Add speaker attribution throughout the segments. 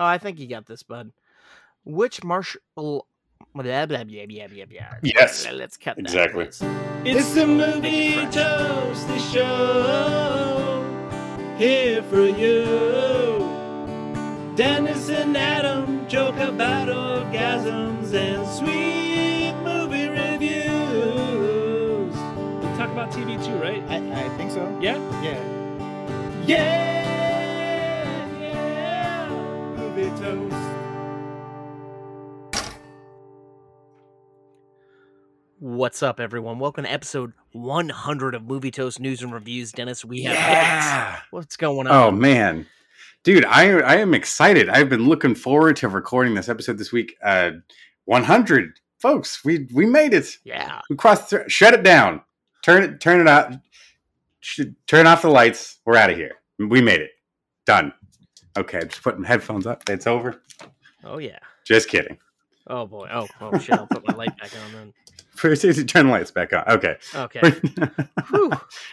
Speaker 1: Oh, I think you got this, bud. Which martial? Blah, blah, blah, blah, blah, blah, blah.
Speaker 2: Yes,
Speaker 1: Let's cut that.
Speaker 2: exactly.
Speaker 1: please.
Speaker 3: It's the movie
Speaker 1: Make it fresh.
Speaker 3: toast the show here for you. Dennis and Adam joke about orgasms and sweet movie reviews. We talk about TV too, right?
Speaker 4: I, I think so.
Speaker 3: Yeah.
Speaker 4: Yeah.
Speaker 3: Yeah,
Speaker 1: What's up, everyone? Welcome to episode 100 of Movie Toast News and Reviews. Dennis, we have
Speaker 2: Yeah.
Speaker 1: what's going on?
Speaker 2: Oh man, dude, I I am excited. I've been looking forward to recording this episode this week. Uh, 100 folks, we we made it.
Speaker 1: yeah,
Speaker 2: We crossed. Through, shut it down. Turn it. Turn it out. Sh- turn off the lights. We're out of here. We made it. Done. Okay, I'm just putting headphones up. It's over.
Speaker 1: oh yeah,
Speaker 2: Just kidding.
Speaker 1: oh boy, oh oh shit, I'll put my light back on then.
Speaker 2: Turn the lights back on. Okay.
Speaker 1: Okay,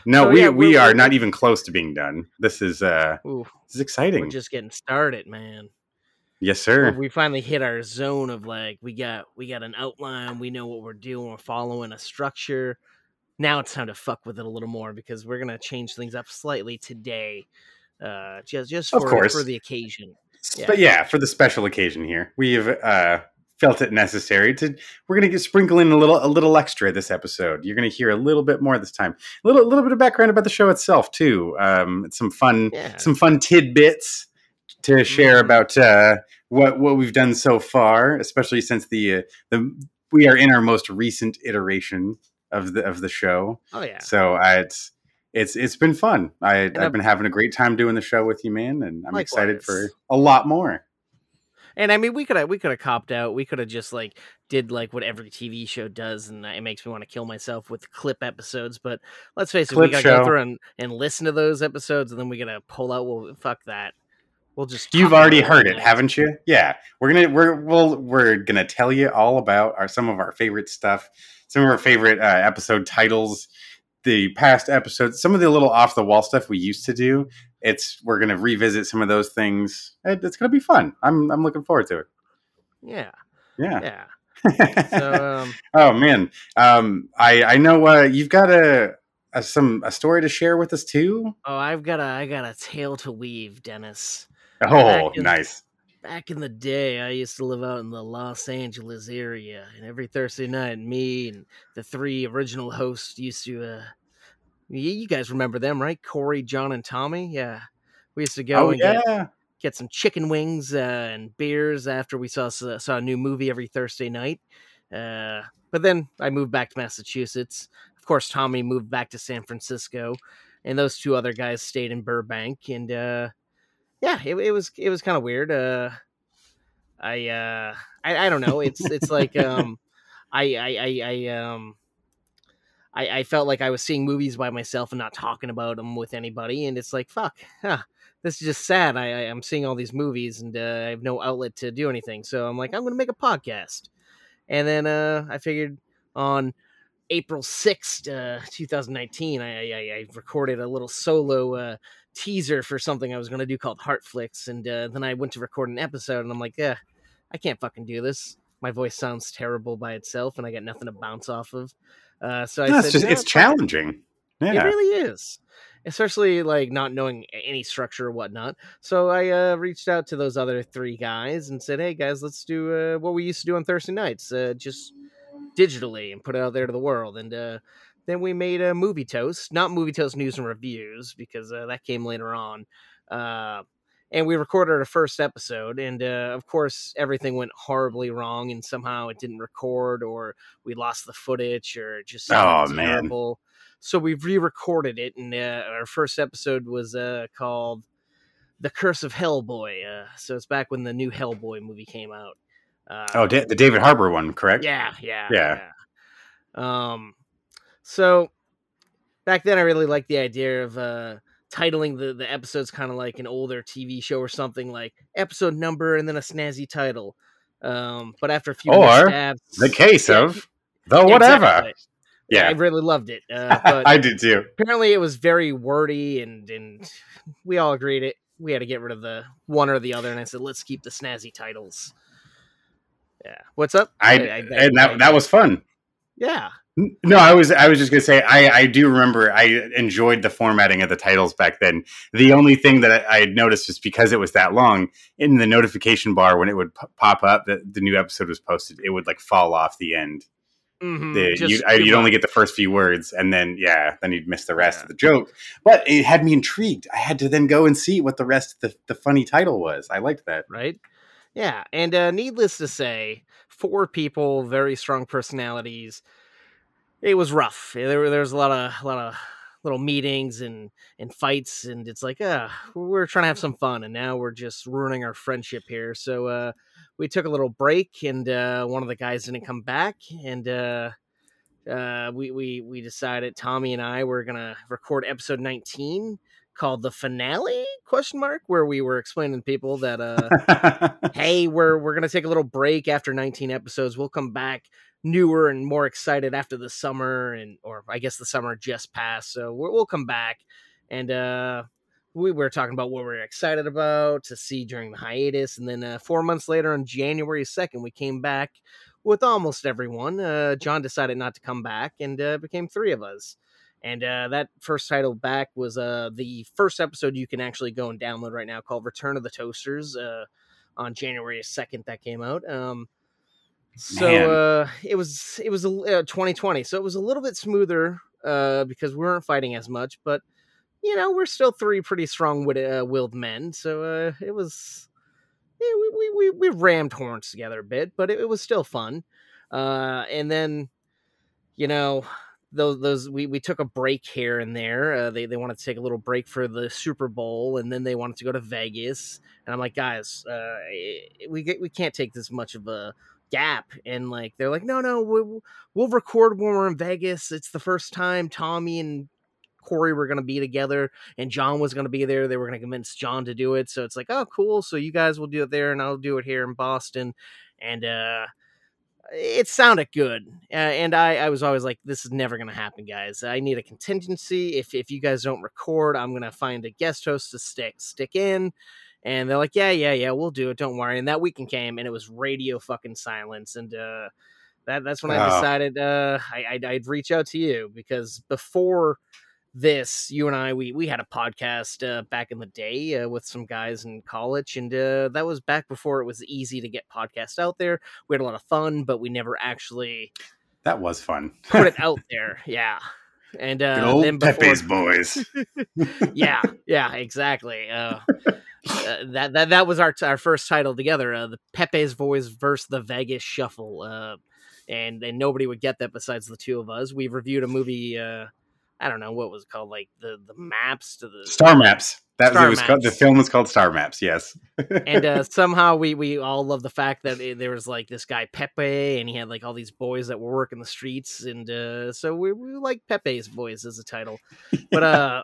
Speaker 2: no,
Speaker 1: So,
Speaker 2: we
Speaker 1: yeah,
Speaker 2: we
Speaker 1: we're-
Speaker 2: not even close to being done. This is uh
Speaker 1: Ooh,
Speaker 2: this is exciting.
Speaker 1: we're just getting started, man.
Speaker 2: yes, sir.
Speaker 1: We finally hit our zone of like we got we got an outline, we know what we're doing, we're following a structure. Now it's time to fuck with it a little more because we're gonna change things up slightly today, uh, just just for, for the occasion. Yeah.
Speaker 2: But yeah, for the special occasion here, we've uh, felt it necessary to. We're gonna get sprinkle in a little a little extra this episode. You're gonna hear a little bit more this time. A little a little bit of background about the show itself too. Um, some fun
Speaker 1: Yeah,
Speaker 2: some fun tidbits to share
Speaker 1: Mhm.
Speaker 2: about uh, what what we've done so far, especially since the uh, the we are in our most recent iteration of the of the show.
Speaker 1: oh yeah,
Speaker 2: So I, it's it's it's been fun. I, I've
Speaker 1: I've-
Speaker 2: been having a great time doing the show with you, man, and I'm excited for a lot more.
Speaker 1: And I mean, we could have we could have copped out. We could have just like did like what every TV show does, and it makes me want to kill myself with clip episodes. But let's face it, we
Speaker 2: Clip
Speaker 1: gotta
Speaker 2: show.
Speaker 1: go through and, and listen to those episodes, and then we gotta pull out. Well, fuck that. We'll just.
Speaker 2: You've already heard it, haven't you? Yeah, we're gonna we're we'll, we're gonna tell you all about our some of our favorite stuff, some of our favorite uh, episode titles, the past episodes, some of the little off the wall stuff we used to do. It's we're gonna revisit some of those things. It, it's gonna be fun. I'm I'm looking forward to it.
Speaker 1: Yeah,
Speaker 2: Yeah.
Speaker 1: yeah. So um,
Speaker 2: oh man, um, I I know uh, you've got a, a some a story to share with us too.
Speaker 1: oh, I've got a I got a tale to weave, Dennis.
Speaker 2: Oh,
Speaker 1: in-
Speaker 2: nice.
Speaker 1: Back in the day, I used to live out in the Los Angeles area, and every Thursday night, me and the three original hosts used to. uh you, you guys remember them, right? Corey, John, and Tommy. Yeah, we used to go
Speaker 2: Oh
Speaker 1: and get, get some chicken wings uh, and beers after we saw saw a new movie every Thursday night. Uh, but then I moved back to Massachusetts. Of course, Tommy moved back to San Francisco, and those two other guys stayed in Burbank. And uh, yeah, it, it was it was kind of weird. Uh, I, uh, I I don't know. It's it's like um, I I I, I um. I, I felt like I was seeing movies by myself and not talking about them with anybody, and it's like fuck, huh, this is just sad. I, I I'm seeing all these movies and uh, I have no outlet to do anything. So I'm like, I'm gonna make a podcast. And then uh, I figured on April sixth, uh, 2019, I, I I recorded a little solo uh, teaser for something I was gonna do called Heartflix, and uh, then I went to record an episode, and I'm like, yeah, I can't fucking do this. My voice sounds terrible by itself, and I got nothing to bounce off of. Uh, so I
Speaker 2: No,
Speaker 1: said,
Speaker 2: it's just
Speaker 1: "No,
Speaker 2: it's
Speaker 1: fuck it."
Speaker 2: challenging.
Speaker 1: It really is. Especially like not knowing any structure or whatnot. So I uh, reached out to those other three guys and said, "Hey guys, let's do uh, what we used to do on Thursday nights, uh, just digitally and put it out there to the world." And uh, then we made a movie toast, not movie toast news and reviews because uh, that came later on. And we recorded our first episode, and uh, of course, everything went horribly wrong, and somehow it didn't record, or we lost the footage, or it just
Speaker 2: Oh, man.
Speaker 1: terrible. So we re-recorded it, and uh, our first episode was uh, called "The Curse of Hellboy." Uh, so it's back when the new Hellboy movie came out. Uh,
Speaker 2: Oh, da- the David Harbour one, correct?
Speaker 1: yeah, yeah,
Speaker 2: Yeah.
Speaker 1: yeah. Um, so back then, I really liked the idea of uh, titling the the episodes kind of like an older TV show or something, like episode number and then a snazzy title. Um, but after a few
Speaker 2: Or
Speaker 1: missteps,
Speaker 2: The case
Speaker 1: Yeah,
Speaker 2: of the whatever.
Speaker 1: exactly. I
Speaker 2: Yeah,
Speaker 1: really loved it. Uh, but
Speaker 2: I did too.
Speaker 1: apparently, it was very wordy, and and we all agreed it we had to get rid of the one or the other, and I said let's keep the snazzy titles. Yeah, what's up?
Speaker 2: I, and that that was fun.
Speaker 1: yeah.
Speaker 2: No, I was I was just gonna say I I do remember I enjoyed the formatting of the titles back then. The only thing that I, had noticed was because it was that long in the notification bar when it would pop up that the new episode was posted, it would like fall off the end.
Speaker 1: Mhm,
Speaker 2: The, you, I, you'd only get the first few words, and then yeah, then you'd miss the rest
Speaker 1: Yeah.
Speaker 2: of the joke. But it had me intrigued. I had to then go and see what the rest of the, the funny title was. I liked that.
Speaker 1: right? Yeah, and uh, needless to say, four people, very strong personalities. It was rough. There, there was a lot of, a lot of little meetings and and fights, and it's like, uh, we're trying to have some fun, and now we're just ruining our friendship here. So uh, we took a little break, and uh, one of the guys didn't come back, and uh, uh, we we we decided Tommy and I were gonna record episode nineteen called the finale question mark where we were explaining to people that uh hey we're we're gonna take a little break after 19 episodes we'll come back newer and more excited after the summer and or i guess the summer just passed so we'll, we'll come back. And uh we were talking about what we are excited about to see during the hiatus and then uh, four months later on january 2nd we came back with almost everyone. Uh john decided not to come back and uh became three of us. And uh, that first title back was uh, the first episode you can actually go and download right now called return of the toasters uh, on January 2nd that came out. Um, so uh, it was it was a, uh, 2020, so it was a little bit smoother uh, because we weren't fighting as much, but you know we're still three pretty strong uh, willed men, so uh, it was yeah, we, we we we rammed horns together a bit, but it, it was still fun. Uh, and then you know those those we, we took a break here and there. Uh, they they wanted to take a little break for the Super Bowl, and then they wanted to go to Vegas. And I'm like, guys, uh, we get, we can't take this much of a gap. And like they're like, no, no, we'll, we'll record when we're in Vegas. It's the first time Tommy and Corey were going to be together, and John was going to be there. They were going to convince John to do it. So it's like, oh, cool. So you guys will do it there, and I'll do it here in Boston. And uh, it sounded good, uh, and I, I was always like, "This is never going to happen, guys. I need a contingency. If if you guys don't record, I'm going to find a guest host to stick stick in." And they're like, "Yeah, yeah, yeah, we'll do it. Don't worry." And that weekend came, and it was radio fucking silence, and uh, that that's when I
Speaker 2: Oh.
Speaker 1: decided uh, I, I'd, I'd reach out to you because before this, you and I we we had a podcast uh, back in the day uh, with some guys in college, and uh, that was back before it was easy to get podcasts out there we had a lot of fun, but we never actually
Speaker 2: that was fun.
Speaker 1: put it out there. Yeah. And
Speaker 2: Good
Speaker 1: uh,
Speaker 2: old
Speaker 1: then before,
Speaker 2: Pepe's boys.
Speaker 1: yeah, yeah, exactly. Uh, uh, that that that was our our first title together, uh, the Pepe's Boys versus the Vegas Shuffle, uh, and and nobody would get that besides the two of us. We've reviewed a movie. Uh, I don't know what was called, like the the maps to the
Speaker 2: Star Maps. That
Speaker 1: Star
Speaker 2: it was called, the film was called Star Maps. Yes.
Speaker 1: and uh, somehow we we all love the fact that it, there was like this guy Pepe, and he had like all these boys that were working the streets, and uh, so we, we like Pepe's boys as a title. But uh,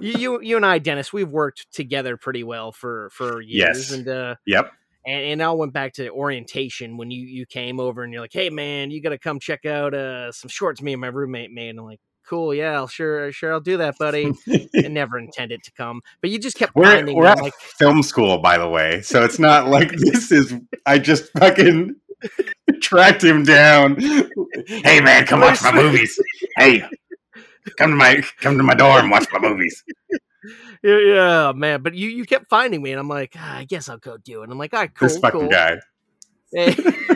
Speaker 1: you, you you and I, Dennis, we've worked together pretty well for for years,
Speaker 2: Yes.
Speaker 1: and uh,
Speaker 2: yep.
Speaker 1: and and I went back to orientation when you you came over, and you're like, hey man, you got to come check out uh some shorts me and my roommate made. And I'm like. Cool, yeah, I'll sure, sure, I'll do that, buddy. I never intended to come, but you just kept
Speaker 2: We're,
Speaker 1: finding
Speaker 2: we're at
Speaker 1: like,
Speaker 2: film school, by the way, so it's not like this is. I just fucking tracked him down. Hey man, come watch my movies. Hey, come to my come to my dorm, and watch my movies.
Speaker 1: Yeah, yeah, man. But you you kept finding me, and I'm like, ah, I guess I'll go do it. And I'm like, all right, cool,
Speaker 2: this fucking
Speaker 1: cool.
Speaker 2: guy.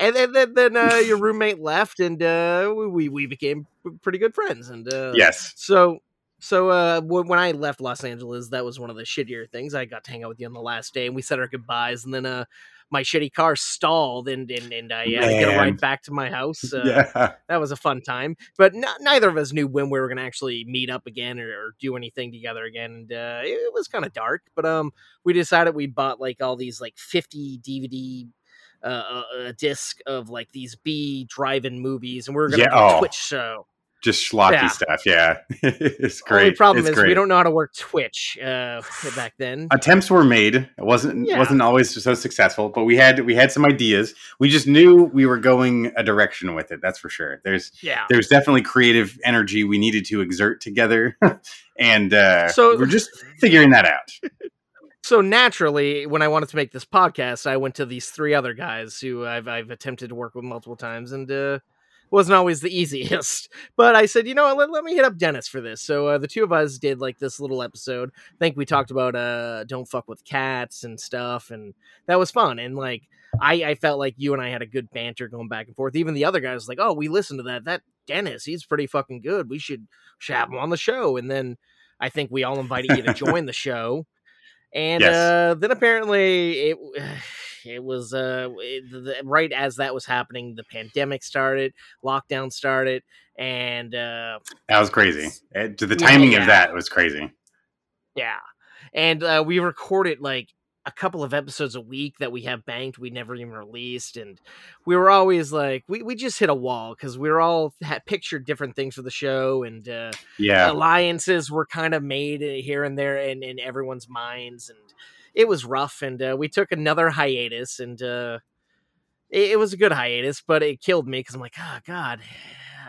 Speaker 1: and then then, then uh, your roommate left, and uh, we we became pretty good friends. And uh,
Speaker 2: Yes.
Speaker 1: so so uh, when when I left Los Angeles, that was one of the shittier things. I got to hang out with you on the last day, and we said our goodbyes, and then uh. My shitty car stalled, and and, and I had to get a ride back to my house. Uh,
Speaker 2: yeah.
Speaker 1: that was a fun time. But n- neither of us knew when we were going to actually meet up again or, or do anything together again. And uh, it, it was kind of dark. But um, we decided we bought like all these like fifty DVD uh, uh, disc of like these B drive-in movies, and we are going to
Speaker 2: Yeah,
Speaker 1: do a
Speaker 2: oh.
Speaker 1: Twitch show.
Speaker 2: just schlocky
Speaker 1: Yeah.
Speaker 2: stuff. Yeah, it's great.
Speaker 1: Only problem
Speaker 2: It's
Speaker 1: is we don't know how to work Twitch uh, back then.
Speaker 2: attempts were made. It wasn't
Speaker 1: Yeah.
Speaker 2: wasn't always so successful, but we had we had some ideas. We just knew we were going a direction with it. That's for sure. There's
Speaker 1: yeah.
Speaker 2: there's definitely creative energy we needed to exert together, and uh,
Speaker 1: So-
Speaker 2: we're just figuring that out.
Speaker 1: So naturally, when I wanted to make this podcast, I went to these three other guys who I've I've attempted to work with multiple times, and uh, wasn't always the easiest. But I said, you know, let, let me hit up Dennis for this. So uh, the two of us did like this little episode. I think we talked about uh, don't fuck with cats and stuff, and that was fun. And like, I I felt like you and I had a good banter going back and forth. Even the other guy was like, oh, we listened to that. That Dennis, he's pretty fucking good. We should should have him on the show. And then I think we all invited you to join the show. And
Speaker 2: Yes.
Speaker 1: uh, then apparently it it was uh, it, the, right as that was happening, the pandemic started, lockdown started, and uh,
Speaker 2: That was crazy. Uh, The
Speaker 1: Yeah,
Speaker 2: timing
Speaker 1: yeah.
Speaker 2: of that was crazy.
Speaker 1: yeah, and uh, we recorded like a couple of episodes a week that we have banked we never even released and we were always like we, we just hit a wall because we were all had pictured different things for the show and uh,
Speaker 2: Yeah,
Speaker 1: alliances were kind of made uh, here and there in, in everyone's minds and it was rough and uh, we took another hiatus and uh, it, it was a good hiatus but it killed me because i'm like oh god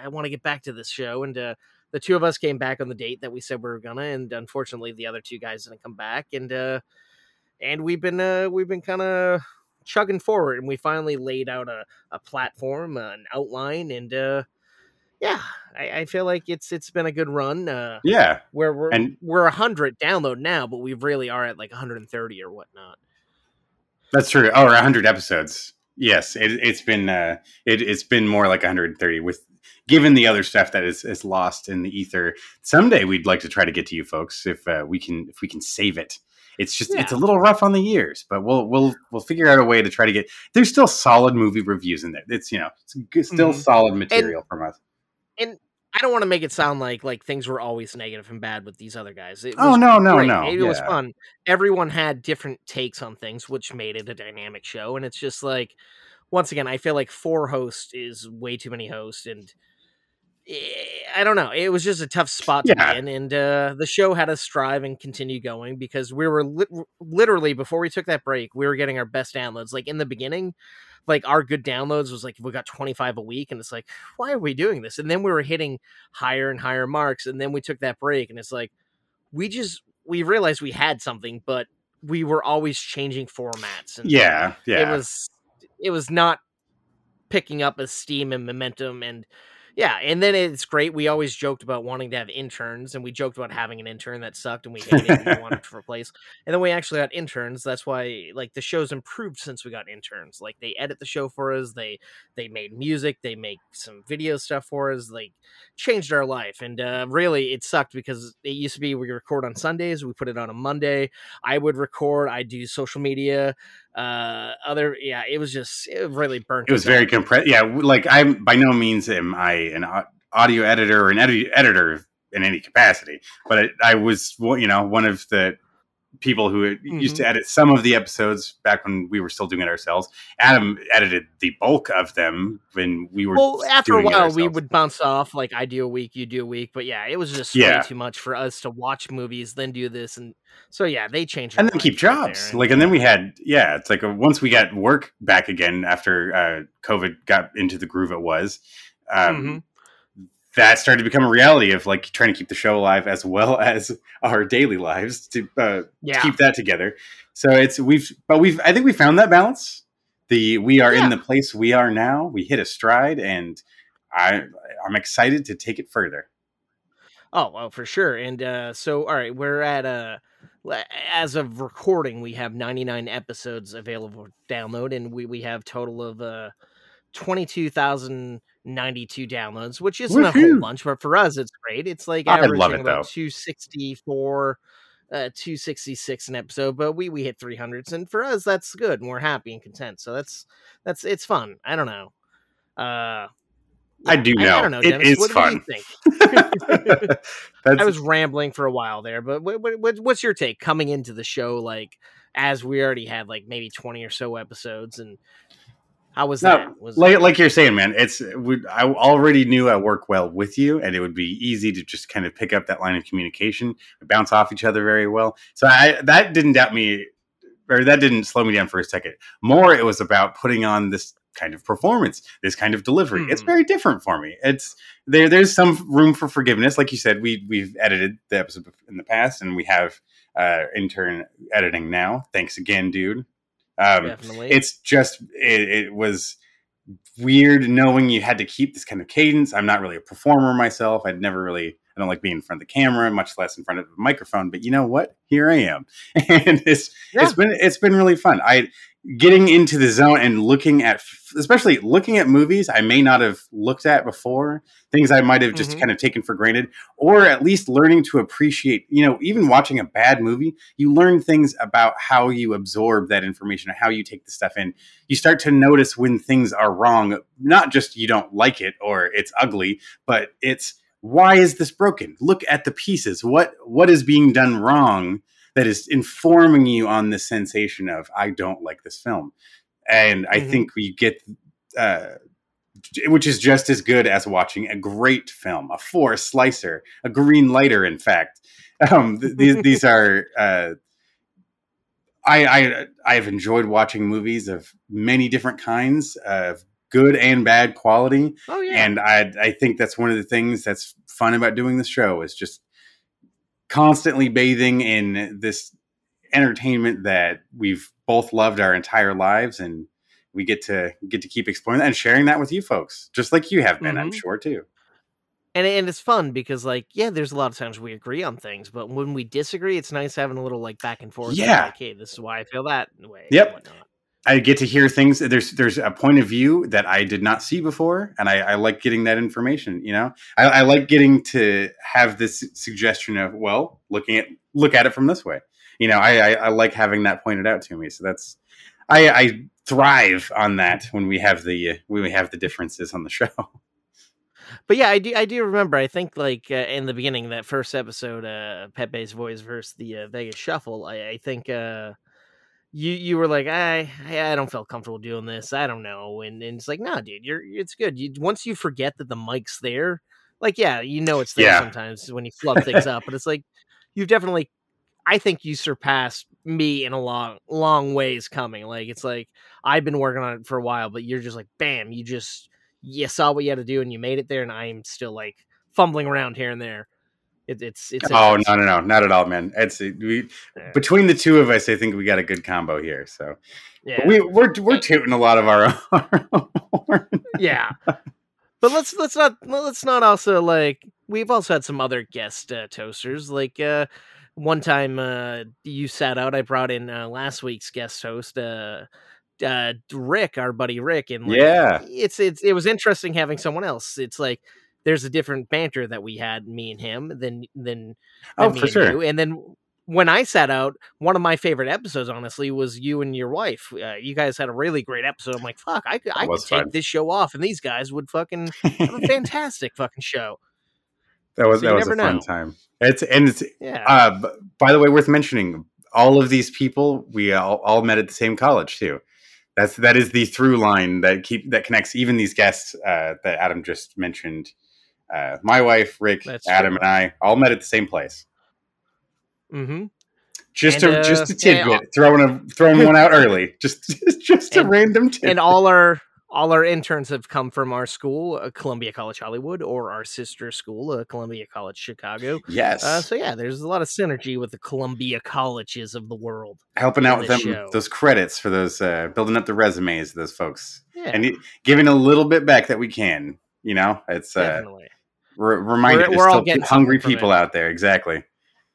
Speaker 1: i want to get back to this show and uh, the two of us came back on the date that we said we were gonna and unfortunately the other two guys didn't come back and uh, and we've been uh, we've been kind of chugging forward and we finally laid out a, a platform uh, an outline and uh, yeah I, I feel like it's it's been a good run uh,
Speaker 2: yeah.
Speaker 1: where we're
Speaker 2: And-
Speaker 1: we're a hundred download now, but we really are at like 130 or whatnot.
Speaker 2: That's true. Oh, or 100 episodes. Yes, it, it's been uh, it, it's been more like 130 with given the other stuff that is, is lost in the ether. Someday we'd like to try to get to you folks if uh, we can if we can save it. It's just it's a little rough on the years, but we'll we'll we'll figure out a way to try to get. There's still solid movie reviews in there. It's you know it's still
Speaker 1: Mhm.
Speaker 2: solid material from us.
Speaker 1: And I don't want to make it sound like like things were always negative and bad with these other guys. It
Speaker 2: Oh no no
Speaker 1: great.
Speaker 2: no!
Speaker 1: It was fun. Everyone had different takes on things, which made it a dynamic show. And it's just like, once again, I feel like four hosts is way too many hosts, and I don't know. It was just a tough spot to
Speaker 2: Yeah.
Speaker 1: be in, and uh, the show had us strive and continue going because we were lit- literally before we took that break, we were getting our best downloads. Like in the beginning, like our good downloads was like we got 25 a week and it's like why are we doing this and then we were hitting higher and higher marks and then we took that break and it's like we just we realized we had something but we were always changing formats and
Speaker 2: Yeah yeah.
Speaker 1: it was it was not picking up a steam and momentum and yeah and then it's great we always joked about wanting to have interns and we joked about having an intern that sucked and we hated and we wanted to replace and then we actually got interns that's why like the show's improved since we got interns like they edit the show for us they they made music they make some video stuff for us like changed our life and uh really it sucked because it used to be we record on sundays we put it on a monday i would record i do social media uh other yeah it was just it really burnt
Speaker 2: it was very compressed. Yeah, like I'm by no means am I an audio editor or an edi- editor in any capacity, but I, I was you know one of the people who used
Speaker 1: Mm-hmm.
Speaker 2: to edit some of the episodes back when we were still doing it ourselves. Adam edited the bulk of them when we were.
Speaker 1: well after a while we would bounce off like i do a week you do a week but yeah it was just
Speaker 2: Yeah.
Speaker 1: way too much for us to watch movies then do this and so yeah they changed
Speaker 2: and then keep
Speaker 1: right
Speaker 2: jobs like and then we had yeah it's like a, once we got work back again after uh covid got into the groove it was um
Speaker 1: Mhm.
Speaker 2: That started to become a reality of like trying to keep the show alive as well as our daily lives to uh,
Speaker 1: yeah.
Speaker 2: keep that together. So it's we've but we've i think we found that balance. The we are
Speaker 1: Yeah.
Speaker 2: in the place we are now. We hit a stride and i i'm excited to take it further.
Speaker 1: Oh, well, for sure. And uh, so, all right, we're at uh, as of recording, we have 99 episodes available to download, and we, we have total of uh, 22,092 downloads, which isn't a whole bunch, but for us, it's great. It's like
Speaker 2: I
Speaker 1: averaging
Speaker 2: love it,
Speaker 1: about
Speaker 2: though.
Speaker 1: 264. Uh, 266 an episode, but we we hit 300s, and for us that's good, and we're happy and content. So that's that's it's fun. I don't know. Uh,
Speaker 2: I do know.
Speaker 1: I,
Speaker 2: know.
Speaker 1: don't know.
Speaker 2: It
Speaker 1: Dennis.
Speaker 2: is
Speaker 1: what,
Speaker 2: fun.
Speaker 1: Do you think? I was rambling for a while there, but what, what, what- what's your take coming into the show? Like, as we already had like maybe twenty or so episodes, and How was
Speaker 2: No,
Speaker 1: that? Was
Speaker 2: like, like you're saying, man, it's we, I already knew I work well with you, and it would be easy to just kind of pick up that line of communication, bounce off each other very well. So I that didn't doubt me, or that didn't slow me down for a second. More, it was about putting on this kind of performance, this kind of delivery. It's
Speaker 1: Hmm.
Speaker 2: very different for me. It's there. There's some room for forgiveness, like you said. We we've edited the episode in the past, and we have uh intern editing now. Thanks again, dude. Um,
Speaker 1: definitely.
Speaker 2: it's just it, it was weird knowing you had to keep this kind of cadence. I'm not really a performer myself. I'd never really i don't like being in front of the camera much less in front of a microphone but you know what? Here i am. And it's
Speaker 1: Yeah.
Speaker 2: it's been it's been really fun. I getting into the zone and looking at especially looking at movies i may not have looked at before things i might have just
Speaker 1: Mhm.
Speaker 2: kind of taken for granted or at least learning to appreciate you know even watching a bad movie you learn things about how you absorb that information or how you take the stuff in. You start to notice when things are wrong not just you don't like it or it's ugly but it's why is this broken? Look at the pieces. What what is being done wrong that is informing you on the sensation of i don't like this film and i
Speaker 1: Mhm.
Speaker 2: think we get uh which is just as good as watching a great film a four slicer a green lighter in fact um th- these these are uh I, I I've enjoyed watching movies of many different kinds of good and bad quality,
Speaker 1: oh yeah.
Speaker 2: and I I think that's one of the things that's fun about doing this show is just constantly bathing in this entertainment that we've both loved our entire lives, and we get to get to keep exploring that and sharing that with you folks, just like you have been, I'm
Speaker 1: Mhm.
Speaker 2: sure too.
Speaker 1: and and it's fun because like yeah, there's a lot of times we agree on things, but when we disagree, it's nice having a little like back and forth.
Speaker 2: Yeah.
Speaker 1: Like, hey, this is why I feel that way.
Speaker 2: Yep. I get to hear things. There's there's a point of view that I did not see before, and I, I like getting that information. You know, I, I like getting to have this suggestion of well, looking at look at it from this way. You know, I I, I like having that pointed out to me. So that's I, I thrive on that when we have the when we have the differences on the show.
Speaker 1: But yeah, I do. I do remember. I think like uh, in the beginning, that first episode, uh, Pepe's Boys versus the uh, Vegas Shuffle. I, I think uh, you you were like, I I don't feel comfortable doing this. I don't know, and, and it's like, nah, dude, you're it's good. You once you forget that the mic's there, like yeah, you know it's there
Speaker 2: Yeah.
Speaker 1: sometimes when you flub things up, but it's like you've definitely. I think you surpassed me in a long, long ways coming. Like it's like I've been working on it for a while, but you're just like, bam, you just you saw what you had to do and you made it there, and I'm still like fumbling around here and there. It, it's it's
Speaker 2: oh no no no not at all, man. It's we
Speaker 1: Yeah.
Speaker 2: between the two of us, I think we got a good combo here. So
Speaker 1: yeah.
Speaker 2: but we we're we're tooting a lot of our own.
Speaker 1: yeah. But let's let's not let's not also like we've also had some other guest uh, toasters like uh one time uh you sat out I brought in uh, last week's guest host uh uh Rick our buddy Rick and like,
Speaker 2: Yeah.
Speaker 1: it's it's it was interesting having someone else it's like there's a different banter that we had me and him than than,
Speaker 2: Oh,
Speaker 1: than me
Speaker 2: for
Speaker 1: and
Speaker 2: sure.
Speaker 1: you. and then when I sat out, one of my favorite episodes, honestly, was you and your wife. Uh, you guys had a really great episode. I'm like, fuck, I could, I could
Speaker 2: was
Speaker 1: take this show off, and these guys would fucking have a fantastic fucking show.
Speaker 2: That was
Speaker 1: So
Speaker 2: that was a
Speaker 1: never
Speaker 2: fun
Speaker 1: know.
Speaker 2: time. It's and it's
Speaker 1: Yeah,
Speaker 2: uh by the way worth mentioning all of these people we all, all met at the same college too. That's that is the through line that keep that connects even these guests uh, that Adam just mentioned. Uh, my wife, Rick,
Speaker 1: That's
Speaker 2: Adam,
Speaker 1: true.
Speaker 2: and I all met at the same place.
Speaker 1: mm-hmm.
Speaker 2: Just
Speaker 1: And,
Speaker 2: a
Speaker 1: uh,
Speaker 2: just a tidbit, throwing a throwing one out early. Just just a
Speaker 1: And-
Speaker 2: random tidbit.
Speaker 1: and all our all our interns have come from our school, uh, Columbia College Hollywood, or our sister school, uh, Columbia College Chicago.
Speaker 2: yes,
Speaker 1: Uh, so yeah, there's a lot of synergy with the Columbia colleges of the world.
Speaker 2: helping out with them
Speaker 1: show.
Speaker 2: those credits for those uh, building up the resumes of those folks.
Speaker 1: Yeah,
Speaker 2: and giving a little bit back that we can. You know, it's uh,
Speaker 1: definitely.
Speaker 2: Re- reminder.
Speaker 1: We're- we're all getting
Speaker 2: hungry people
Speaker 1: it.
Speaker 2: out there. Exactly.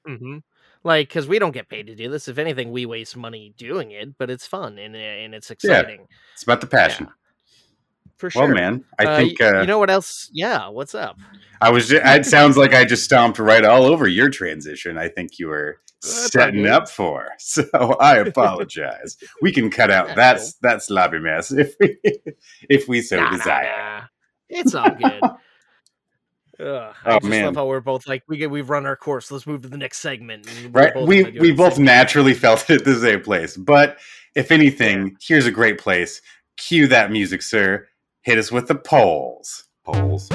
Speaker 1: hmm Like, because we don't get paid to do this. If anything, we waste money doing it, but it's fun and and it's exciting
Speaker 2: It's about the passion.
Speaker 1: for sure.
Speaker 2: Well, man, I
Speaker 1: Uh,
Speaker 2: think uh,
Speaker 1: you know what else? Yeah, what's up?
Speaker 2: I was. Just, it sounds like I just stomped right all over your transition. I think you were
Speaker 1: That's
Speaker 2: setting up for. So I apologize. we can cut out
Speaker 1: That's
Speaker 2: that that sloppy mess if we if we so
Speaker 1: Nah, nah,
Speaker 2: desire.
Speaker 1: nah. It's all good. Ugh, I
Speaker 2: Oh,
Speaker 1: just
Speaker 2: man.
Speaker 1: love how we're both like we get, we've run our course. Let's move to the next segment.
Speaker 2: Right? We we both naturally felt it at the same place. But if anything, here's a great place. Cue that music, sir. Hit us with the. Polls. Polls.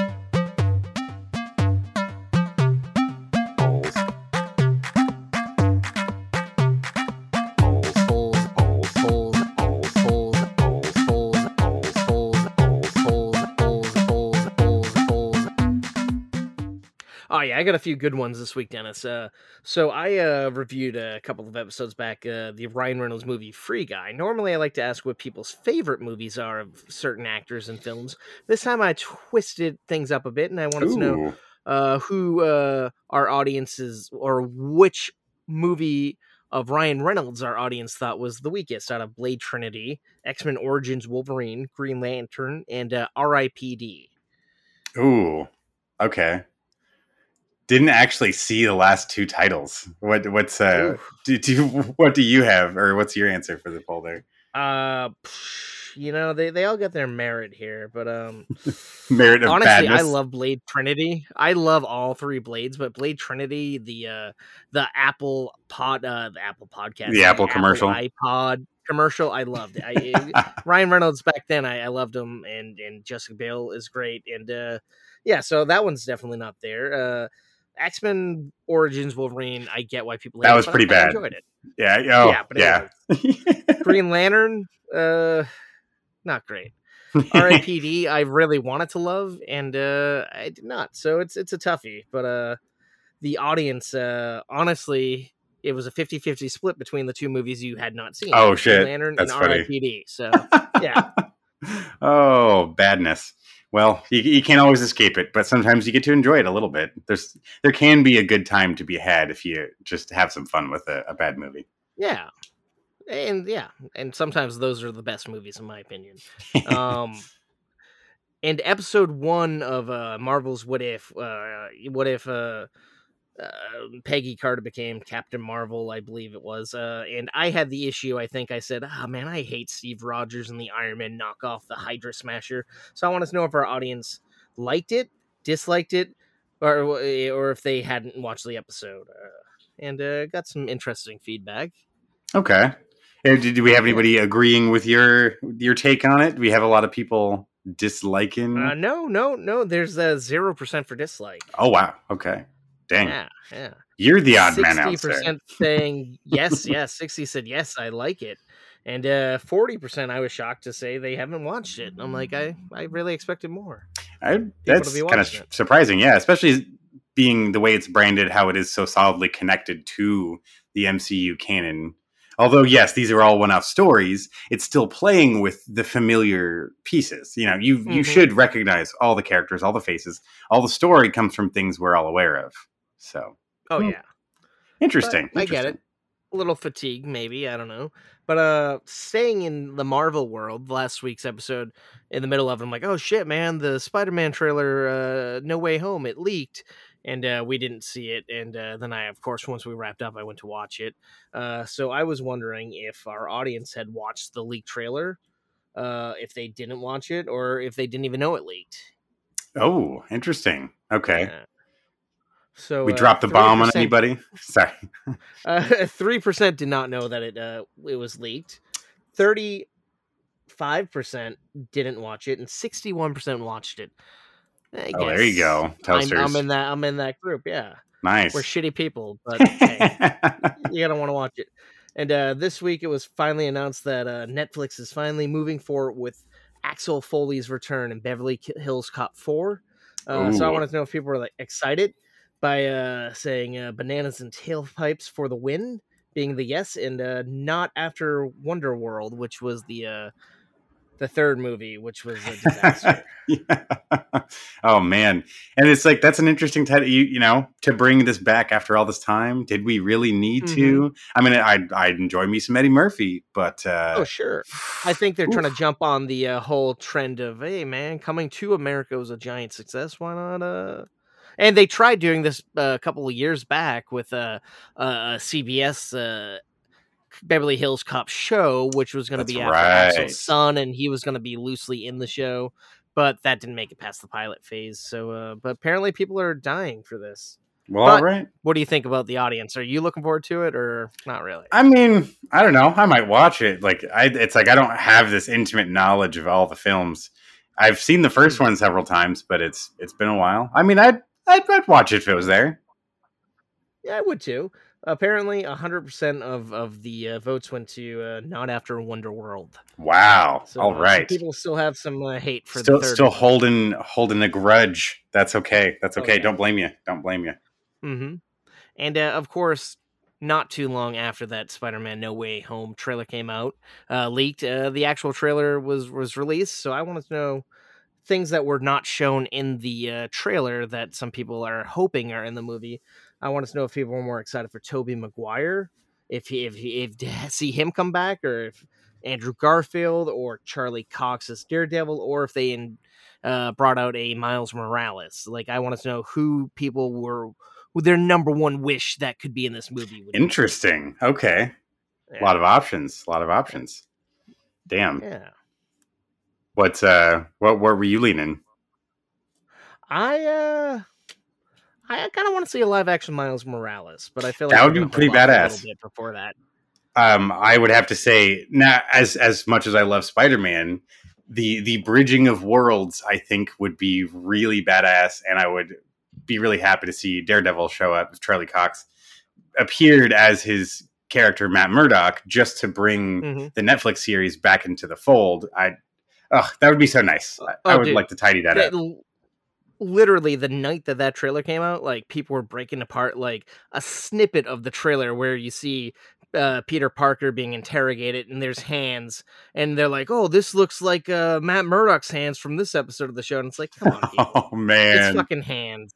Speaker 1: I got a few good ones this week, Dennis. Uh, so I uh, reviewed a couple of episodes back uh, the Ryan Reynolds movie Free Guy. Normally, I like to ask what people's favorite movies are of certain actors and films. This time, I twisted things up a bit, and I wanted to know uh, who uh, our audiences or which movie of Ryan Reynolds our audience thought was the weakest out of Blade Trinity, X Men Origins Wolverine, Green Lantern, and uh, R.I.P.D.
Speaker 2: Ooh. Okay. Didn't actually see the last two titles. What what's uh do, do what do you have or what's your answer for the poll there?
Speaker 1: Uh, you know they they all got their merit here, but um,
Speaker 2: Merit of
Speaker 1: honestly,
Speaker 2: badness.
Speaker 1: I love Blade Trinity. I love all three Blades, but Blade Trinity, the uh, the Apple pod, uh, the Apple podcast,
Speaker 2: The Apple commercial.
Speaker 1: iPod commercial, I loved it. I, Ryan Reynolds back then, I, I loved him, and and Jessica Biel is great, and uh, yeah, so that one's definitely not there. Uh, X Men Origins Wolverine, I get why people
Speaker 2: That
Speaker 1: it,
Speaker 2: was pretty
Speaker 1: I
Speaker 2: bad.
Speaker 1: Enjoyed it.
Speaker 2: yeah, oh,
Speaker 1: yeah, but
Speaker 2: yeah.
Speaker 1: Green Lantern, uh, not great. R.I.P.D. I really wanted to love, and uh, I did not. So it's it's a toughie. But uh, the audience, uh, honestly, it was a 50-50 split between the two movies you had not seen.
Speaker 2: Oh,
Speaker 1: Green
Speaker 2: shit.
Speaker 1: Lantern
Speaker 2: That's
Speaker 1: and
Speaker 2: funny.
Speaker 1: R.I.P.D. So yeah.
Speaker 2: oh, badness. Well, you, you can't always escape it, but sometimes you get to enjoy it a little bit. There's there can be a good time to be had if you just have some fun with a, a bad movie.
Speaker 1: Yeah. And yeah, and sometimes those are the best movies in my opinion. Um and episode 1 of uh Marvel's What If uh what if uh uh, Peggy Carter became Captain Marvel, I believe it was. Uh, and I had the issue. I think I said, "Ah, man, I hate Steve Rogers and the Iron Man knockoff, the Hydra Smasher." So I want to know if our audience liked it, disliked it, or or if they hadn't watched the episode. Uh, and uh, got some interesting feedback.
Speaker 2: Okay. Do, do we have anybody agreeing with your your take on it? Do we have a lot of people disliking?
Speaker 1: Uh, no, no, no. There's a zero percent for dislike.
Speaker 2: oh wow. Okay. Dang.
Speaker 1: Yeah, yeah.
Speaker 2: You're the odd man out there.
Speaker 1: saying yes, yes. Sixty said yes, I like it, and uh, forty percent I was shocked to say they haven't watched it. I'm like, I, I really expected more.
Speaker 2: I, that's kind of
Speaker 1: it.
Speaker 2: surprising. Yeah, especially being the way it's branded, how it is so solidly connected to the MCU canon. Although, yes, these are all one-off stories. It's still playing with the familiar pieces. You know, you you
Speaker 1: Mhm.
Speaker 2: should recognize all the characters, all the faces. All the story comes from things we're all aware of. So
Speaker 1: Oh
Speaker 2: Hmm.
Speaker 1: yeah,
Speaker 2: interesting.
Speaker 1: But I get it. A little fatigue, maybe I don't know. But uh, staying in the Marvel world, last week's episode, in the middle of it, I'm like, oh shit, man, the Spider-Man trailer, uh, No Way Home, it leaked, and uh, we didn't see it. And uh, then I, of course, once we wrapped up, I went to watch it. Uh, so I was wondering if our audience had watched the leaked trailer, uh, if they didn't watch it, or if they didn't even know it leaked.
Speaker 2: Oh, interesting. Okay.
Speaker 1: Yeah. So
Speaker 2: we
Speaker 1: uh,
Speaker 2: dropped the bomb on anybody. Sorry.
Speaker 1: Three percent did not know that it uh, it was leaked. Thirty-five percent didn't watch it, and sixty-one percent watched it.
Speaker 2: Oh, there you go.
Speaker 1: I'm, I'm in that. I'm in that group. Yeah,
Speaker 2: nice.
Speaker 1: we're shitty people, but hey, you gotta want to watch it. And uh, this week, it was finally announced that uh, Netflix is finally moving forward with Axel Foley's return in Beverly Hills Cop Four. Uh, so I wanted to know if people were like excited by uh, saying uh, "bananas and tailpipes" for the win, being the yes, and uh, not after Wonder World, which was the uh, the third movie, which was a disaster.
Speaker 2: Yeah. oh man, and it's like that's an interesting title. You you know to bring this back after all this time. Did we really need to? I mean, I I enjoy me some Eddie Murphy, but uh,
Speaker 1: oh sure, I think they're trying to jump on the uh, whole trend of hey man, coming to America was a giant success. Why not? Uh... And they tried doing this uh, a couple of years back with uh, uh, a CBS uh, Beverly Hills Cop show, which was going to be after
Speaker 2: right.
Speaker 1: Axel's son, and he was going to be loosely in the show, but that didn't make it past the pilot phase. So, uh, but apparently people are dying for this.
Speaker 2: Well,
Speaker 1: But-
Speaker 2: all right.
Speaker 1: What do you think about the audience? Are you looking forward to it or not really?
Speaker 2: I mean, I don't know. I might watch it. Like, I it's like I don't have this intimate knowledge of all the films. I've seen the first
Speaker 1: Hmm.
Speaker 2: one several times, but it's it's been a while. I mean, I'd I'd, I'd watch it if it was there.
Speaker 1: Yeah, I would too. Apparently, hundred percent of of the uh, votes went to uh, not after Wonder World.
Speaker 2: Wow.
Speaker 1: So,
Speaker 2: all
Speaker 1: uh, people still have some uh, hate for
Speaker 2: Still
Speaker 1: the third.
Speaker 2: still holding holding a grudge. That's okay. That's
Speaker 1: Oh,
Speaker 2: okay.
Speaker 1: yeah.
Speaker 2: Don't blame you. Don't blame you.
Speaker 1: Mm-hmm. And uh, of course, not too long after that Spider-Man No Way Home trailer came out, uh, leaked, uh, the actual trailer was was released. So I wanted to know things that were not shown in the uh, trailer that some people are hoping are in the movie. I wanted to know if people were more excited for Tobey Maguire, if he if he if to see him come back, or if Andrew Garfield or Charlie Cox as Daredevil, or if they in, uh, brought out a Miles Morales. Like I wanted to know who people were who their number one wish that could be in this movie. would be.
Speaker 2: Interesting. Okay. A lot of options. A lot of options. Damn.
Speaker 1: yeah.
Speaker 2: What uh what where were you leaning?
Speaker 1: I uh I kind of want to see a live action Miles Morales, but I feel like
Speaker 2: That would be pretty badass.
Speaker 1: before that.
Speaker 2: Um I would have to say now as as much as I love Spider-Man, the the bridging of worlds I think would be really badass and I would be really happy to see Daredevil show up if Charlie Cox appeared as his character Matt Murdock just to bring
Speaker 1: hmm
Speaker 2: the Netflix series back into the fold. I oh that would be so nice. I, I
Speaker 1: Oh,
Speaker 2: would
Speaker 1: dude.
Speaker 2: like to tidy that up.
Speaker 1: That l- literally the night that that trailer came out, like people were breaking apart like a snippet of the trailer where you see uh, Peter Parker being interrogated and there's hands and they're like, "Oh, this looks like uh, Matt Murdock's hands from this episode of the show." And it's like, "Come on.
Speaker 2: Oh
Speaker 1: it's
Speaker 2: man.
Speaker 1: It's fucking hands."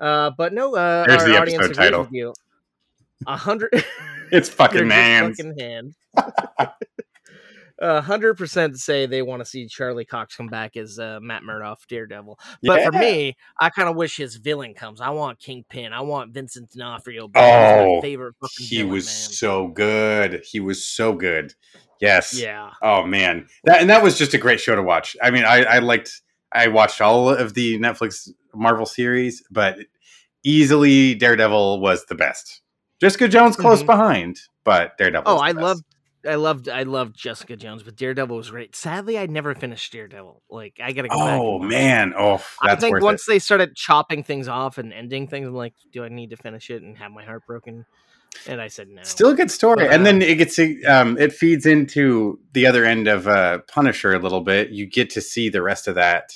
Speaker 1: Uh, but no, uh,
Speaker 2: There's
Speaker 1: our
Speaker 2: the
Speaker 1: audience agrees
Speaker 2: title.
Speaker 1: with you. A hundred.
Speaker 2: It's fucking hands.
Speaker 1: fucking hands. A hundred percent say they want to see Charlie Cox come back as uh, Matt Murdock, Daredevil. But for me, I kind of wish his villain comes. I want Kingpin. I want Vincent D'Onofrio. back.
Speaker 2: Oh,
Speaker 1: favorite fucking
Speaker 2: he
Speaker 1: villain,
Speaker 2: was
Speaker 1: man.
Speaker 2: so good. He was so good. Yes.
Speaker 1: Yeah,
Speaker 2: Oh man, that and that was just a great show to watch. I mean, I, I liked. I watched all of the Netflix Marvel series, but easily Daredevil was the best. Jessica Jones close
Speaker 1: Mhm.
Speaker 2: behind, but Daredevil.
Speaker 1: Oh, I
Speaker 2: best.
Speaker 1: loved, I loved, I loved Jessica Jones, but Daredevil was great. Sadly, I never finished Daredevil. Like, I gotta go
Speaker 2: Oh
Speaker 1: it.
Speaker 2: man, oh
Speaker 1: I think once
Speaker 2: it.
Speaker 1: they started chopping things off and ending things, I'm like, do I need to finish it and have my heart broken? And I said no.
Speaker 2: Still a good story,
Speaker 1: But,
Speaker 2: and
Speaker 1: uh,
Speaker 2: then it gets um, it feeds into the other end of uh, Punisher a little bit. You get to see the rest of that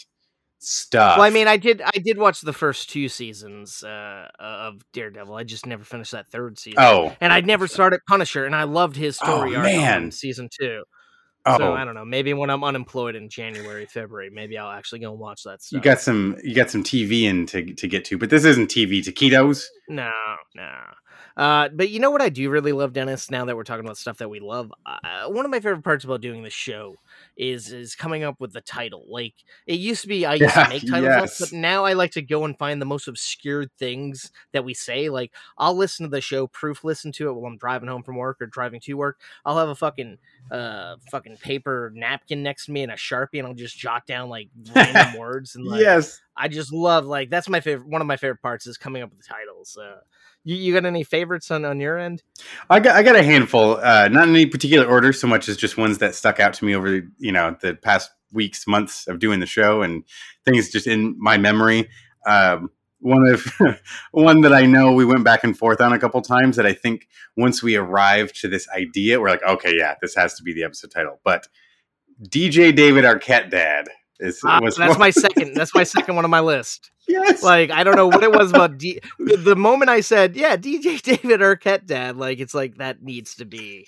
Speaker 2: stuff.
Speaker 1: Well, I mean, I did, I did watch the first two seasons uh, of Daredevil. I just never finished that third season.
Speaker 2: oh,
Speaker 1: and I never started Punisher, and I loved his
Speaker 2: Oh,
Speaker 1: story arc
Speaker 2: man.
Speaker 1: season two.
Speaker 2: oh,
Speaker 1: So I don't know. Maybe when I'm unemployed in January, February, maybe I'll actually go and watch that stuff.
Speaker 2: you got some you got some TV in to to get to, but this isn't TV. Taquitos.
Speaker 1: No, no. Uh, but you know what I do really love, Dennis? Now that we're talking about stuff that we love, uh, one of my favorite parts about doing the show is is coming up with the title. Like it used to be, I used
Speaker 2: Yeah,
Speaker 1: to make titles
Speaker 2: yes.
Speaker 1: up, but now I like to go and find the most obscure things that we say. Like I'll listen to the show, proof listen to it while I'm driving home from work or driving to work. I'll have a fucking uh fucking paper napkin next to me and a sharpie, and I'll just jot down like random words and like
Speaker 2: yes.
Speaker 1: I just love like that's my favorite. One of my favorite parts is coming up with the titles. Uh, you, you got any favorites on on your end?
Speaker 2: I got I got a handful, uh, not in any particular order, so much as just ones that stuck out to me over the, you know the past weeks, months of doing the show, and things just in my memory. Um, one of one that I know we went back and forth on a couple times. That I think once we arrived to this idea, we're like, okay, yeah, this has to be the episode title. But DJ David Arquette Dad
Speaker 1: Ah,
Speaker 2: was
Speaker 1: that's
Speaker 2: one-
Speaker 1: my second. That's my second one on my list.
Speaker 2: yes.
Speaker 1: Like I don't know what it was about D- the, moment I said, "Yeah, DJ David Arquette, Dad." Like it's like that needs to be.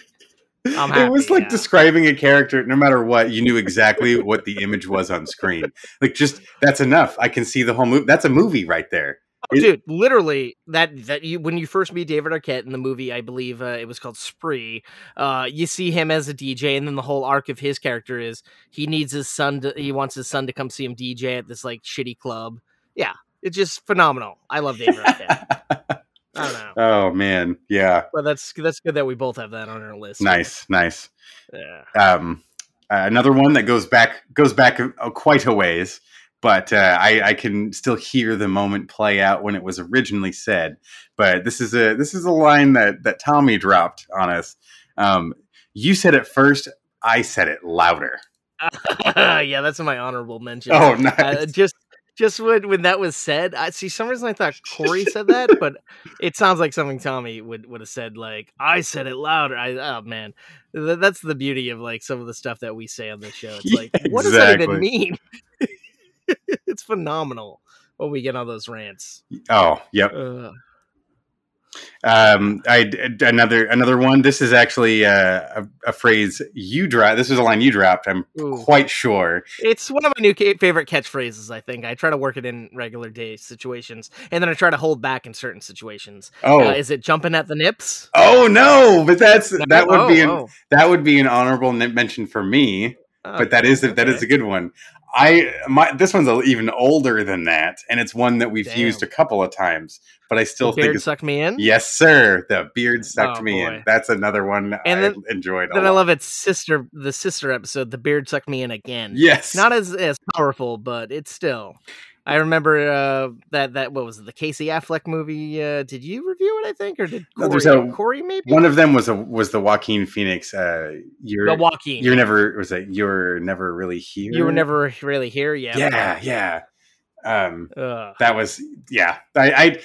Speaker 1: I'm
Speaker 2: it was like
Speaker 1: yeah.
Speaker 2: describing a character no matter what you knew exactly what the image was on screen like just that's enough i can see the whole movie that's a movie right there
Speaker 1: Oh, dude, literally that that you when you first meet David Arquette in the movie, I believe uh, it was called Spree. Uh, you see him as a DJ, and then the whole arc of his character is he needs his son to he wants his son to come see him DJ at this like shitty club. Yeah, it's just phenomenal. I love David Arquette. I don't know,
Speaker 2: oh man yeah
Speaker 1: but that's that's good that we both have that on our list.
Speaker 2: nice nice
Speaker 1: Yeah.
Speaker 2: um uh, another one that goes back goes back uh, quite a ways but uh, I, I can still hear the moment play out when it was originally said. But this is a this is a line that that Tommy dropped on us. Um, you said it first. I said it louder.
Speaker 1: yeah, that's my honorable mention.
Speaker 2: Oh, nice.
Speaker 1: Uh, just just when when that was said, I see. Some reason I thought Corey said that, but it sounds like something Tommy would would have said. Like I said it louder. I oh man, Th- that's the beauty of like some of the stuff that we say on this show. It's
Speaker 2: Yeah,
Speaker 1: like, what does that even mean? it's phenomenal when we get on those rants.
Speaker 2: Oh, yep.
Speaker 1: Uh,
Speaker 2: Um, I another another one. This is actually uh, a, a phrase you dropped. This is a line you dropped. I'm
Speaker 1: Ooh.
Speaker 2: quite sure.
Speaker 1: It's one of my new ca- favorite catchphrases. I think I try to work it in regular day situations, and then I try to hold back in certain situations.
Speaker 2: Oh,
Speaker 1: Uh, is it jumping at the nips?
Speaker 2: oh no! But that's that would
Speaker 1: Oh,
Speaker 2: be an,
Speaker 1: oh.
Speaker 2: that would be an honorable mention for me. but that
Speaker 1: Okay,
Speaker 2: is a, that is a good one. I my this one's even older than that, and it's one that we've used a couple of times. But I still
Speaker 1: The
Speaker 2: think
Speaker 1: beard sucked me in.
Speaker 2: yes, sir. The beard oh, sucked
Speaker 1: Oh,
Speaker 2: me in. That's another one
Speaker 1: And
Speaker 2: I
Speaker 1: then-
Speaker 2: enjoyed. A
Speaker 1: Then I love its sister, the sister episode. The beard sucked me in again.
Speaker 2: Yes,
Speaker 1: not as as powerful, but it's still. I remember uh, that that what was it, the Casey Affleck movie? Uh, did you review it? I think, or did
Speaker 2: No,
Speaker 1: Corey?
Speaker 2: there's a-
Speaker 1: Corey maybe.
Speaker 2: one of them was a was the Joaquin Phoenix. Uh, you're
Speaker 1: the Joaquin.
Speaker 2: you're never was it you're never really here.
Speaker 1: You were never really here yet.
Speaker 2: Yeah, yeah. Um,
Speaker 1: Ugh.
Speaker 2: that was yeah. I, I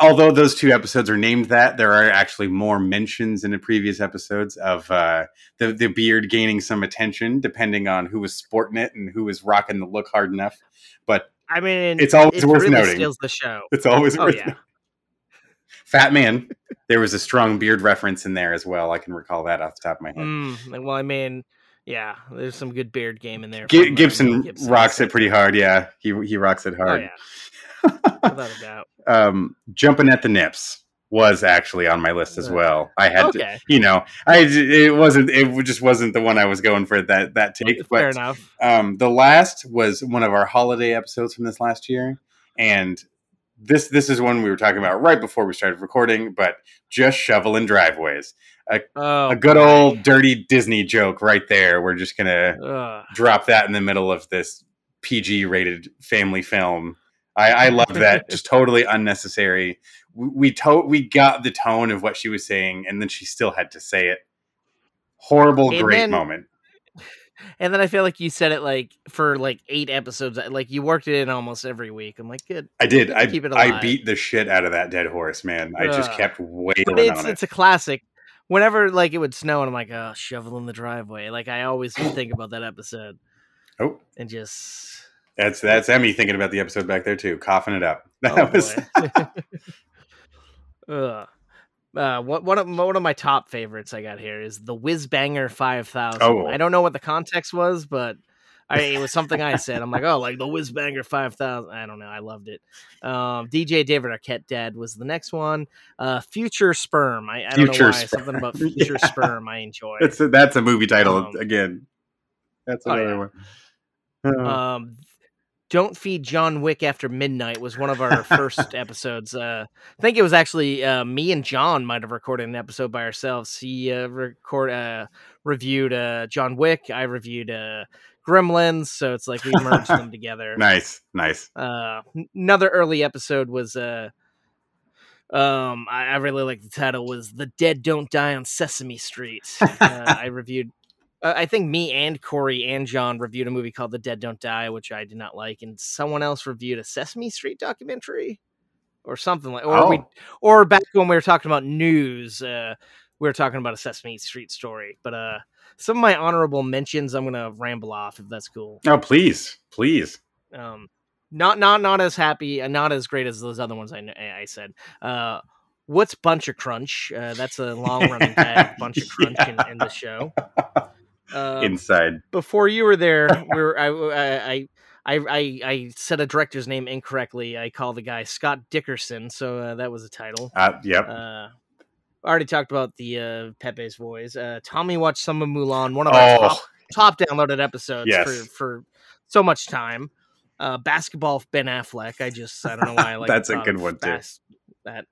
Speaker 2: although those two episodes are named that, there are actually more mentions in the previous episodes of uh, the the beard gaining some attention, depending on who was sporting it and who was rocking the look hard enough. But
Speaker 1: I mean,
Speaker 2: It's always
Speaker 1: it
Speaker 2: worth
Speaker 1: really
Speaker 2: noting.
Speaker 1: Steals the show.
Speaker 2: it's always
Speaker 1: Oh
Speaker 2: worth
Speaker 1: yeah.
Speaker 2: Fat Man. There was a strong beard reference in there as well. I can recall that off the top of my head.
Speaker 1: Mm, well, I mean, yeah, there's some good beard game in there. From, uh,
Speaker 2: Gibson,
Speaker 1: Gibson,
Speaker 2: rocks it pretty hard. Yeah, he he rocks it
Speaker 1: Oh
Speaker 2: hard.
Speaker 1: yeah, without a doubt.
Speaker 2: um, jumping at the nips was actually on my list as well. I had to, you know, I it wasn't it just wasn't the one I was going for that that take.
Speaker 1: fair
Speaker 2: But
Speaker 1: enough.
Speaker 2: um, the last was one of our holiday episodes from this last year, and this this is one we were talking about right before we started recording. But just shoveling driveways,
Speaker 1: Oh,
Speaker 2: a good
Speaker 1: boy.
Speaker 2: old dirty Disney joke right there. We're just gonna
Speaker 1: Ugh.
Speaker 2: drop that in the middle of this PG rated family film. I, I love that. Just totally unnecessary. We we, to- we got the tone of what she was saying, and then she still had to say it. Horrible,
Speaker 1: And
Speaker 2: great
Speaker 1: then-
Speaker 2: moment.
Speaker 1: And then I feel like you said it like for like eight episodes. Uh, like you worked it in almost every week. I'm like, good.
Speaker 2: I did.
Speaker 1: Good
Speaker 2: I,
Speaker 1: keep it Alive.
Speaker 2: I beat the shit out of that dead horse, man. I just kept wailing
Speaker 1: But it's
Speaker 2: on it.
Speaker 1: it's a classic. Whenever like it would snow and I'm like, oh, shovel in the driveway. Like I always think about that episode
Speaker 2: Oh,
Speaker 1: and just
Speaker 2: that's that's Emmy thinking about the episode back there too, coughing it up. That
Speaker 1: oh
Speaker 2: was.
Speaker 1: Ugh. Uh, what one of one of my top favorites I got here is the Whiz Banger Five Thousand.
Speaker 2: Oh.
Speaker 1: I don't know what the context was, but I, it was something I said. I'm like, oh, like the Whiz Banger Five Thousand. I don't know. I loved it. Um, DJ David Arquette Dad was the next one. Uh, Future Sperm. I, I don't
Speaker 2: Future
Speaker 1: know why
Speaker 2: Sperm.
Speaker 1: something about Future
Speaker 2: Yeah.
Speaker 1: Sperm. I enjoy.
Speaker 2: that's a, that's a movie title
Speaker 1: Um,
Speaker 2: again. That's
Speaker 1: oh,
Speaker 2: another
Speaker 1: yeah.
Speaker 2: one. Uh,
Speaker 1: Um, don't feed John Wick after midnight was one of our first episodes. Uh, I think it was actually uh, me and John might have recorded an episode by ourselves. He uh, record uh, reviewed uh, John Wick. I reviewed uh, Gremlins, so it's like we merged them together.
Speaker 2: nice, nice.
Speaker 1: Uh, another early episode was uh, um, I, I really like the title was "The Dead Don't Die on Sesame Street." Uh, I reviewed. Uh, I think me and Corey and John reviewed a movie called The Dead Don't Die, which I did not like, and someone else reviewed a Sesame Street documentary or something like. Or we,
Speaker 2: Oh.
Speaker 1: or back when we were talking about news, uh, we were talking about a Sesame Street story. But uh, some of my honorable mentions, I'm gonna ramble off if that's cool.
Speaker 2: Oh, please, please.
Speaker 1: Um, not not not as happy, uh, not as great as those other ones I I said. Uh, what's Bunch of Crunch? Uh, that's a long running tag, Bunch of Crunch in, in the show. Um,
Speaker 2: Inside.
Speaker 1: before you were there, we were, I, I, I, I, I said a director's name incorrectly. I called the guy Scott Dickerson, so uh, that was a title.
Speaker 2: Uh, yep.
Speaker 1: Uh, I already talked about the uh, Pepe's Boys. Uh, Tommy watched some of Mulan, one of our
Speaker 2: oh,
Speaker 1: top, top downloaded episodes
Speaker 2: Yes.
Speaker 1: for, for so much time. Uh, basketball Ben Affleck. I just I don't know why I like
Speaker 2: That's a good one, too.
Speaker 1: That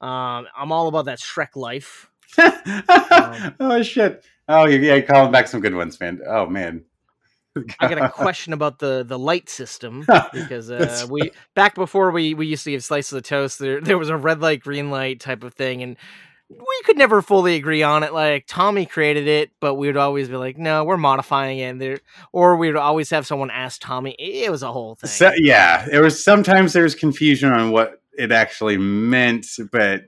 Speaker 1: um, I'm all about that Shrek life.
Speaker 2: oh shit. Oh yeah, yeah, calling back some good ones, man. Oh man.
Speaker 1: I got a question about the the light system because uh, we back before we we used to give slices of toast. There there was a red light, green light type of thing, and we could never fully agree on it. Like Tommy created it, but we would always be like, no, we're modifying it. There, or we would always have someone ask Tommy. It was a whole thing.
Speaker 2: So, yeah, there was sometimes there was confusion on what it actually meant, but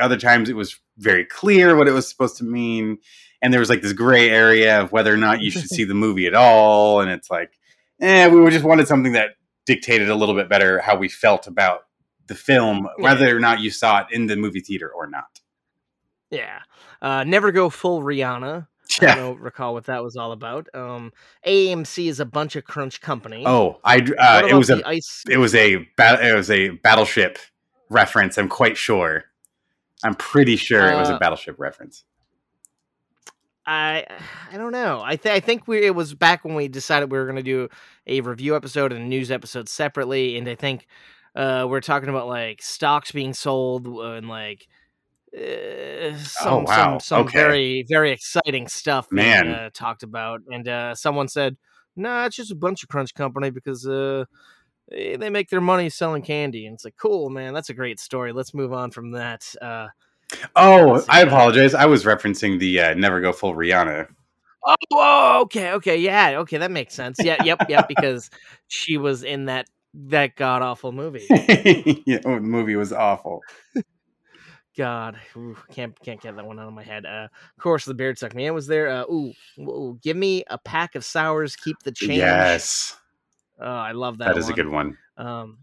Speaker 2: other times it was very clear what it was supposed to mean. And there was like this gray area of whether or not you should see the movie at all. And it's like, eh, we just wanted something that dictated a little bit better how we felt about the film, whether or not you saw it in the movie theater or not.
Speaker 1: Yeah. Uh, never go full Rihanna. I
Speaker 2: Yeah.
Speaker 1: don't recall what that was all about. Um, AMC is a bunch of crunch company.
Speaker 2: Oh, I uh, it was a
Speaker 1: ice.
Speaker 2: it was a ba- it was a battleship reference. I'm quite sure. I'm pretty sure it was a
Speaker 1: Uh,
Speaker 2: battleship reference.
Speaker 1: I I don't know. I th- I think we it was back when we decided we were going to do a review episode and a news episode separately, and I think uh, we're talking about like stocks being sold and like uh, some
Speaker 2: Oh, wow.
Speaker 1: some some
Speaker 2: Okay.
Speaker 1: very very exciting stuff being,
Speaker 2: Man.
Speaker 1: uh, talked about, and uh, someone said, "Nah, it's just a bunch of crunch company because." Uh, they they make their money selling candy, and it's like, cool, man. That's a great story. Let's move on from that.
Speaker 2: Oh. I apologize. I was referencing the uh, Never Go Full Rihanna.
Speaker 1: Oh, oh, okay, okay, yeah, okay, that makes sense. Yeah, yep, yep, because she was in that that god awful movie.
Speaker 2: yeah, the movie was awful.
Speaker 1: God, ooh, can't can't get that one out of my head. Uh, of course, the beard suck man was there. Uh, ooh, ooh, give me a pack of sours, keep the change.
Speaker 2: Yes,
Speaker 1: oh, I love that.
Speaker 2: that is a good one.
Speaker 1: Um,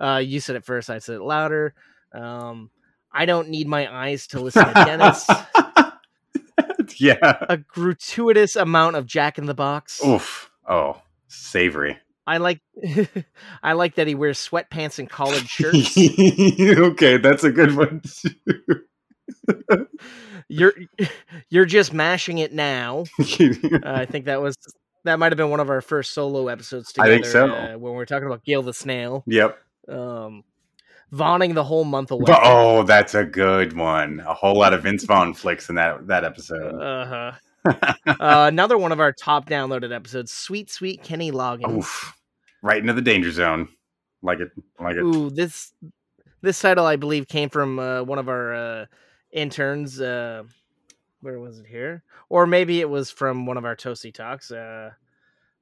Speaker 1: uh, you said it first, I said it louder. Um, I don't need my eyes to listen to Dennis.
Speaker 2: yeah.
Speaker 1: a gratuitous amount of Jack in the Box.
Speaker 2: Oof. Oh, savory.
Speaker 1: I like I like that he wears sweatpants and collared shirts.
Speaker 2: okay, that's a good one. too.
Speaker 1: you're you're just mashing it now. Uh, I think that was that might have been one of our first solo episodes
Speaker 2: I
Speaker 1: together.
Speaker 2: think so.
Speaker 1: uh, when we were talking about Gail the Snail,
Speaker 2: yep.
Speaker 1: um, Vaughning the whole month away.
Speaker 2: Oh, that's a good one. A whole lot of Vince Vaughn flicks in that that episode.
Speaker 1: Uh-huh. uh, another one of our top downloaded episodes, Sweet Sweet Kenny Loggins.
Speaker 2: Oof. Right into the danger zone. Like it. Like it.
Speaker 1: Ooh, this this title I believe came from uh, one of our uh, interns. Uh, where was it here? Or maybe it was from one of our Toasty talks. Uh,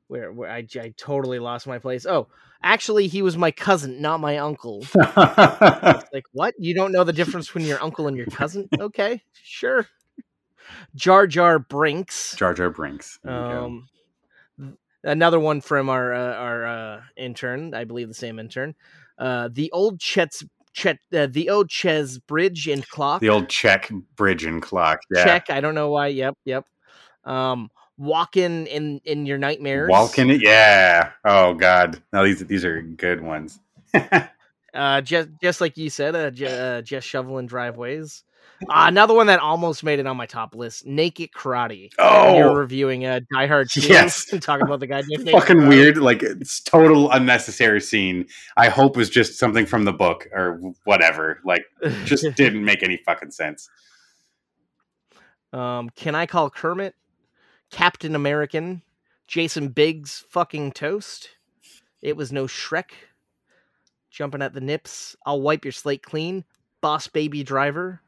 Speaker 1: where where I, I totally lost my place. Oh, actually, he was my cousin, not my uncle. Like what? You don't know the difference between your uncle and your cousin? Okay, sure. Jar Jar Brinks.
Speaker 2: Jar Jar Brinks. There you go.
Speaker 1: Um, another one from our uh, our uh, intern, I believe the same intern. Uh, the old Chet's Chet, uh, the old Ches Bridge and Clock.
Speaker 2: the old Czech bridge and clock. Yeah.
Speaker 1: Check. I don't know why. Yep, yep. Um, walking in in your nightmares.
Speaker 2: Walking. Yeah. Oh God. No, these these are good ones.
Speaker 1: Uh, just just like you said, uh, j- uh just shoveling driveways. Uh, another one that almost made it on my top list: Naked Karate.
Speaker 2: Oh!
Speaker 1: you're reviewing uh, Die Hard 2
Speaker 2: Yes.
Speaker 1: and talking about the guy
Speaker 2: Fucking
Speaker 1: Karate.
Speaker 2: weird. Like it's total unnecessary scene. I hope was just something from the book or whatever. Like just didn't make any fucking sense.
Speaker 1: Um, can I call Kermit Captain American? Jason Biggs fucking toast. It was no Shrek. Jumping at the nips. I'll wipe your slate clean. Boss baby driver.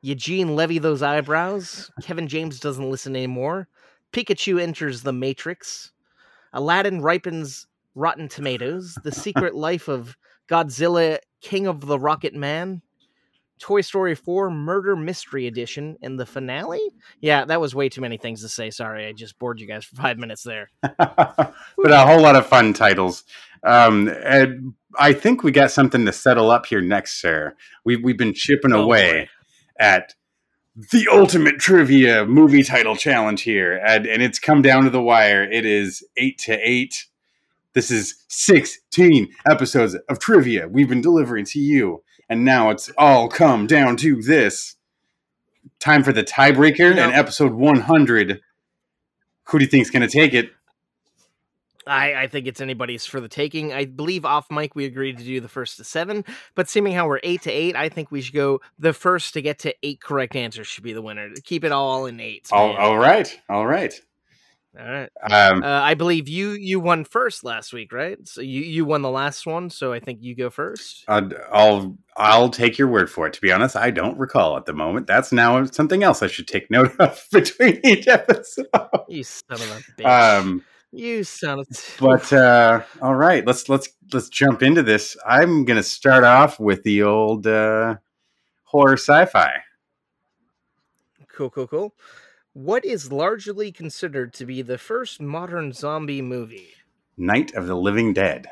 Speaker 1: Eugene levy those eyebrows. Kevin James doesn't listen anymore. Pikachu enters the Matrix. Aladdin ripens rotten tomatoes. The secret life of Godzilla, King of the Rocket Man. Toy Story 4 Murder Mystery Edition and the finale? Yeah, that was way too many things to say. Sorry, I just bored you guys for five minutes there.
Speaker 2: but a whole lot of fun titles. Um, and I think we got something to settle up here next, sir. We've we've been chipping
Speaker 1: Oh,
Speaker 2: away
Speaker 1: boy.
Speaker 2: at the ultimate trivia movie title challenge here, and, and it's come down to the wire. It is eight to eight. This is sixteen episodes of trivia we've been delivering to you, and now it's all come down to this. Time for the tiebreaker
Speaker 1: know-
Speaker 2: and episode one hundred. Who do you think's going to take it?
Speaker 1: I, I think it's anybody's for the taking. I believe off mic we agreed to do the first to seven, but seeming how we're eight to eight, I think we should go the first to get to eight correct answers should be the winner. Keep it all in eight.
Speaker 2: All, all right, all right.
Speaker 1: All right.
Speaker 2: Um,
Speaker 1: Uh, I believe you you won first last week, right? So you you won the last one, so I think you go first.
Speaker 2: I'd- I'll I'll take your word for it. To be honest, I don't recall at the moment. That's now something else I should take note of between each episode.
Speaker 1: You son of a bitch.
Speaker 2: Um,
Speaker 1: you son of.
Speaker 2: but uh, all right, let's let's let's jump into this. I'm gonna start off with the old uh, horror sci-fi.
Speaker 1: cool, cool, cool. What is largely considered to be the first modern zombie movie?
Speaker 2: Night of the Living Dead.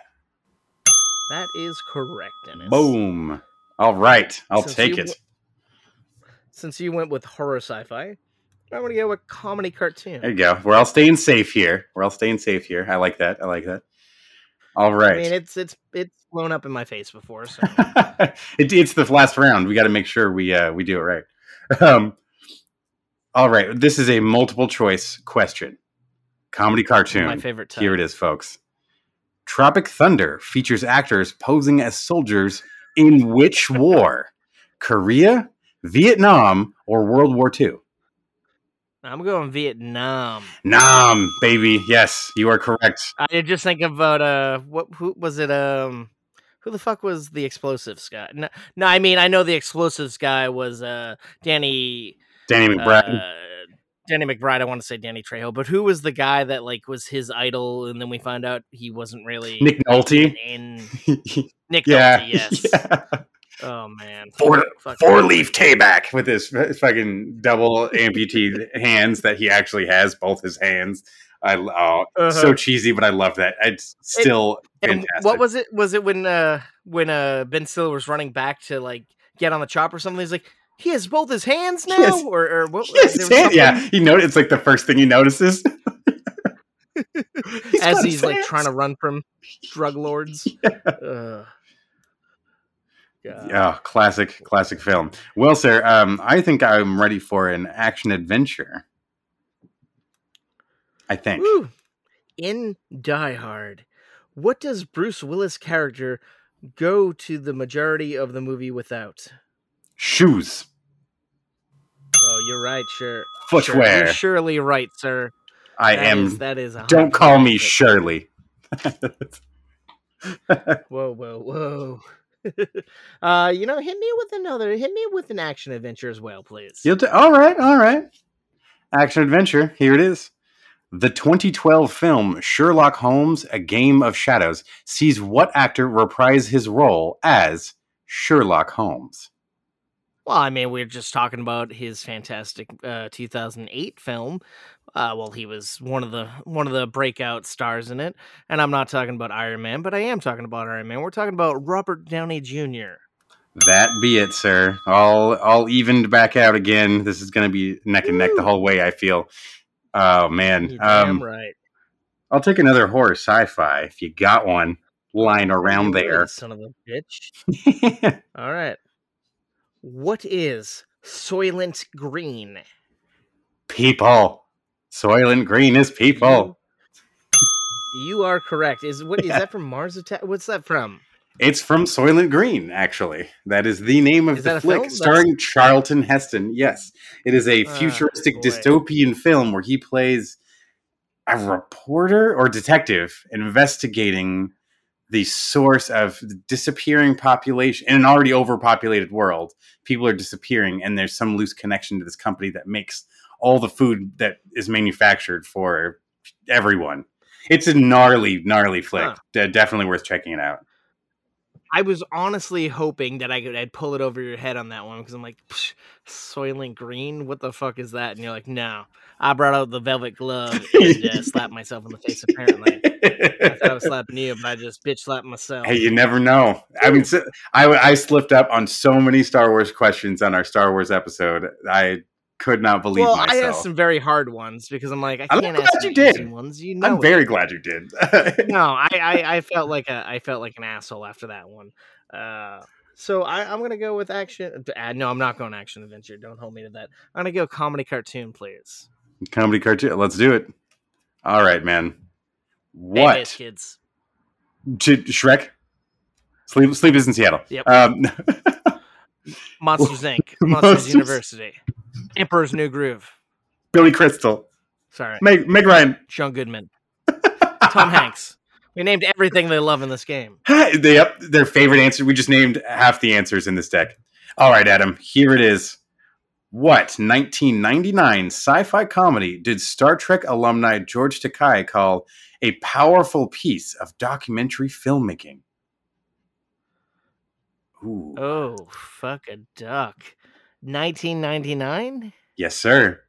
Speaker 1: That is correct, Dennis.
Speaker 2: Boom. All right, I'll
Speaker 1: Since
Speaker 2: take it.
Speaker 1: Since you went with horror sci-fi, I'm gonna go with comedy cartoon.
Speaker 2: There you go. We're all staying safe here. We're all staying safe here. I like that. I like that. All right.
Speaker 1: I mean, it's it's it's blown up in my face before, so
Speaker 2: it, it's the last round. We got to make sure we uh, we do it right. Um, all right. This is a multiple choice question. Comedy cartoon.
Speaker 1: my favorite type.
Speaker 2: Here it is, folks. Tropic Thunder features actors posing as soldiers in which war? Korea, Vietnam, or World War II?
Speaker 1: I'm going Vietnam.
Speaker 2: Nam, baby. Yes, you are correct.
Speaker 1: I did just think about uh, what who was it? Um, who the fuck was the explosives guy? No, no, I mean I know the explosives guy was uh Danny
Speaker 2: Danny McBride.
Speaker 1: uh, Danny McBride. I want to say Danny Trejo, but who was the guy that like was his idol, and then we find out he wasn't really
Speaker 2: Nick Nolte.
Speaker 1: in Nick
Speaker 2: yeah.
Speaker 1: Nolte. Yes.
Speaker 2: yeah.
Speaker 1: Oh man.
Speaker 2: Four,
Speaker 1: Fuck.
Speaker 2: four leaf tayback with his fucking double amputee hands that he actually has both his hands. I oh,
Speaker 1: Uh-huh.
Speaker 2: so cheesy, but I love that. It's still
Speaker 1: And
Speaker 2: fantastic.
Speaker 1: what was it? Was it when uh when uh Ben Stiller was running back to like get on the chopper or something? He's like, he has both his hands now,
Speaker 2: Yes.
Speaker 1: or or what? Was
Speaker 2: hand- yeah, he noticed. It's like the first thing he notices He's
Speaker 1: as he's like
Speaker 2: hands.
Speaker 1: trying to run from drug lords.
Speaker 2: Yeah, classic, classic film. Well, sir, um, I think I'm ready for an action adventure. I think.
Speaker 1: Woo. In Die Hard, what does Bruce Willis' character go to the majority of the movie without?
Speaker 2: Shoes,
Speaker 1: Oh, you're right, sure. Sure,
Speaker 2: footwear.
Speaker 1: You're surely right, sir.
Speaker 2: I
Speaker 1: That
Speaker 2: am.
Speaker 1: is- that is. a
Speaker 2: don't call me. Shirley.
Speaker 1: Whoa, whoa, whoa. uh, you know, hit me with another. Hit me with an action adventure as well, please.
Speaker 2: You'll t- all right, all right. Action adventure. Here it is. The 2012 film Sherlock Holmes: A Game of Shadows sees what actor reprise his role as Sherlock Holmes?
Speaker 1: Well, I mean, we are just talking about his fantastic uh, 2008 film. Uh, well, he was one of the one of the breakout stars in it, and I'm not talking about Iron Man, but I am talking about Iron Man. We're talking about Robert Downey Jr.
Speaker 2: That be it, sir. All all evened back out again. This is going to be neck and neck the whole way. I feel. Oh man.
Speaker 1: You're damn
Speaker 2: Um,
Speaker 1: right.
Speaker 2: I'll take another horror sci-fi if you got one lying around there.
Speaker 1: son of a bitch. All right. What is Soylent Green?
Speaker 2: people. Soylent Green is people.
Speaker 1: You are correct. Is what is
Speaker 2: Yeah.
Speaker 1: that from Mars Attack? What's that from?
Speaker 2: It's from Soylent Green, actually. That is the name of
Speaker 1: Is
Speaker 2: the flick,
Speaker 1: film? That's-
Speaker 2: starring Charlton Heston. Yes, it is a
Speaker 1: Ah,
Speaker 2: futuristic
Speaker 1: boy.
Speaker 2: dystopian film where he plays a reporter or detective investigating the source of disappearing population in an already overpopulated world. People are disappearing, and there's some loose connection to this company that makes all the food that is manufactured for everyone. It's a gnarly, gnarly flick.
Speaker 1: Huh.
Speaker 2: De- definitely worth checking it out.
Speaker 1: I was honestly hoping that I could I'd pull it over your head on that one because I'm like, Soylent Green, what the fuck is that? And you're like, no. I brought out the velvet glove and uh, slapped myself in the face. Apparently, I thought I was slapping you, but I just bitch slapped myself.
Speaker 2: Hey, you never know. I mean, I I slipped up on so many Star Wars questions on our Star Wars episode. I could not believe
Speaker 1: well, I
Speaker 2: myself.
Speaker 1: asked some very hard ones because I'm like, I
Speaker 2: I'm
Speaker 1: can't
Speaker 2: glad
Speaker 1: ask
Speaker 2: you did.
Speaker 1: ones. You know,
Speaker 2: I'm
Speaker 1: it.
Speaker 2: very glad you did.
Speaker 1: no, I, I, I felt like a I felt like an asshole after that one. Uh, so I, I'm gonna go with action. Uh, no, I'm not going action adventure. Don't hold me to that. I'm gonna go comedy cartoon, please.
Speaker 2: Comedy cartoon. Let's do it. All right, man.
Speaker 1: Hey,
Speaker 2: What?
Speaker 1: miss, kids?
Speaker 2: Sh- Shrek. Sleep. Sleepless in Seattle.
Speaker 1: Yep.
Speaker 2: Um,
Speaker 1: Monsters Inc.
Speaker 2: Monsters.
Speaker 1: Monsters University. Emperor's New Groove.
Speaker 2: Billy Crystal.
Speaker 1: Sorry,
Speaker 2: Meg, Meg Ryan.
Speaker 1: John Goodman, Tom Hanks. We named everything they love in this game.
Speaker 2: they yep, their favorite answer. We just named half the answers in this deck. All right, Adam, here it is. What 1999 sci-fi comedy did Star Trek alumni George Takei call a powerful piece of documentary filmmaking? Ooh.
Speaker 1: Oh, fuck a duck. 1999
Speaker 2: Yes, sir.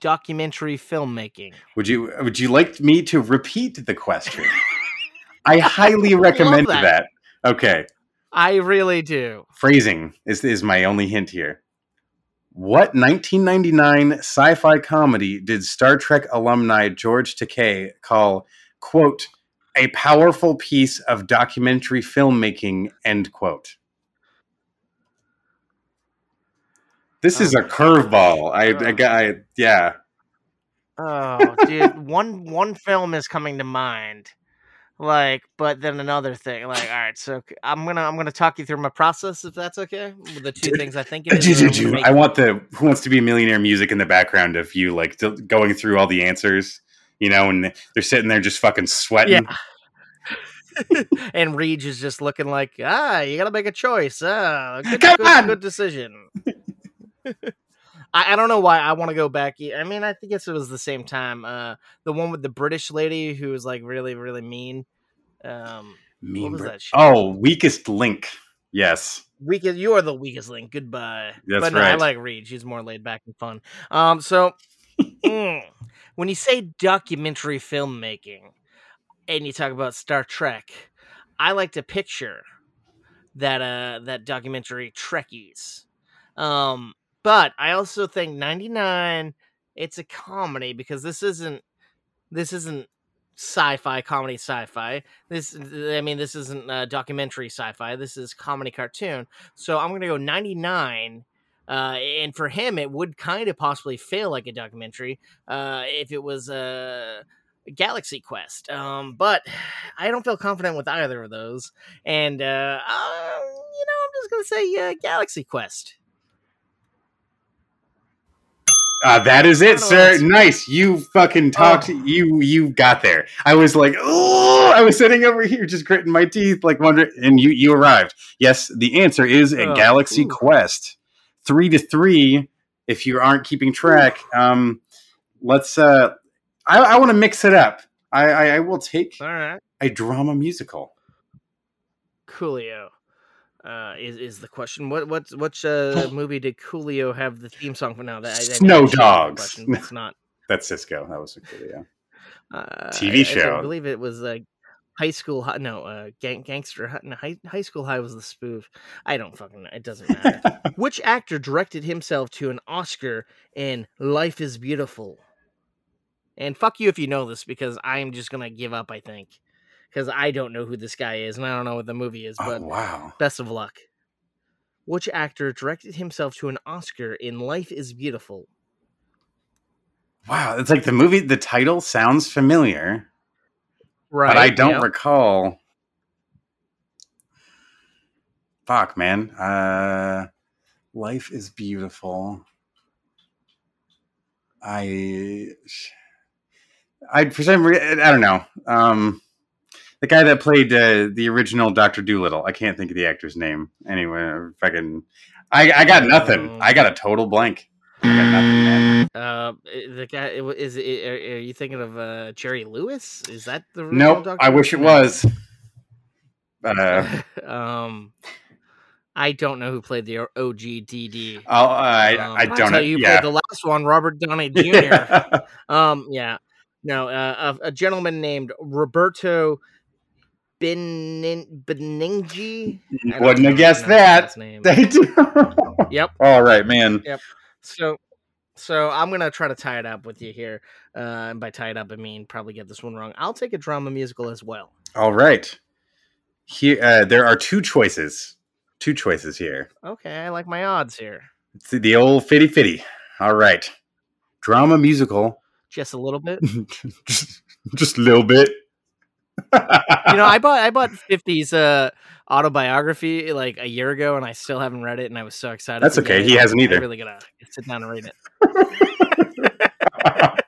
Speaker 1: documentary filmmaking.
Speaker 2: Would you would you like me to repeat the question? I highly recommend
Speaker 1: that.
Speaker 2: that. Okay.
Speaker 1: I really do.
Speaker 2: Phrasing is is my only hint here. What 1999 sci-fi comedy did Star Trek alumni George Takei call quote a powerful piece of documentary filmmaking end quote? This is
Speaker 1: Oh
Speaker 2: a curveball. I, I
Speaker 1: uh.
Speaker 2: got I, yeah.
Speaker 1: Oh, dude, one one film is coming to mind. Like, but then another thing. Like, all right, so I'm gonna I'm gonna talk you through my process if that's okay. The two things I think it is. and then we'll
Speaker 2: I want the Who Wants to Be a Millionaire music in the background of you like going through all the answers, you know, and they're sitting there just fucking sweating.
Speaker 1: Yeah. and Reed is just looking like, ah, you gotta make a choice. Ah, good,
Speaker 2: Come
Speaker 1: good,
Speaker 2: on!"
Speaker 1: good decision. I, I don't know why I want to go back. I mean, I think it was the same time. Uh, the one with the British lady who was like really, really mean. Um,
Speaker 2: Mean
Speaker 1: was
Speaker 2: Brit-
Speaker 1: that shit?
Speaker 2: Oh, weakest link. Yes.
Speaker 1: weakest, you are the weakest link. Goodbye.
Speaker 2: That's
Speaker 1: but no, I like Reed. She's more laid back and fun. Um, so mm, when you say documentary filmmaking and you talk about Star Trek, I like to picture that uh that documentary Trekkies. Um, but I also think 99 it's a comedy because this isn't this isn't sci-fi comedy sci-fi. This i mean this isn't uh, documentary sci-fi. This is comedy cartoon. So i'm gonna go 99 uh, and for him it would kind of possibly fail like a documentary uh, if it was a galaxy quest um, but i don't feel confident with either of those and uh, uh, you know i'm just gonna say uh, galaxy quest
Speaker 2: Uh, that is it, sir. Nice. You fucking talked.
Speaker 1: Oh.
Speaker 2: You you got there. I was like, oh, I was sitting over here just gritting my teeth, like wondering, and you you arrived. Yes, the answer is a
Speaker 1: Oh,
Speaker 2: Galaxy
Speaker 1: ooh.
Speaker 2: Quest. Three to three. If you aren't keeping track, um, let's. Uh, I, I want to mix it up. I, I I will take
Speaker 1: all right
Speaker 2: a drama musical.
Speaker 1: coolio uh, is is the question. What what which uh, movie did Coolio have the theme song for? Now that I, I
Speaker 2: Snow
Speaker 1: actually have the
Speaker 2: Dogs.
Speaker 1: it's not.
Speaker 2: That's Sisqó. That was a yeah.
Speaker 1: Uh,
Speaker 2: TV
Speaker 1: I- I, believe it was like high school. Hi- no, uh, gang, gangster. No, high, high school high was the spoof. I don't fucking know. It doesn't matter. which actor directed himself to an Oscar in Life Is Beautiful? And fuck you if you know this because I'm just gonna give up. I think because I don't know who this guy is and I don't know what the movie is.
Speaker 2: oh
Speaker 1: But
Speaker 2: wow.
Speaker 1: Best of luck. Which actor directed himself to an Oscar in Life is Beautiful?
Speaker 2: Wow, it's like the movie. The title sounds familiar,
Speaker 1: Right.
Speaker 2: but I don't recall. Fuck, man. Uh, life is beautiful. I, I for some reason I don't know. Um, the guy that played uh, the original Doctor Doolittle. I can't think of the actor's name. Anyway, fucking, I I got nothing. I got a total blank. I got nothing, man.
Speaker 1: Uh, the guy is. It, are, are you thinking of uh, Jerry Lewis? Is that the original
Speaker 2: Nope. I wish it was. Uh,
Speaker 1: um, I don't know who played the OGDD.
Speaker 2: I'll, I
Speaker 1: Um,
Speaker 2: I don't know.
Speaker 1: you
Speaker 2: yeah.
Speaker 1: played the last one, Robert Downey Jr. um, yeah, no, uh, a, a gentleman named Roberto Benin Beningi.
Speaker 2: Wouldn't have guessed that.
Speaker 1: name.
Speaker 2: They do.
Speaker 1: Yep.
Speaker 2: All right, man. Yep.
Speaker 1: So, so I'm gonna try to tie it up with you here. Uh, and by tie it up, I mean probably get this one wrong. I'll take a drama musical as well.
Speaker 2: All right. Here, uh, there are two choices. Two choices here.
Speaker 1: Okay, I like my odds here.
Speaker 2: It's the old fitty fitty. All right. Drama musical.
Speaker 1: Just a little bit.
Speaker 2: just, just a little bit.
Speaker 1: You know, I bought I bought 50's uh autobiography like a year ago, and I still haven't read it, and I was so excited.
Speaker 2: That's okay, he hasn't either.
Speaker 1: I
Speaker 2: either.
Speaker 1: really gonna sit down and read it.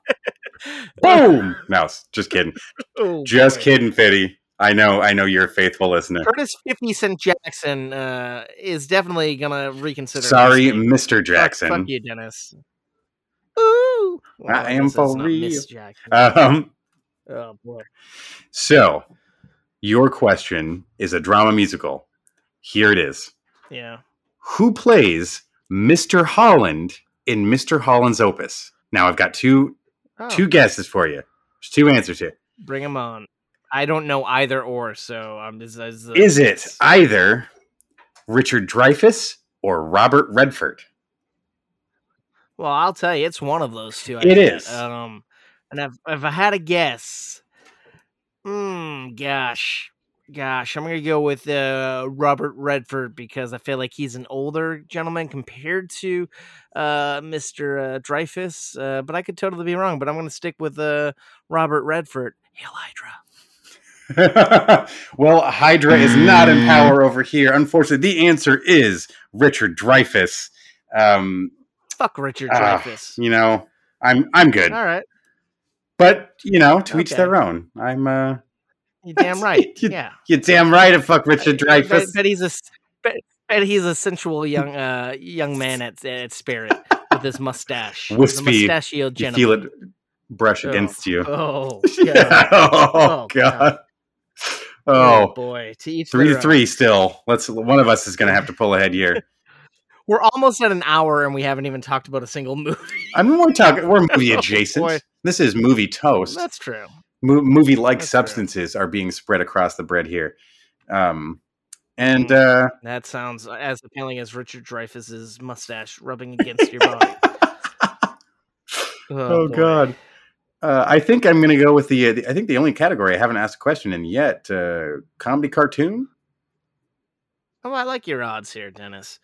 Speaker 2: Boom. S- just kidding.
Speaker 1: Oh,
Speaker 2: Just
Speaker 1: boy.
Speaker 2: kidding, Fitty. I know. I know you're a faithful listener.
Speaker 1: Curtis Fifty Cent Jackson uh, is definitely gonna reconsider.
Speaker 2: Sorry. Mr. Jackson.
Speaker 1: Fuck, you, Dennis. Ooh,
Speaker 2: I am for real. Um.
Speaker 1: Oh boy.
Speaker 2: So, your question is a drama musical. Here it is.
Speaker 1: Yeah.
Speaker 2: Who plays Mr. Holland in Mr. Holland's opus? Now, I've got two
Speaker 1: Oh,
Speaker 2: two guesses for you. There's two answers here.
Speaker 1: bring them on. I don't know either or, so I'm just. As, uh,
Speaker 2: Is it either Richard Dreyfuss or Robert Redford?
Speaker 1: Well, I'll tell you, it's one of those two. I
Speaker 2: It is.
Speaker 1: Um, and if if I had a guess, hmm, gosh, gosh, I'm gonna go with uh, Robert Redford because I feel like he's an older gentleman compared to uh, Mr. Uh, Dreyfuss. Uh, but I could totally be wrong. But I'm gonna stick with uh, Robert Redford. Hail Hydra.
Speaker 2: well, Hydra is not in power over here. Unfortunately, the answer is Richard Dreyfuss. Um,
Speaker 1: Fuck Richard
Speaker 2: ah,
Speaker 1: Dreyfuss.
Speaker 2: you know, I'm I'm good,
Speaker 1: All right,
Speaker 2: but you know, to each their own. I'm uh,
Speaker 1: you damn right.
Speaker 2: You-
Speaker 1: yeah.
Speaker 2: you're damn right. to fuck Richard Dreyfuss.
Speaker 1: bet he's a bet, bet he's a sensual young uh young man at at spirit with his mustache.
Speaker 2: Wispy.
Speaker 1: mustachioed
Speaker 2: You
Speaker 1: gentleman.
Speaker 2: feel it brush
Speaker 1: Oh.
Speaker 2: against you.
Speaker 1: Oh,
Speaker 2: Yeah.
Speaker 1: God.
Speaker 2: oh,
Speaker 1: Oh,
Speaker 2: god.
Speaker 1: oh
Speaker 2: Oh,
Speaker 1: boy, to each
Speaker 2: three to three still. Let's one of us is gonna have to pull ahead here.
Speaker 1: We're almost at an hour and we haven't even talked about a single movie.
Speaker 2: I mean, we're talking. We're movie
Speaker 1: Oh,
Speaker 2: adjacent.
Speaker 1: boy.
Speaker 2: this is movie toast.
Speaker 1: That's true.
Speaker 2: Mo- movie like
Speaker 1: That's true.
Speaker 2: substances are being spread across the bread here. Um, and
Speaker 1: Mm.
Speaker 2: uh,
Speaker 1: That sounds as appealing as Richard Dreyfuss's mustache rubbing against your body.
Speaker 2: oh,
Speaker 1: boy.
Speaker 2: god, uh, I think I'm going to go with the, uh, the. I think the only category I haven't asked a question in yet: uh, comedy cartoon.
Speaker 1: Oh, I like your odds here, Dennis.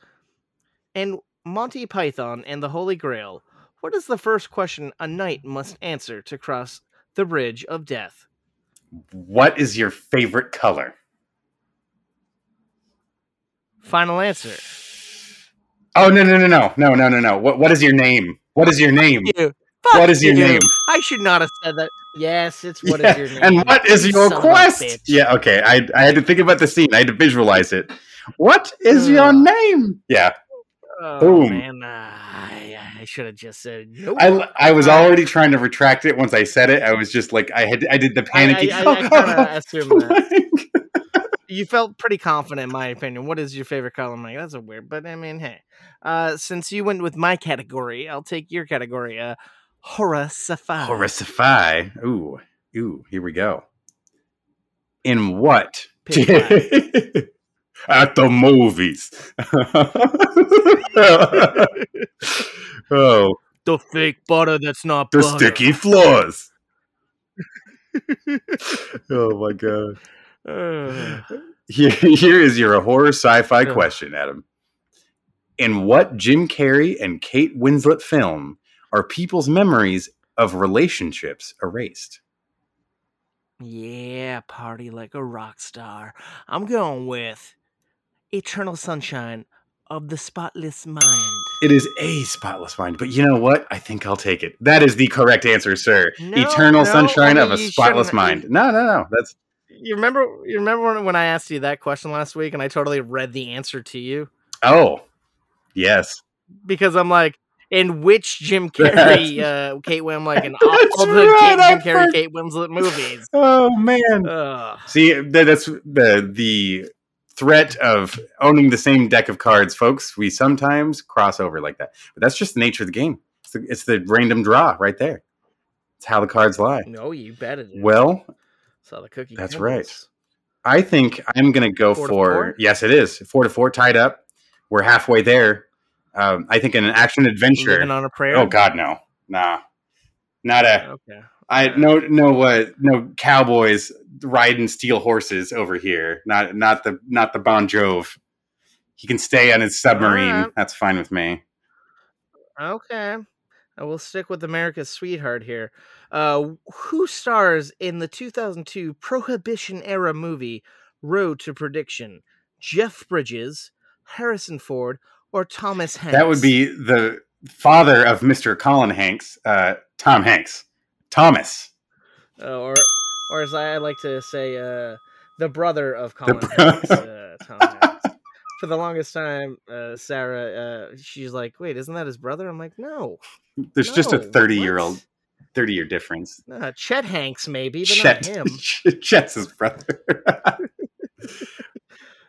Speaker 1: And Monty Python and the Holy Grail. What is the first question a knight must answer to cross the bridge of death?
Speaker 2: What is your favorite color?
Speaker 1: Final answer.
Speaker 2: Oh no no no no no no no no! What what is your name? What is your name?
Speaker 1: You.
Speaker 2: What is your
Speaker 1: you.
Speaker 2: name?
Speaker 1: I should not have said that. Yes, it's what is
Speaker 2: Yeah,
Speaker 1: your name.
Speaker 2: And what is your
Speaker 1: son
Speaker 2: quest? Yeah, okay. I I had to think about the scene. I had to visualize it. What is your name? Yeah,
Speaker 1: Oh,
Speaker 2: Boom.
Speaker 1: man, uh, I, I should have just said nope.
Speaker 2: I, I was already trying to retract it once I said it. I was just like I had I did the
Speaker 1: I, I,
Speaker 2: panicky.
Speaker 1: I, I kind of assumed that. You felt pretty confident, in my opinion. What is your favorite color? I'm like, that's a weird, but I mean, hey. Uh, since you went with my category, I'll take your category. Uh.
Speaker 2: Horrify. Ooh, ooh. Here we go. In what?
Speaker 1: Pitch
Speaker 2: At the movies. oh,
Speaker 1: the fake butter that's not
Speaker 2: the
Speaker 1: butter.
Speaker 2: sticky floors. oh my god.
Speaker 1: Ugh.
Speaker 2: Here, here is your horror sci-fi
Speaker 1: Ugh.
Speaker 2: question, Adam. In what Jim Carrey and Kate Winslet film are people's memories of relationships erased?
Speaker 1: yeah, party like a rock star. I'm going with Eternal Sunshine of the Spotless Mind.
Speaker 2: It is a spotless mind, but you know what? I think I'll take it. That is the correct answer, sir.
Speaker 1: No,
Speaker 2: Eternal
Speaker 1: no,
Speaker 2: sunshine
Speaker 1: I
Speaker 2: of a spotless mind. No, no, no. That's
Speaker 1: You remember? You remember when, I asked you that question last week, and I totally read the answer to you
Speaker 2: oh, yes.
Speaker 1: because I'm like, in which Jim Carrey, uh, Kate Winslet, like in all, all the
Speaker 2: right,
Speaker 1: Kate, Jim Carrey, Kate Winslet movies.
Speaker 2: Oh man.
Speaker 1: Ugh.
Speaker 2: See, that's the the threat of owning the same deck of cards, folks. We sometimes cross over like that, but that's just the nature of the game. It's the, it's the random draw right there. It's how the cards lie.
Speaker 1: No, you bet it. is.
Speaker 2: Well,
Speaker 1: saw the cookie.
Speaker 2: that's
Speaker 1: right.
Speaker 2: I think I'm going to go
Speaker 1: Four
Speaker 2: for
Speaker 1: four?
Speaker 2: yes, it is four to four tied up. We're halfway there. Um, I think in an action adventure.
Speaker 1: Living on a prayer.
Speaker 2: Oh God, no, nah, not a.
Speaker 1: Okay.
Speaker 2: I no no what no cowboys riding steel horses over here. Not not the not the Bon Jovi. He can stay on his submarine.
Speaker 1: Alright.
Speaker 2: That's fine with me.
Speaker 1: Okay. I will stick with America's Sweetheart here. Uh, who stars in the 2002 Prohibition era movie Road to Perdition? Jeff Bridges, Harrison Ford, or Thomas Hanks?
Speaker 2: That would be the father of Mr. Colin Hanks, uh, Tom Hanks. Thomas.
Speaker 1: Uh, or, or as I like to say, uh, the brother of Colin
Speaker 2: bro-
Speaker 1: Hanks, uh, Tom Hanks. For the longest time, uh, Sarah, uh, she's like, "Wait, isn't that his brother?" I'm like, "No,
Speaker 2: There's just a
Speaker 1: No,
Speaker 2: 30 year
Speaker 1: what?
Speaker 2: old, 30 year difference.
Speaker 1: Chet Hanks maybe, but
Speaker 2: Chet,
Speaker 1: not him."
Speaker 2: Chet's his brother.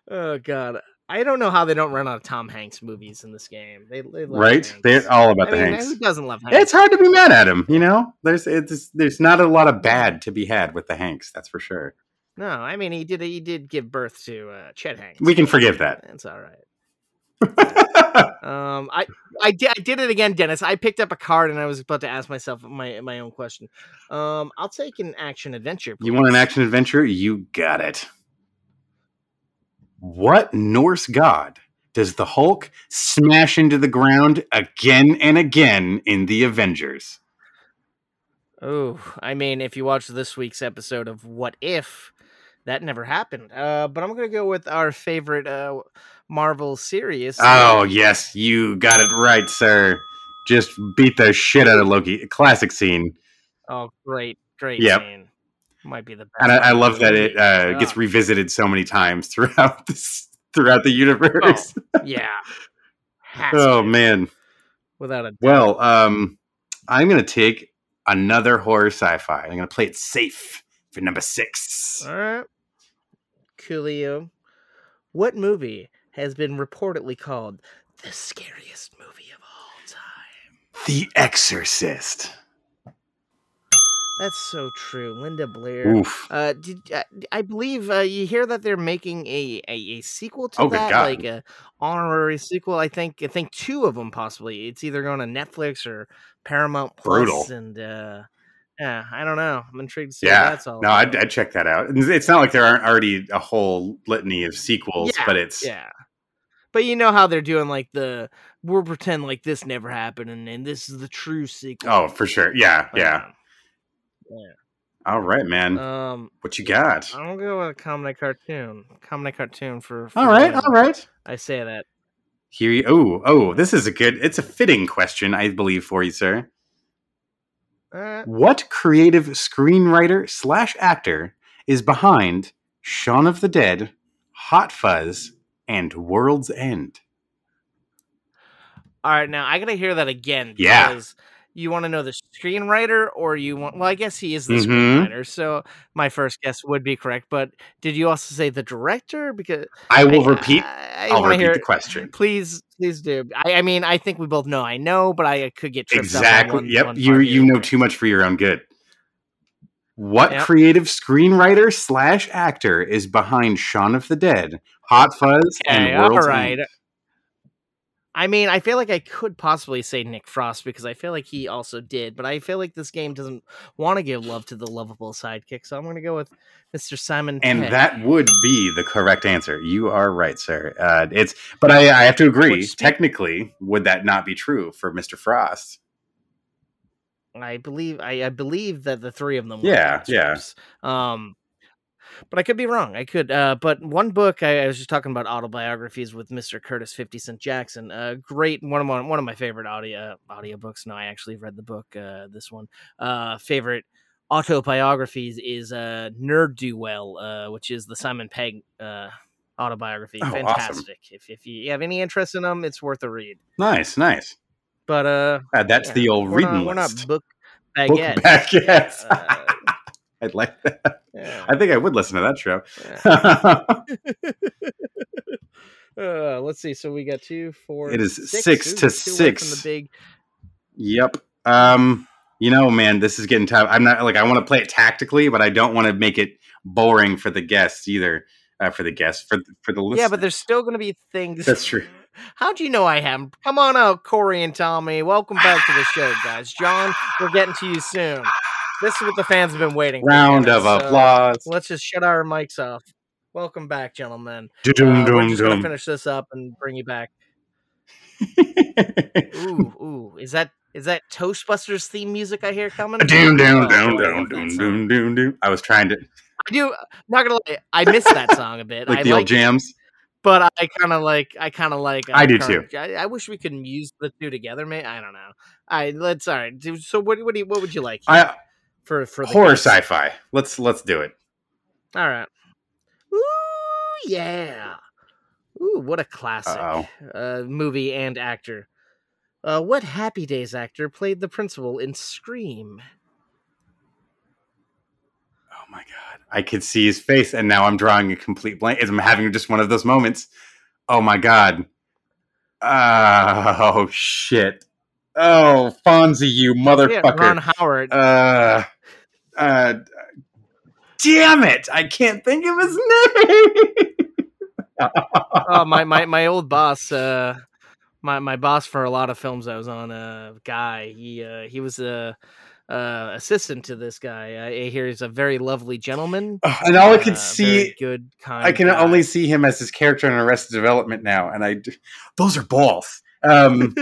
Speaker 1: Oh God, I don't know how they don't run out of Tom Hanks movies in this game. They, they love
Speaker 2: right?
Speaker 1: Hanks.
Speaker 2: They're all about
Speaker 1: I
Speaker 2: the
Speaker 1: mean,
Speaker 2: Hanks.
Speaker 1: who doesn't love Hanks?
Speaker 2: It's hard to be mad at him, you know. There's it's there's not a lot of bad to be had with the Hanks, that's for sure.
Speaker 1: No, I mean he did he did give birth to uh, Chet Hanks.
Speaker 2: We can forgive that.
Speaker 1: It's all right. Um, I I did I did it again, Dennis. I picked up a card and I was about to ask myself my my own question. Um, I'll take an action adventure.
Speaker 2: you want an action adventure? You got it. What Norse god does the Hulk smash into the ground again and again in the Avengers?
Speaker 1: Oh, I mean, if you watch this week's episode of What If, that never happened. Uh, but I'm gonna go with our favorite uh Marvel series.
Speaker 2: Oh, yes, you got it right, sir. Just beat the shit out of Loki. Classic scene.
Speaker 1: Oh, great, great
Speaker 2: Yep.
Speaker 1: scene. Might be the best.
Speaker 2: And I, I love that it
Speaker 1: movie.
Speaker 2: uh, gets
Speaker 1: Oh,
Speaker 2: revisited so many times throughout this throughout the universe.
Speaker 1: yeah. Has
Speaker 2: Oh,
Speaker 1: to,
Speaker 2: man.
Speaker 1: without a doubt.
Speaker 2: Well, um, I'm gonna take another horror sci-fi. I'm gonna play it safe for number six.
Speaker 1: All right. Coolio. What movie has been reportedly called the scariest movie of all time?
Speaker 2: The Exorcist.
Speaker 1: That's so true. Linda Blair.
Speaker 2: Oof.
Speaker 1: Uh, did uh, I believe uh, you hear that they're making a, a, a sequel to
Speaker 2: Oh,
Speaker 1: that, like a honorary sequel? I think I think two of them possibly. It's either going to Netflix or Paramount Plus,
Speaker 2: Brutal.
Speaker 1: and uh, yeah, I don't know. I'm intrigued to see
Speaker 2: Yeah.
Speaker 1: that's all.
Speaker 2: No, I'd. I'd check that out. It's not like there aren't already a whole litany of sequels,
Speaker 1: Yeah,
Speaker 2: but it's
Speaker 1: yeah. But you know how they're doing like the we'll pretend like this never happened and, and this is the true sequel.
Speaker 2: oh, for sure. Yeah, yeah. All right, man.
Speaker 1: Um,
Speaker 2: what you got?
Speaker 1: I'm gonna go with a comedy cartoon. Comedy cartoon for. for
Speaker 2: all right, all right.
Speaker 1: I say that.
Speaker 2: Here you. Oh, oh, this is a good. It's a fitting question, I believe, for you, sir.
Speaker 1: All right.
Speaker 2: What creative screenwriter slash actor is behind Shaun of the Dead, Hot Fuzz, and World's End?
Speaker 1: All right, now I gotta hear that again.
Speaker 2: Yeah.
Speaker 1: Because you want to know the screenwriter, or you want? Well, I guess he is the
Speaker 2: Mhm.
Speaker 1: screenwriter, so my first guess would be correct. But did you also say the director? Because
Speaker 2: I will
Speaker 1: I-
Speaker 2: repeat.
Speaker 1: I, I
Speaker 2: I'll
Speaker 1: want to
Speaker 2: repeat
Speaker 1: hear.
Speaker 2: the question.
Speaker 1: Please, please do. I, I mean, I think we both know. I know, but I could get tripped up on
Speaker 2: Exactly.
Speaker 1: one-
Speaker 2: yep.
Speaker 1: one
Speaker 2: you you know too much for your own good. What
Speaker 1: Yep.
Speaker 2: creative screenwriter slash actor is behind Shaun of the Dead, Hot Fuzz,
Speaker 1: Okay,
Speaker 2: and World's
Speaker 1: right.
Speaker 2: End?
Speaker 1: I mean, I feel like I could possibly say Nick Frost because I feel like he also did, but I feel like this game doesn't want to give love to the lovable sidekick, so I'm going to go with Mr. Simon.
Speaker 2: And
Speaker 1: Pegg.
Speaker 2: that would be the correct answer. You are right, sir. Uh, it's, but I, I have to agree.
Speaker 1: Which
Speaker 2: technically, would that not be true for Mister Frost?
Speaker 1: I believe I, I believe that the three of them. were
Speaker 2: Yeah, yeah.
Speaker 1: Um, but I could be wrong. I could. Uh, but one book I, I was just talking about autobiographies with Mr. Curtis Fifty Cent Jackson. Uh, great one of my one of my favorite audio audiobooks. No, I actually read the book. Uh, this one. Uh, favorite autobiographies is uh Nerd Do Well, uh, which is the Simon Pegg uh autobiography.
Speaker 2: Oh, awesome.
Speaker 1: Fantastic. If if you have any interest in them, it's worth a read.
Speaker 2: Nice, nice.
Speaker 1: But uh,
Speaker 2: that's
Speaker 1: yeah,
Speaker 2: the old reading
Speaker 1: not, we're not
Speaker 2: list.
Speaker 1: book
Speaker 2: Book
Speaker 1: baguette.
Speaker 2: I'd like that.
Speaker 1: yeah.
Speaker 2: I think I would listen to that show.
Speaker 1: Yeah. Uh, let's see. So we got two, four.
Speaker 2: It is
Speaker 1: six.
Speaker 2: six to six.
Speaker 1: From the big.
Speaker 2: Yep. Um, you know, man, this is getting tough. I'm not like I want to play it tactically, but I don't want to make it boring for the guests either. Uh, for the guests, for for the listeners.
Speaker 1: Yeah, but there's still going to be things.
Speaker 2: That's true.
Speaker 1: How'd you know I have? Come on out, Corey and Tommy. Welcome back to the show, guys. John, we're getting to you soon. This is what the fans have been waiting for.
Speaker 2: round of
Speaker 1: so
Speaker 2: applause.
Speaker 1: Let's just shut our mics off. Welcome back, gentlemen. Uh, we're just gonna finish this up and bring you back. Ooh, ooh, is that is that Toastbusters theme music I hear coming?
Speaker 2: Doom, doom,
Speaker 1: Oh,
Speaker 2: doom,
Speaker 1: I
Speaker 2: doom, doom, doom, doom, doom. I was trying to
Speaker 1: I do. Not gonna lie, I miss that song a bit.
Speaker 2: like
Speaker 1: I
Speaker 2: the old
Speaker 1: like, it,
Speaker 2: jams.
Speaker 1: but I kind of like. I kind of like.
Speaker 2: I
Speaker 1: uh,
Speaker 2: do
Speaker 1: current- I, I wish we could use the two together. Mate, I don't know. I let's all right. So what? What do you? What would you like?
Speaker 2: I
Speaker 1: for for the
Speaker 2: Horror
Speaker 1: guts.
Speaker 2: sci-fi. Let's let's do it.
Speaker 1: All right. Ooh yeah. Ooh, what a classic uh, movie and actor. Uh, what Happy Days actor played the principal in Scream?
Speaker 2: Oh my god. I could see his face and now I'm drawing a complete blank. I'm having just one of those moments. Oh my god. Oh shit. Oh, Fonzie, you
Speaker 1: Yeah,
Speaker 2: motherfucker.
Speaker 1: Ron Howard.
Speaker 2: uh, uh, damn it! I can't think of his name.
Speaker 1: oh, my, my my old boss. Uh, my my boss for a lot of films I was on. Uh, guy. He uh, he was a. Uh, assistant to this guy. I hear he's a very lovely gentleman.
Speaker 2: and all I
Speaker 1: uh,
Speaker 2: can see,
Speaker 1: good, kind.
Speaker 2: I can
Speaker 1: guy.
Speaker 2: only see him as his character in Arrested Development now, and I, those are balls. Um,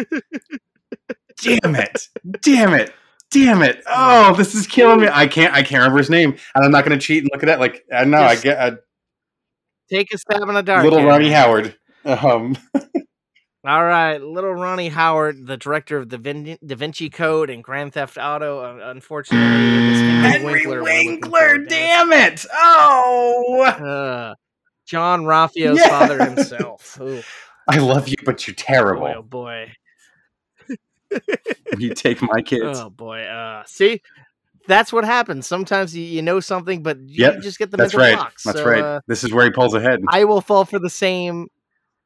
Speaker 2: damn it! Damn it! Damn it! Oh, this is killing me. I can't. I can't remember his name, and I'm not going to cheat and look at it. Like I know, I get uh,
Speaker 1: take a stab in the dark.
Speaker 2: little. Ronnie Howard. Um,
Speaker 1: All right, little Ronnie Howard, the director of the Vin- Da Vinci Code and Grand Theft Auto. Uh, unfortunately, Henry,
Speaker 2: Henry
Speaker 1: Winkler.
Speaker 2: Winkler. Damn it! Oh,
Speaker 1: Uh, John Raffio's
Speaker 2: Yes!
Speaker 1: father himself. Ooh,
Speaker 2: I love you, but you're terrible.
Speaker 1: boy, oh boy,
Speaker 2: you take my kids.
Speaker 1: oh boy. Uh, see, that's what happens. Sometimes you, you know something, but you
Speaker 2: Yep,
Speaker 1: just get the
Speaker 2: That's
Speaker 1: mental
Speaker 2: right.
Speaker 1: blocks.
Speaker 2: That's
Speaker 1: So,
Speaker 2: right.
Speaker 1: Uh,
Speaker 2: this is where he pulls ahead.
Speaker 1: I will fall for the same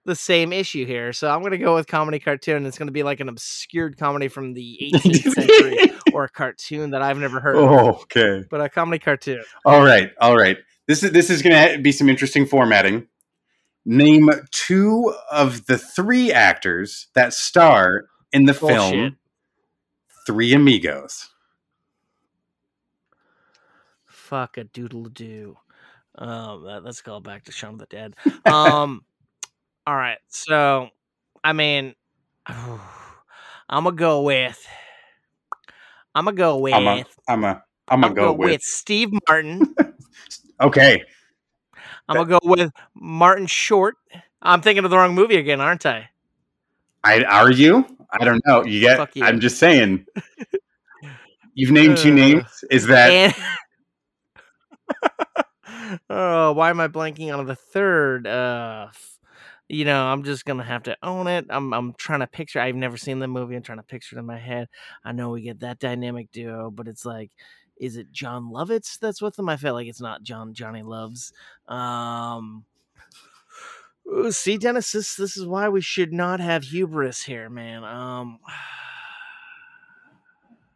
Speaker 1: the same issue here. So I'm going to go with comedy cartoon. It's going to be like an obscured comedy from the 18th century or a cartoon that I've never heard of.
Speaker 2: oh, okay.
Speaker 1: But a comedy cartoon.
Speaker 2: All right. All right. This is this is going to be some interesting formatting. Name two of the three actors that star in the film Three Amigos.
Speaker 1: Fuck a doodle doo. Um, that, let's go back to Shaun of the Dead. Um, all right. So, I mean, I'm gonna go with. I'm gonna go with.
Speaker 2: I'm a I'm a I'm
Speaker 1: I'm
Speaker 2: gonna go with.
Speaker 1: Steve Martin.
Speaker 2: Okay.
Speaker 1: I'm gonna go with Martin Short. I'm thinking of the wrong movie again, aren't I?
Speaker 2: I are you? I don't know. You get
Speaker 1: Fuck you.
Speaker 2: I'm just saying. You've named two
Speaker 1: Uh,
Speaker 2: names. Is that
Speaker 1: oh, why am I blanking on the third? Uh, you know, I'm just gonna have to own it. I'm I'm trying to picture. I've never seen the movie. I'm trying to picture it in my head. I know we get that dynamic duo, but it's like, is it Jon Lovitz that's with them? I feel like it's not John Johnny Loves. Um. Ooh, See, Dennis, this this is why we should not have hubris here, man. Um,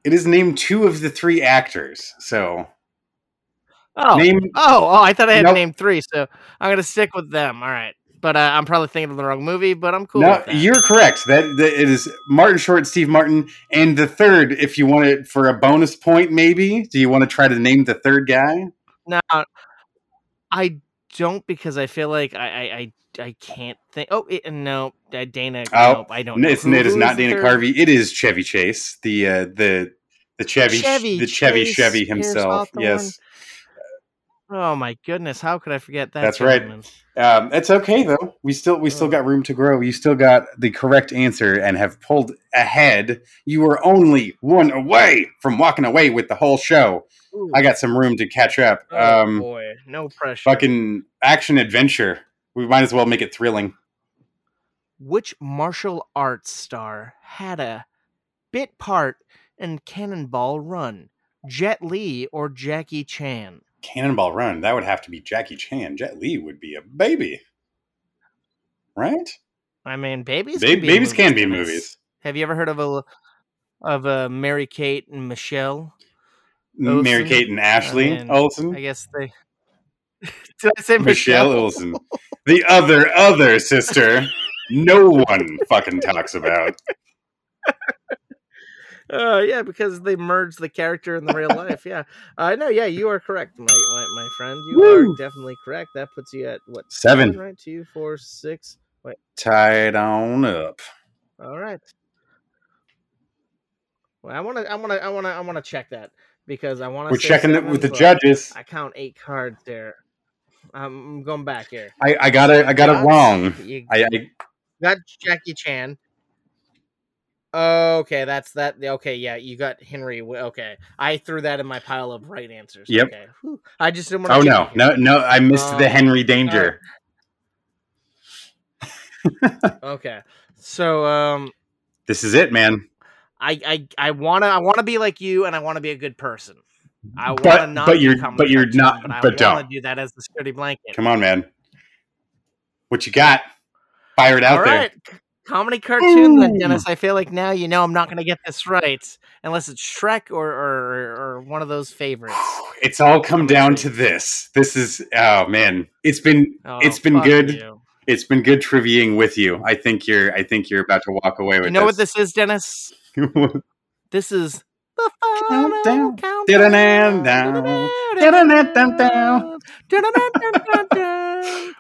Speaker 2: it is named two of the three actors. So
Speaker 1: oh,
Speaker 2: name
Speaker 1: Oh, oh, I thought I had
Speaker 2: Nope.
Speaker 1: named three, so I'm gonna stick with them. All right, but uh, I'm probably thinking of the wrong movie, but I'm cool.
Speaker 2: no, you're correct. That, that it is Martin Short, Steve Martin, and the third. If you want it for a bonus point, maybe. Do you want to try to name the third guy?
Speaker 1: now. I don't because I feel like I I I, I can't think. Oh it, no, uh, Dana.
Speaker 2: Oh,
Speaker 1: nope, I don't. Know.
Speaker 2: It's, it is not Dana
Speaker 1: third?
Speaker 2: Carvey. It is Chevy Chase, the uh, the the Chevy,
Speaker 1: Chevy
Speaker 2: the Chevy
Speaker 1: Chase,
Speaker 2: Chevy himself. Yes,
Speaker 1: Oh my goodness, how could I forget that?
Speaker 2: That's right. um, it's okay though. We still we still got room to grow. You still got the correct answer and have pulled ahead. You were only one away from walking away with the whole show.
Speaker 1: Ooh.
Speaker 2: I got some room to catch up.
Speaker 1: Oh
Speaker 2: um,
Speaker 1: boy, no pressure.
Speaker 2: fucking action adventure. We might as well make it thrilling.
Speaker 1: Which martial arts star had a bit part in Cannonball Run? Jet Li or Jackie Chan?
Speaker 2: Cannonball Run. That would have to be Jackie Chan. Jet Li would be a baby, right?
Speaker 1: I mean, babies.
Speaker 2: Ba-
Speaker 1: can be
Speaker 2: babies can be movies.
Speaker 1: Have you ever heard of a of a Mary Kate and Michelle?
Speaker 2: Mary Kate and Ashley
Speaker 1: mean,
Speaker 2: Olsen.
Speaker 1: I guess they. Did I say
Speaker 2: Michelle
Speaker 1: Michelle?
Speaker 2: Olsen. The other other sister. no one fucking talks about.
Speaker 1: Uh, yeah, because they merged the character in the real life. Yeah, I uh, know. Yeah, you are correct, my my, my friend. You
Speaker 2: Woo.
Speaker 1: are definitely correct. That puts you at what
Speaker 2: Seven.
Speaker 1: right? Two, four, six. Wait.
Speaker 2: Tied on up.
Speaker 1: All right. Well, I want to, I want to, I want to, I want to check that because I want to.
Speaker 2: We're checking it with the judges.
Speaker 1: I count eight cards there. I'm going back here.
Speaker 2: I, I got it. I got it wrong.
Speaker 1: You
Speaker 2: I, I
Speaker 1: got Jackie Chan. Okay, that's that. Okay, yeah, you got Henry. Okay, I threw that in my pile of right answers.
Speaker 2: Yep.
Speaker 1: Okay. I just didn't want
Speaker 2: Oh no, no, no! I missed the
Speaker 1: Um,
Speaker 2: Henry Danger.
Speaker 1: Okay, so um,
Speaker 2: This is it, man.
Speaker 1: I I I wanna I wanna be like you, and I wanna be a good person. I wanna
Speaker 2: But-
Speaker 1: not.
Speaker 2: but you're- but you're not-
Speaker 1: But I
Speaker 2: but
Speaker 1: wanna
Speaker 2: don't.
Speaker 1: do that as the sturdy blanket.
Speaker 2: Come on, man. What you got? Fire it out
Speaker 1: All
Speaker 2: there.
Speaker 1: right. Comedy cartoon, then Dennis. I feel like now you know I'm not going to get this right unless it's Shrek or or, or one of those favorites.
Speaker 2: It's all come down to this. This is oh man. It's been
Speaker 1: Oh,
Speaker 2: It's been good.
Speaker 1: You.
Speaker 2: it's been good triviaing with you. I think you're I think you're about to walk away with
Speaker 1: You know what this is, Dennis? This is
Speaker 2: Countdown.
Speaker 1: countdown.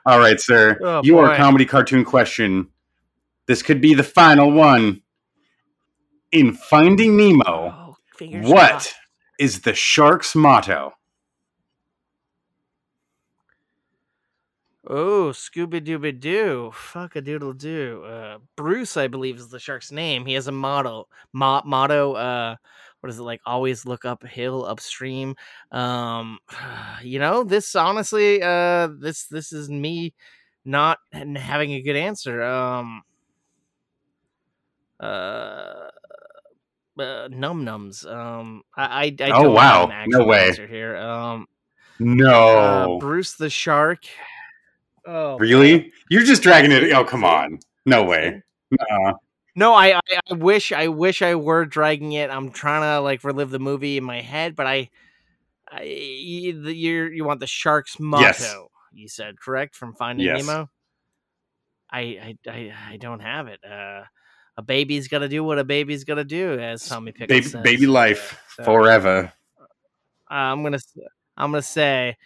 Speaker 2: All right, sir.
Speaker 1: Oh,
Speaker 2: Your
Speaker 1: boy.
Speaker 2: comedy cartoon question. This could be the final one. In Finding Nemo,
Speaker 1: Oh,
Speaker 2: what
Speaker 1: crossed.
Speaker 2: is the shark's motto?
Speaker 1: Oh, Scooby Dooby Doo. Fuck a doodle doo. Uh, Bruce, I believe, is the shark's name. He has a motto. Mo- motto. Uh, what is it like? Always look uphill, upstream. Um, you know, this honestly, uh, this this is me not having a good answer. Um, uh. Uh, num nums. Um, I, I, I
Speaker 2: Oh, wow. No way.
Speaker 1: here. Um,
Speaker 2: No.
Speaker 1: uh, Bruce the shark. Oh,
Speaker 2: really? You're just dragging it. Oh, come on. No way. Uh,
Speaker 1: No, I, I I wish I wish I were dragging it. I'm trying to like relive the movie in my head, but I, I you you you want the shark's motto?
Speaker 2: Yes.
Speaker 1: You said correct from Finding
Speaker 2: Yes.
Speaker 1: Nemo. I, I I I don't have it. Uh, a baby's got to do what a baby's got to do, as Tommy Pickles
Speaker 2: baby,
Speaker 1: says.
Speaker 2: baby life
Speaker 1: So,
Speaker 2: forever.
Speaker 1: uh, I'm gonna I'm gonna say,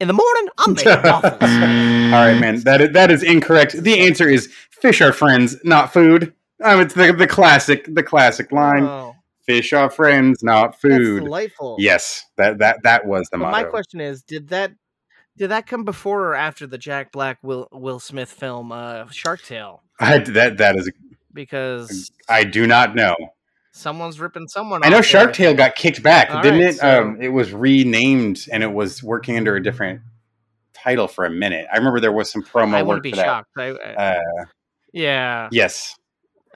Speaker 1: in the morning I'm making waffles.
Speaker 2: All right, man. That is, that is incorrect. The answer is fish are friends, not food. Um, it's the, the classic the classic line.
Speaker 1: Oh,
Speaker 2: Fish are friends, not
Speaker 1: that's
Speaker 2: food.
Speaker 1: delightful.
Speaker 2: Yes, that that that was the
Speaker 1: But
Speaker 2: motto.
Speaker 1: my question is, did that did that come before or after the Jack Black Will Will Smith film uh, Shark Tale?
Speaker 2: I, that that is
Speaker 1: Because
Speaker 2: I do not know.
Speaker 1: someone's ripping someone.
Speaker 2: I know Shark
Speaker 1: there.
Speaker 2: Tale got kicked back,
Speaker 1: All
Speaker 2: didn't
Speaker 1: right,
Speaker 2: it?
Speaker 1: so-
Speaker 2: Um, it was renamed and it was working under a different title for a minute. I remember there was some promo
Speaker 1: I
Speaker 2: work
Speaker 1: wouldn't be
Speaker 2: that.
Speaker 1: shocked. I, I,
Speaker 2: Uh,
Speaker 1: yeah,
Speaker 2: yes,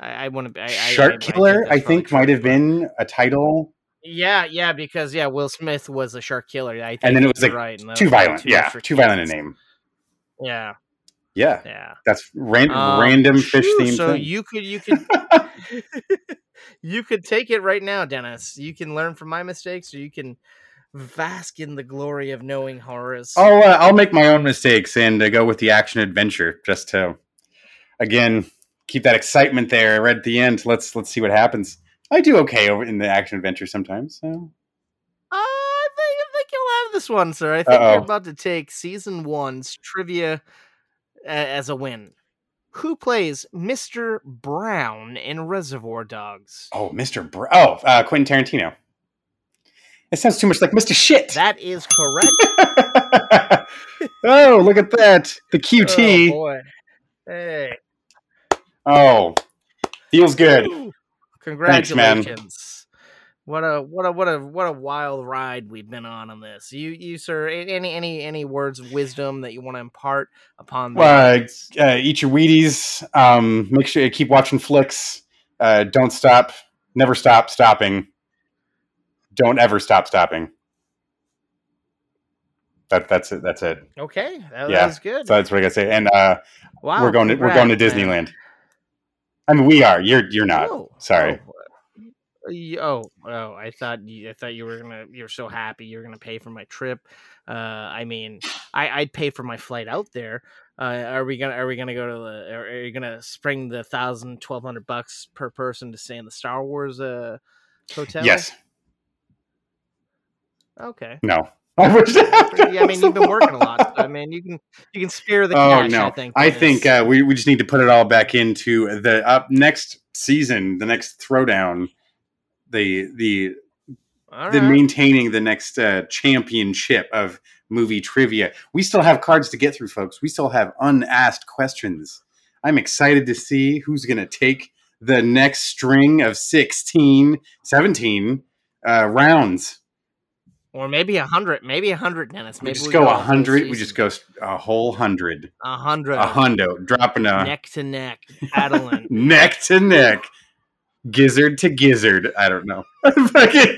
Speaker 1: I, I I, I-
Speaker 2: Shark
Speaker 1: I- I
Speaker 2: Killer.
Speaker 1: that's
Speaker 2: I think might have been a title.
Speaker 1: Yeah, yeah, because yeah, Will Smith was a shark killer. I think
Speaker 2: And then it was like
Speaker 1: right,
Speaker 2: Too violent.
Speaker 1: too
Speaker 2: yeah, too violent a name.
Speaker 1: Yeah,
Speaker 2: Yeah,
Speaker 1: yeah.
Speaker 2: that's ran-
Speaker 1: Um,
Speaker 2: random fish
Speaker 1: phew,
Speaker 2: themed
Speaker 1: So
Speaker 2: thing.
Speaker 1: you could you could you could take it right now, Dennis. You can learn from my mistakes, or you can bask in the glory of knowing horrors.
Speaker 2: I'll uh, I'll make my own mistakes and uh, go with the action adventure just to again keep that excitement there right at the end. Let's let's see what happens. I do okay over in the action adventure sometimes. So.
Speaker 1: Uh, I think I think you'll have this one, sir. I think
Speaker 2: Uh-oh.
Speaker 1: you're about to take season one's trivia a- as a win. Who plays Mr. Brown in Reservoir Dogs?
Speaker 2: Oh, Mr. Br- oh, uh, Quentin Tarantino. It sounds too much like Mr. Shit.
Speaker 1: That is correct.
Speaker 2: oh, look at that. The
Speaker 1: Oh
Speaker 2: QT.
Speaker 1: boy! Hey,
Speaker 2: Oh, feels good. Thanks, man.
Speaker 1: congratulations! What a what a what a what a wild ride we've been on on this. You you sir, any any any words of wisdom that you want to impart upon the
Speaker 2: Well,
Speaker 1: audience?
Speaker 2: uh, eat your Wheaties. Um, make sure you keep watching flicks. Uh, don't stop. Never stop stopping. Don't ever stop stopping. That that's it. That's it.
Speaker 1: Okay, that,
Speaker 2: Yeah,
Speaker 1: that was good.
Speaker 2: So that's what I gotta say. And uh,
Speaker 1: wow,
Speaker 2: we're going to we're going to
Speaker 1: Disneyland. man.
Speaker 2: I mean, we are. You're you're not.
Speaker 1: Oh,
Speaker 2: Sorry.
Speaker 1: Oh, oh, oh, I thought you, I thought you were gonna. You're so happy you're gonna pay for my trip. Uh, I mean, I I'd pay for my flight out there. Uh, are we gonna Are we gonna go to the? Are, are you gonna spring the thousand, twelve hundred bucks per person to stay in the Star Wars uh hotel?
Speaker 2: Yes.
Speaker 1: Okay.
Speaker 2: No. I wish.
Speaker 1: Yeah, I mean, you've been working a lot. So, I mean, you can you can spare the
Speaker 2: Oh
Speaker 1: cash.
Speaker 2: no!
Speaker 1: I think.
Speaker 2: I think uh, we we just need to put it all back into the up next season, the next throwdown, the the
Speaker 1: All
Speaker 2: the
Speaker 1: right.
Speaker 2: maintaining the next uh, championship of movie trivia. We still have cards to get through, folks. We still have unasked questions. I'm excited to see who's going to take the next string of 16, 17 uh, rounds.
Speaker 1: Or maybe a hundred, maybe a hundred, Dennis.
Speaker 2: We
Speaker 1: Maybe
Speaker 2: just
Speaker 1: we
Speaker 2: go
Speaker 1: a
Speaker 2: hundred. We just go a whole hundred.
Speaker 1: a hundred,
Speaker 2: A hundo, dropping a
Speaker 1: neck to neck, paddling.
Speaker 2: neck to neck, gizzard to gizzard. I don't know.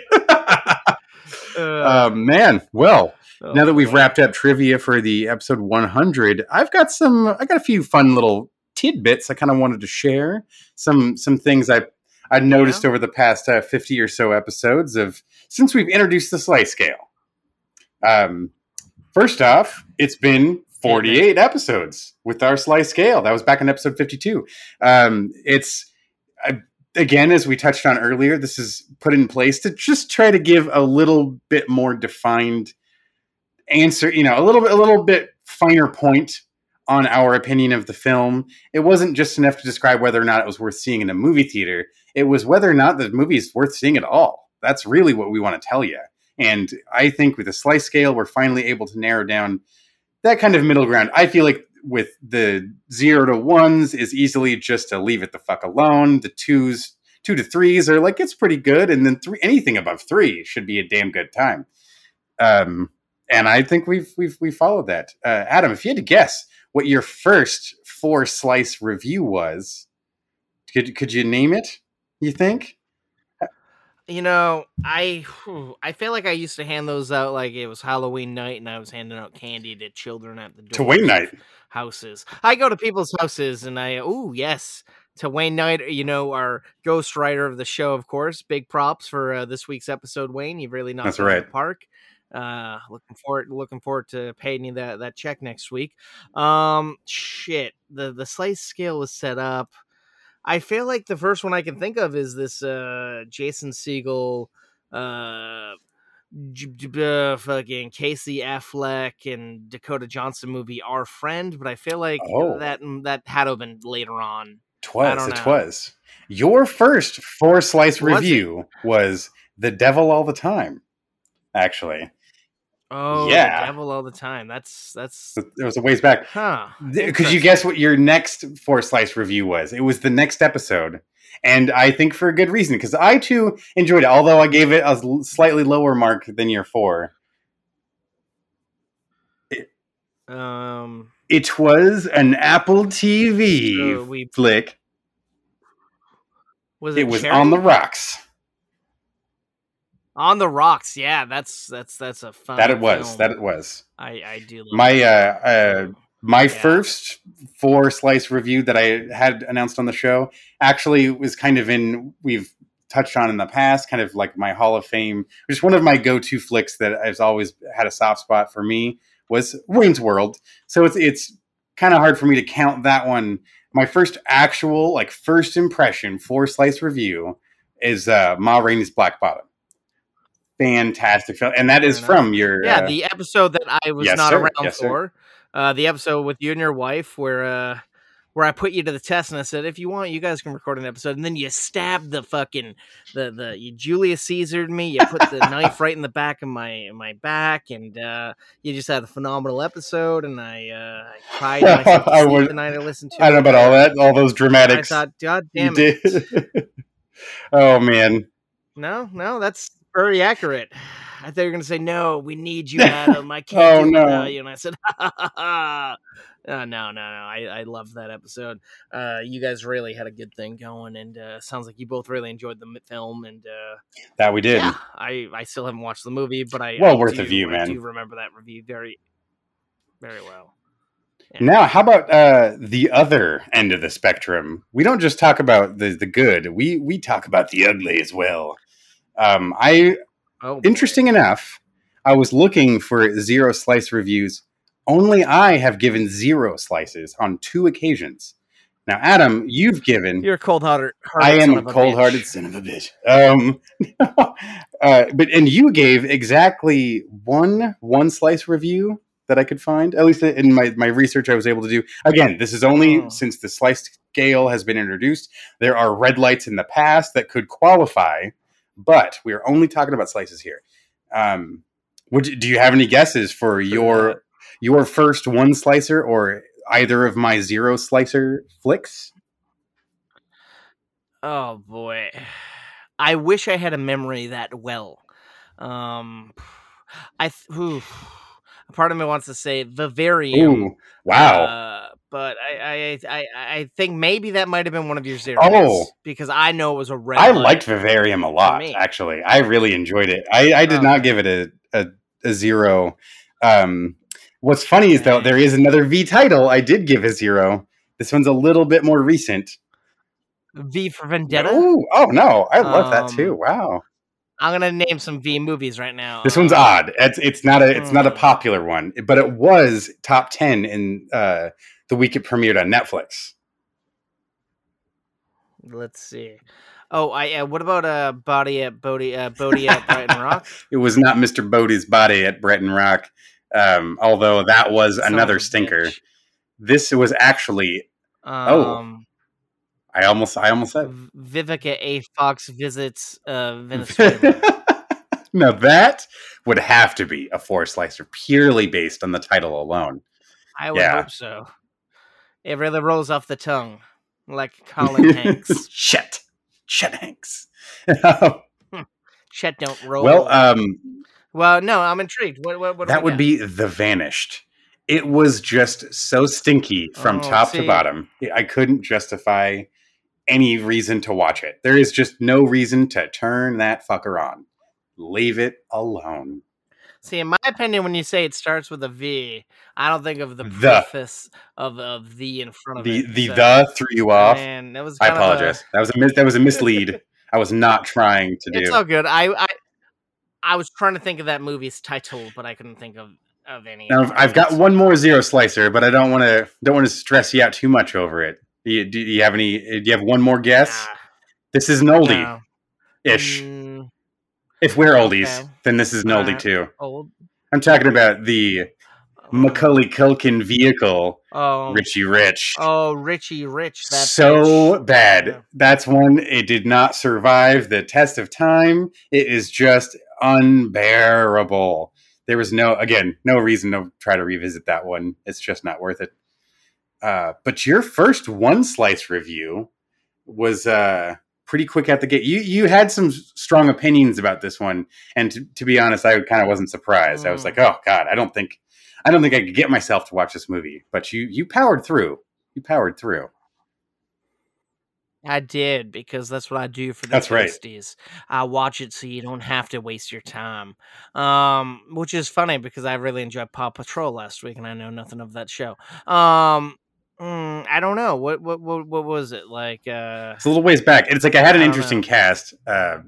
Speaker 1: Uh,
Speaker 2: uh, man, well,
Speaker 1: oh,
Speaker 2: now that we've wrapped up trivia for the episode 100, I've got some. I got a few fun little tidbits I kind of wanted to share. Some some things I I noticed over the past uh, 50 or so episodes of since we've introduced the slice scale. Um, first off, it's been 48 episodes with our slice scale. That was back in episode 52. Um, it's I, again, as we touched on earlier, this is put in place to just try to give a little bit more defined answer, you know, a little bit, a little bit finer point on our opinion of the film. It wasn't just enough to describe whether or not it was worth seeing in a movie theater. It was whether or not the movie is worth seeing at all. That's really what we want to tell you. And I think with the slice scale, we're finally able to narrow down that kind of middle ground. I feel like with the zero to ones is easily just to leave it the fuck alone. The twos, two to threes are like it's pretty good, and then three anything above three should be a damn good time. Um, and I think we've we've we followed that. Uh, Adam, if you had to guess what your first four slice review was, could could you name it? You think?
Speaker 1: You know, I whew, I feel like I used to hand those out like it was Halloween night, and I was handing out candy to children at the door
Speaker 2: To Wayne Night.
Speaker 1: houses. I go to people's houses, and I oh yes, to Wayne Knight. You know, our ghost writer of the show, of course. Big props for uh, this week's episode, Wayne. You've really knocked
Speaker 2: That's
Speaker 1: it out of
Speaker 2: right.
Speaker 1: the park. Uh, looking forward, looking forward to paying you that that check next week. Um, shit, the the slice scale was set up. I feel like the first one I can think of is this uh Jason Segel uh j- j- uh, fucking Casey Affleck and Dakota Johnson movie Our Friend, but I feel like
Speaker 2: Oh.
Speaker 1: that that had to have been later on.
Speaker 2: Twas,
Speaker 1: don't
Speaker 2: it twas. Your first four slice
Speaker 1: Was
Speaker 2: review was The Devil All the Time, actually.
Speaker 1: Oh,
Speaker 2: Yeah.
Speaker 1: devil all the time. That's that's
Speaker 2: It was a ways back.
Speaker 1: huh.
Speaker 2: Could you guess what your next four slice review was? It was the next episode. And I think for a good reason, because I too enjoyed it, although I gave it a slightly lower mark than your four.
Speaker 1: Um,
Speaker 2: It was an Apple TV
Speaker 1: so we
Speaker 2: flick.
Speaker 1: was it,
Speaker 2: It was
Speaker 1: Cherry?
Speaker 2: on the rocks.
Speaker 1: On the rocks. Yeah, that's that's that's a fun.
Speaker 2: That it was.
Speaker 1: film.
Speaker 2: That it was.
Speaker 1: I I do. Love
Speaker 2: My uh, uh, my
Speaker 1: Yeah.
Speaker 2: first four slice review that I had announced on the show actually was kind of in we've touched on in the past, kind of like my Hall of Fame, just one of my go-to flicks that has always had a soft spot for me was Wayne's World. So it's it's kind of hard for me to count that one. My first actual like first impression four slice review is uh, Ma Rainey's Black Bottom. Fantastic film, and that
Speaker 1: Fair
Speaker 2: is
Speaker 1: enough.
Speaker 2: from your
Speaker 1: yeah,
Speaker 2: uh,
Speaker 1: the episode that I was
Speaker 2: yes,
Speaker 1: not
Speaker 2: sir.
Speaker 1: around
Speaker 2: Yes,
Speaker 1: for, uh, the episode with you and your wife, where uh, where I put you to the test, and I said, if you want, you guys can record an episode, and then you stabbed the fucking the the you Julius Caesared me, you put the knife right in the back of my my back, and uh, you just had a phenomenal episode, and I uh, I cried myself
Speaker 2: I would-
Speaker 1: the night I listened to.
Speaker 2: I don't know about all that, all those dramatics I
Speaker 1: thought, God damn it.
Speaker 2: oh man,
Speaker 1: No, no, that's very accurate. I thought you were going to say, no, we need you, Adam. I can't
Speaker 2: Oh,
Speaker 1: do
Speaker 2: no.
Speaker 1: without you. And I said, ha, ha, ha. Uh, no, no, no. I, I loved that episode. Uh, you guys really had a good thing going, and uh, sounds like you both really enjoyed the film. And uh,
Speaker 2: that we did.
Speaker 1: yeah, I, I still haven't watched the movie, but I
Speaker 2: Well
Speaker 1: I
Speaker 2: worth
Speaker 1: do,
Speaker 2: a view,
Speaker 1: I
Speaker 2: man.
Speaker 1: do remember that review very, very well. Yeah.
Speaker 2: Now, how about uh, the other end of the spectrum? We don't just talk about the the good; we we talk about the ugly as well. Um, I
Speaker 1: Oh,
Speaker 2: interesting enough, I was looking for zero slice reviews. Only I have given zero slices on two occasions. Now, Adam, you've given
Speaker 1: You're a cold hearted.
Speaker 2: I am a cold hearted son of a bitch. Um, uh, but and you gave exactly one one slice review that I could find. At least in my my research, I was able to do. Again, this is only
Speaker 1: Oh.
Speaker 2: since the slice scale has been introduced. There are red lights in the past that could qualify, but we are only talking about slices here. Um, would you, do you have any guesses for your your first one slicer or either of my zero slicer flicks?
Speaker 1: Oh boy. I wish I had a memory that well. Um I th- ooh, part of me wants to say Vivarium.
Speaker 2: Ooh, wow.
Speaker 1: Uh, but I, I I I think maybe that might have been one of your zeros.
Speaker 2: Oh.
Speaker 1: because I know it was a red.
Speaker 2: I liked Vivarium a lot, actually. I really enjoyed it. I, I did
Speaker 1: Oh.
Speaker 2: not give it a, a, a zero. Um, what's funny is, though, there is another V title I did give a zero. This one's a little bit more recent.
Speaker 1: V for Vendetta.
Speaker 2: Ooh, oh, no. I love that,
Speaker 1: Um,
Speaker 2: too. Wow.
Speaker 1: I'm gonna name some V movies right now.
Speaker 2: This one's
Speaker 1: Uh,
Speaker 2: odd. It's, it's not a it's not a
Speaker 1: Hmm.
Speaker 2: popular one, but it was top 10 in uh, the week it premiered on Netflix.
Speaker 1: Let's see. Oh, I uh, what about uh Body at Bodie uh Bodie at Brighton Rock?
Speaker 2: It was not Mr. Bodie's body at Brighton Rock, um, although that was
Speaker 1: Son
Speaker 2: another stinker.
Speaker 1: bitch.
Speaker 2: This was actually
Speaker 1: Um,
Speaker 2: I almost I almost said
Speaker 1: Vivica A. Fox visits uh Venezuela.
Speaker 2: now that would have to be a four slicer purely based on the title alone.
Speaker 1: I would
Speaker 2: Yeah.
Speaker 1: hope so. It really rolls off the tongue, like Colin Hanks.
Speaker 2: Chet. Chet Hanks.
Speaker 1: Chet don't roll.
Speaker 2: well, um,
Speaker 1: well, no, I'm intrigued. What, what, what
Speaker 2: that would
Speaker 1: got?
Speaker 2: be The Vanished. It was just so stinky from
Speaker 1: Oh,
Speaker 2: top to bottom. I couldn't justify any reason to watch it. There is just no reason to turn that fucker on. Leave it alone.
Speaker 1: See, in my opinion, when you say it starts with a V, I don't think of the,
Speaker 2: The.
Speaker 1: preface of of the in front of
Speaker 2: The
Speaker 1: it.
Speaker 2: the
Speaker 1: so,
Speaker 2: the threw you off.
Speaker 1: Man, that was
Speaker 2: I
Speaker 1: of a-
Speaker 2: apologize. That was a mis- that was a mislead. I was not trying to do.
Speaker 1: It's all good. I, I I was trying to think of that movie's title, but I couldn't think of of any.
Speaker 2: Now I've got one more zero slicer, but I don't want to don't want to stress you out too much over it. Do you, do you have any? Do you have one more guess?
Speaker 1: Nah,
Speaker 2: This is an oldie ish.
Speaker 1: Mm,
Speaker 2: If we're oldies,
Speaker 1: okay.
Speaker 2: then this is an oldie
Speaker 1: Alright.
Speaker 2: too.
Speaker 1: old.
Speaker 2: I'm talking about the Macaulay Culkin vehicle,
Speaker 1: Oh,
Speaker 2: Richie Rich.
Speaker 1: oh, Richie Rich. That
Speaker 2: so
Speaker 1: bitch.
Speaker 2: bad. That's one. It did not survive the test of time. It is just unbearable. There was no, again, no reason to try to revisit that one. It's just not worth it. Uh, but your first one slice review was uh, pretty quick at the gate. You you had some strong opinions about this one, and to, to be honest, I kind of wasn't surprised. I was
Speaker 1: Mm.
Speaker 2: like, oh god, I don't think, I don't think I could get myself to watch this movie. But you you powered through. You powered through.
Speaker 1: I did because that's what I do for the
Speaker 2: That's right.
Speaker 1: tasties. I watch it so you don't have to waste your time. Um, which is funny because I really enjoyed Paw Patrol last week, and I know nothing of that show. Um, mm, I don't know what what what, what was it like? Uh,
Speaker 2: It's a little ways back. It's like I had an
Speaker 1: I
Speaker 2: interesting
Speaker 1: know.
Speaker 2: cast. Uh,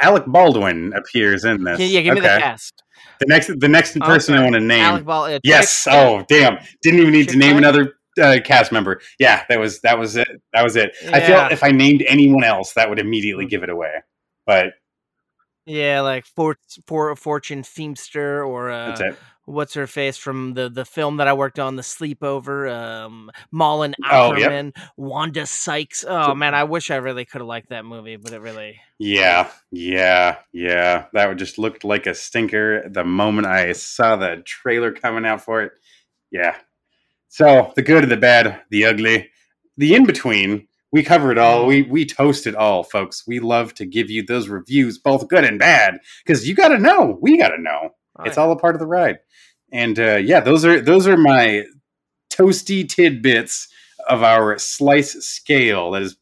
Speaker 2: Alec Baldwin appears in this.
Speaker 1: yeah, yeah, give me the cast.
Speaker 2: The next, the next person I want to name.
Speaker 1: Alec Ball. Uh,
Speaker 2: yes.
Speaker 1: Chick-
Speaker 2: Oh, damn! Didn't even need to name another uh, cast member. Yeah, that was that was it. That was it. I feel if I named anyone else, that would immediately
Speaker 1: Mm.
Speaker 2: give it away. But
Speaker 1: Yeah, like for, for Fortune Feemster or uh,
Speaker 2: that's it.
Speaker 1: What's her face from the the film that I worked on, The Sleepover, um, Malin
Speaker 2: Oh, yep.
Speaker 1: Wanda Sykes. Oh man, I wish I really could have liked that movie, but it really.
Speaker 2: Yeah, yeah, yeah. That would just looked like a stinker the moment I saw the trailer coming out for it. Yeah. So the good, and the bad, the ugly, the in between. We cover it all. We we toast it all, folks. We love to give you those reviews, both good and bad, because you got to know. We got to know.
Speaker 1: Oh,
Speaker 2: it's
Speaker 1: yeah.
Speaker 2: all a part of the ride. And uh, yeah, those are those are my toasty tidbits of our slice scale. That has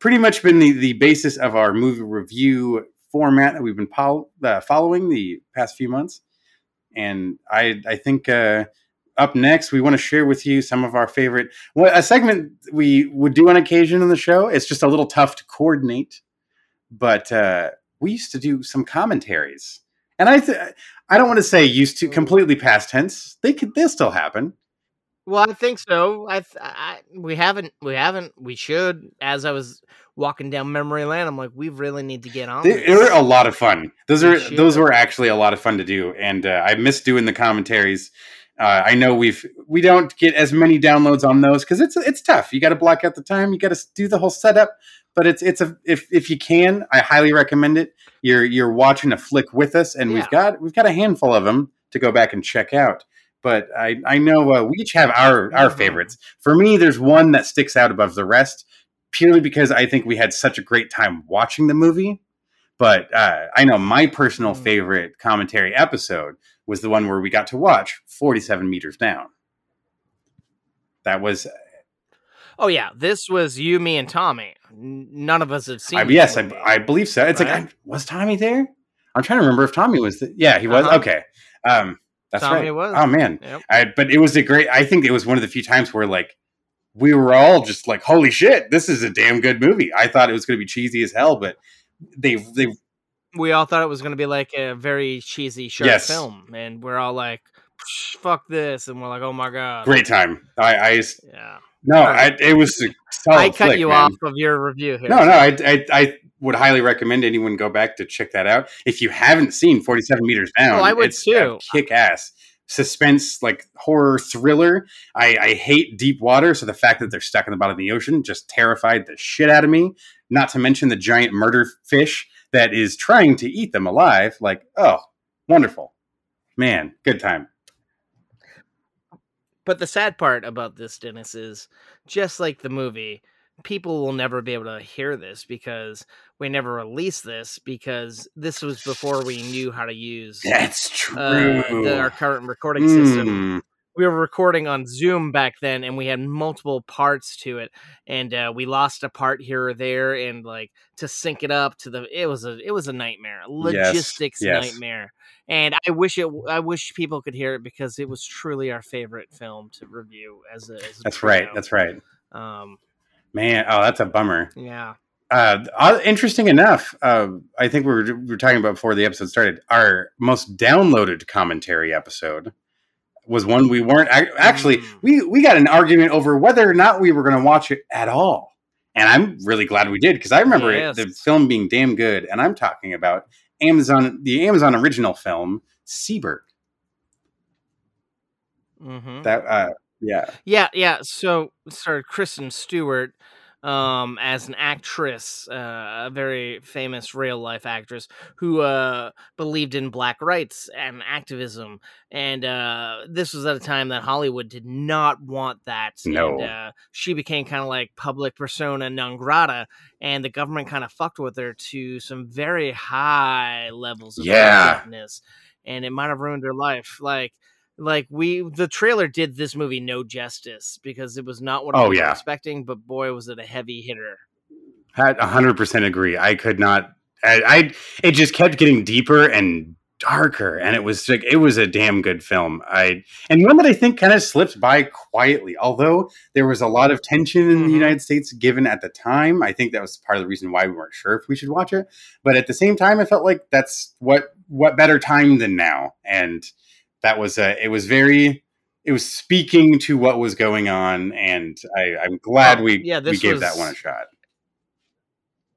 Speaker 2: pretty much been the, the basis of our movie review format that we've been pol- uh, following the past few months. And I I think uh, up next we want to share with you some of our favorite well, a segment we would do on occasion in the show. It's just a little tough to coordinate, but uh, we used to do some commentaries. And I th- I don't want to say used to completely past tense. They could they'll still happen.
Speaker 1: Well, I think so. I, th- I we haven't we haven't we should. As I was walking down memory lane, I'm like, we really need to get on.
Speaker 2: They, they were a lot of fun. Those
Speaker 1: We
Speaker 2: are
Speaker 1: should.
Speaker 2: those were actually a lot of fun to do, and uh, I miss doing the commentaries. Uh, I know we've we don't get as many downloads on those because it's it's tough. You got to block out the time. You got to do the whole setup. But it's it's a if if you can, I highly recommend it. You're you're watching a flick with us, and
Speaker 1: Yeah.
Speaker 2: we've got we've got a handful of them to go back and check out. But I I know uh, we each have our our
Speaker 1: Mhm.
Speaker 2: favorites. For me, there's one that sticks out above the rest purely because I think we had such a great time watching the movie. But uh, I know my personal
Speaker 1: Mm.
Speaker 2: favorite commentary episode was the one where we got to watch 47 meters down. That was,
Speaker 1: Oh yeah, this was you, me, and Tommy. None of us have seen.
Speaker 2: I, yes, I. I believe so. It's like, I, was Tommy there? I'm trying to remember if Tommy was. The, yeah, he was.
Speaker 1: Uh-huh.
Speaker 2: Okay, um, that's
Speaker 1: Tommy
Speaker 2: right.
Speaker 1: was.
Speaker 2: Oh man,
Speaker 1: Yep.
Speaker 2: I, but it was a great. I think it was one of the few times where like we were all just like, "Holy shit, this is a damn good movie." I thought it was going to be cheesy as hell, but they they
Speaker 1: we all thought it was going to be like a very cheesy shark
Speaker 2: Yes.
Speaker 1: film, and we're all like, "Psh, "Fuck this!" And we're like, "Oh my god,
Speaker 2: great time. I I
Speaker 1: Yeah,
Speaker 2: no, I, it was a solid
Speaker 1: I cut
Speaker 2: flick,
Speaker 1: you
Speaker 2: man.
Speaker 1: off of your review here.
Speaker 2: No, no, I, I I would highly recommend anyone go back to check that out. If you haven't seen 47 meters down,
Speaker 1: Oh, I would
Speaker 2: it's
Speaker 1: too.
Speaker 2: kick ass suspense like horror thriller. I, I hate deep water, so the fact that they're stuck in the bottom of the ocean just terrified the shit out of me. Not to mention the giant murder fish that is trying to eat them alive. Like, oh, wonderful, man, good time.
Speaker 1: But the sad part about this, Dennis, is just like the movie, people will never be able to hear this because we never released this because this was before we knew how to use
Speaker 2: That's true.
Speaker 1: uh, the, our current recording system. We were recording on Zoom back then, and we had multiple parts to it, and uh, we lost a part here or there, and like to sync it up to the, it was a it was a nightmare, logistics
Speaker 2: yes.
Speaker 1: nightmare, and I wish it, I wish people could hear it because it was truly our favorite film to review as a. As a
Speaker 2: that's right. That's right,
Speaker 1: Um,
Speaker 2: man. Oh, that's a bummer.
Speaker 1: yeah.
Speaker 2: Uh, uh, interesting enough, uh, I think we were, we were talking about before the episode started. Our most downloaded commentary episode was one we weren't actually.
Speaker 1: Mm.
Speaker 2: We we got an argument over whether or not we were going to watch it at all, and I'm really glad we did because I remember it, the film being damn good. And I'm talking about Amazon, the Amazon original film Seberg.
Speaker 1: hmm
Speaker 2: That uh, yeah,
Speaker 1: Yeah, yeah. So started Kristen Stewart um, as an actress, uh, a very famous real life actress who uh, believed in black rights and activism. And uh, this was at a time that Hollywood did not want that.
Speaker 2: No.
Speaker 1: And, uh, she became kind of like public persona non grata, and the government kind of fucked with her to some very high levels of
Speaker 2: Yeah.
Speaker 1: and it might have ruined her life. Like like we the trailer did this movie no justice because it was not what
Speaker 2: Oh,
Speaker 1: I was
Speaker 2: yeah.
Speaker 1: expecting, but boy was it a heavy hitter.
Speaker 2: had hundred percent agree. I could not. I, I it just kept getting deeper and darker, and it was like it was a damn good film. I and one that I think kind of slipped by quietly. Although there was a lot of tension in the mm-hmm. United States given at the time, I think that was part of the reason why we weren't sure if we should watch it. But at the same time, I felt like that's what what better time than now, and that was a. It was very. It was speaking to what was going on, and I, I'm glad we
Speaker 1: yeah,
Speaker 2: we gave that one a shot.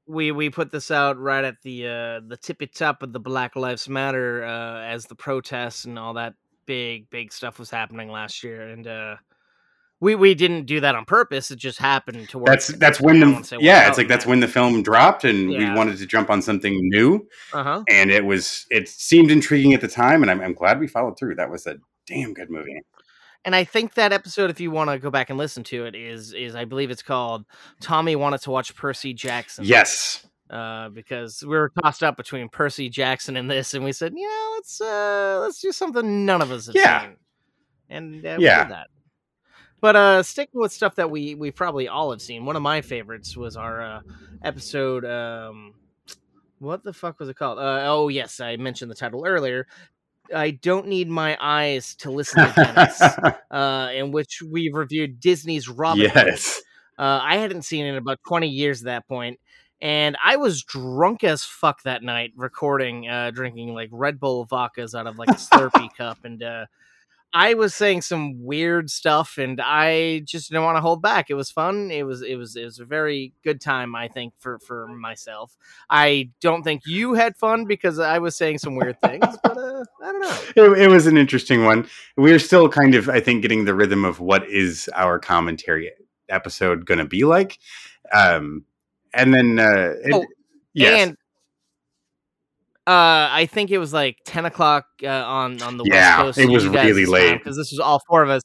Speaker 1: We we put this out right at the uh the tippy top of the Black Lives Matter uh as the protests and all that big big stuff was happening last year and uh we we didn't do that on purpose. It just happened to work.
Speaker 2: that's that's when the
Speaker 1: it
Speaker 2: yeah it's like
Speaker 1: and
Speaker 2: that's when the film dropped and
Speaker 1: Yeah.
Speaker 2: we wanted to jump on something new
Speaker 1: uh-huh.
Speaker 2: and it was it seemed intriguing at the time and i'm, I'm glad we followed through that was a damn good movie
Speaker 1: And I think that episode, if you want to go back and listen to it, is is I believe it's called Tommy wanted to watch Percy Jackson.
Speaker 2: yes
Speaker 1: uh, because we were tossed up between Percy Jackson and this, and we said, you yeah, let's uh, let's do something none of us have
Speaker 2: Yeah.
Speaker 1: seen, and uh, we
Speaker 2: Yeah.
Speaker 1: did that. But uh, sticking with stuff that we we probably all have seen, one of my favorites was our uh, episode. Um, what the fuck was it called? Uh, oh yes, I mentioned the title earlier. I don't need my eyes to listen to Dennis, uh, in which we reviewed Disney's Robin Hood.
Speaker 2: yes
Speaker 1: Uh, I hadn't seen it in about 20 years at that point, and I was drunk as fuck that night recording, uh, drinking like Red Bull vodkas out of like a Slurpee cup, and uh, I was saying some weird stuff, and I just didn't want to hold back. It was fun. It was it was it was a very good time, I think, for for myself. I don't think you had fun because I was saying some weird things, but uh, I don't know.
Speaker 2: it, it was an interesting one we're still kind of i think getting the rhythm of what is our commentary episode going to be like um and then uh it,
Speaker 1: Oh,
Speaker 2: yes
Speaker 1: And uh, I think it was like ten o'clock uh, on on the
Speaker 2: Yeah,
Speaker 1: west coast.
Speaker 2: it was really late.
Speaker 1: because this was all four of us.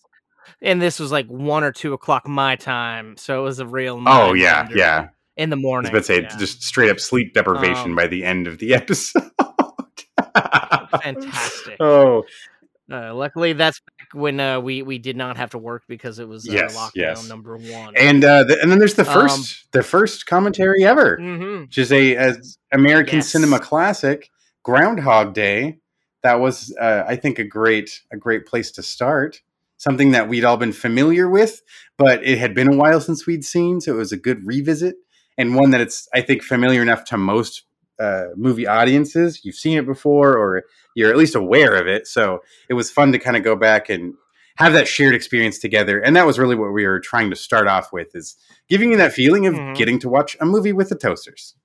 Speaker 1: and this was like one or two o'clock my time, so it was a real.
Speaker 2: Oh yeah, yeah.
Speaker 1: in the
Speaker 2: I was
Speaker 1: morning.
Speaker 2: about to say
Speaker 1: yeah.
Speaker 2: just straight up sleep deprivation
Speaker 1: Um,
Speaker 2: by the end of the episode.
Speaker 1: fantastic.
Speaker 2: Oh
Speaker 1: Uh, luckily, that's back when uh, we we did not have to work because it was uh,
Speaker 2: Yes,
Speaker 1: lockdown
Speaker 2: yes.
Speaker 1: number one.
Speaker 2: and uh, the, and then there's the
Speaker 1: Um,
Speaker 2: first the first commentary ever,
Speaker 1: hmm
Speaker 2: which is a, a American
Speaker 1: Yes.
Speaker 2: cinema classic, Groundhog Day. That was uh, I think a great a great place to start. Something that we'd all been familiar with, but it had been a while since we'd seen, so it was a good revisit and one that it's I think familiar enough to most uh, movie audiences. You've seen it before, or you're at least aware of it. So it was fun to kind of go back and have that shared experience together. And that was really what we were trying to start off with: is giving you that feeling of
Speaker 1: Mhm.
Speaker 2: getting to watch a movie with the toasters.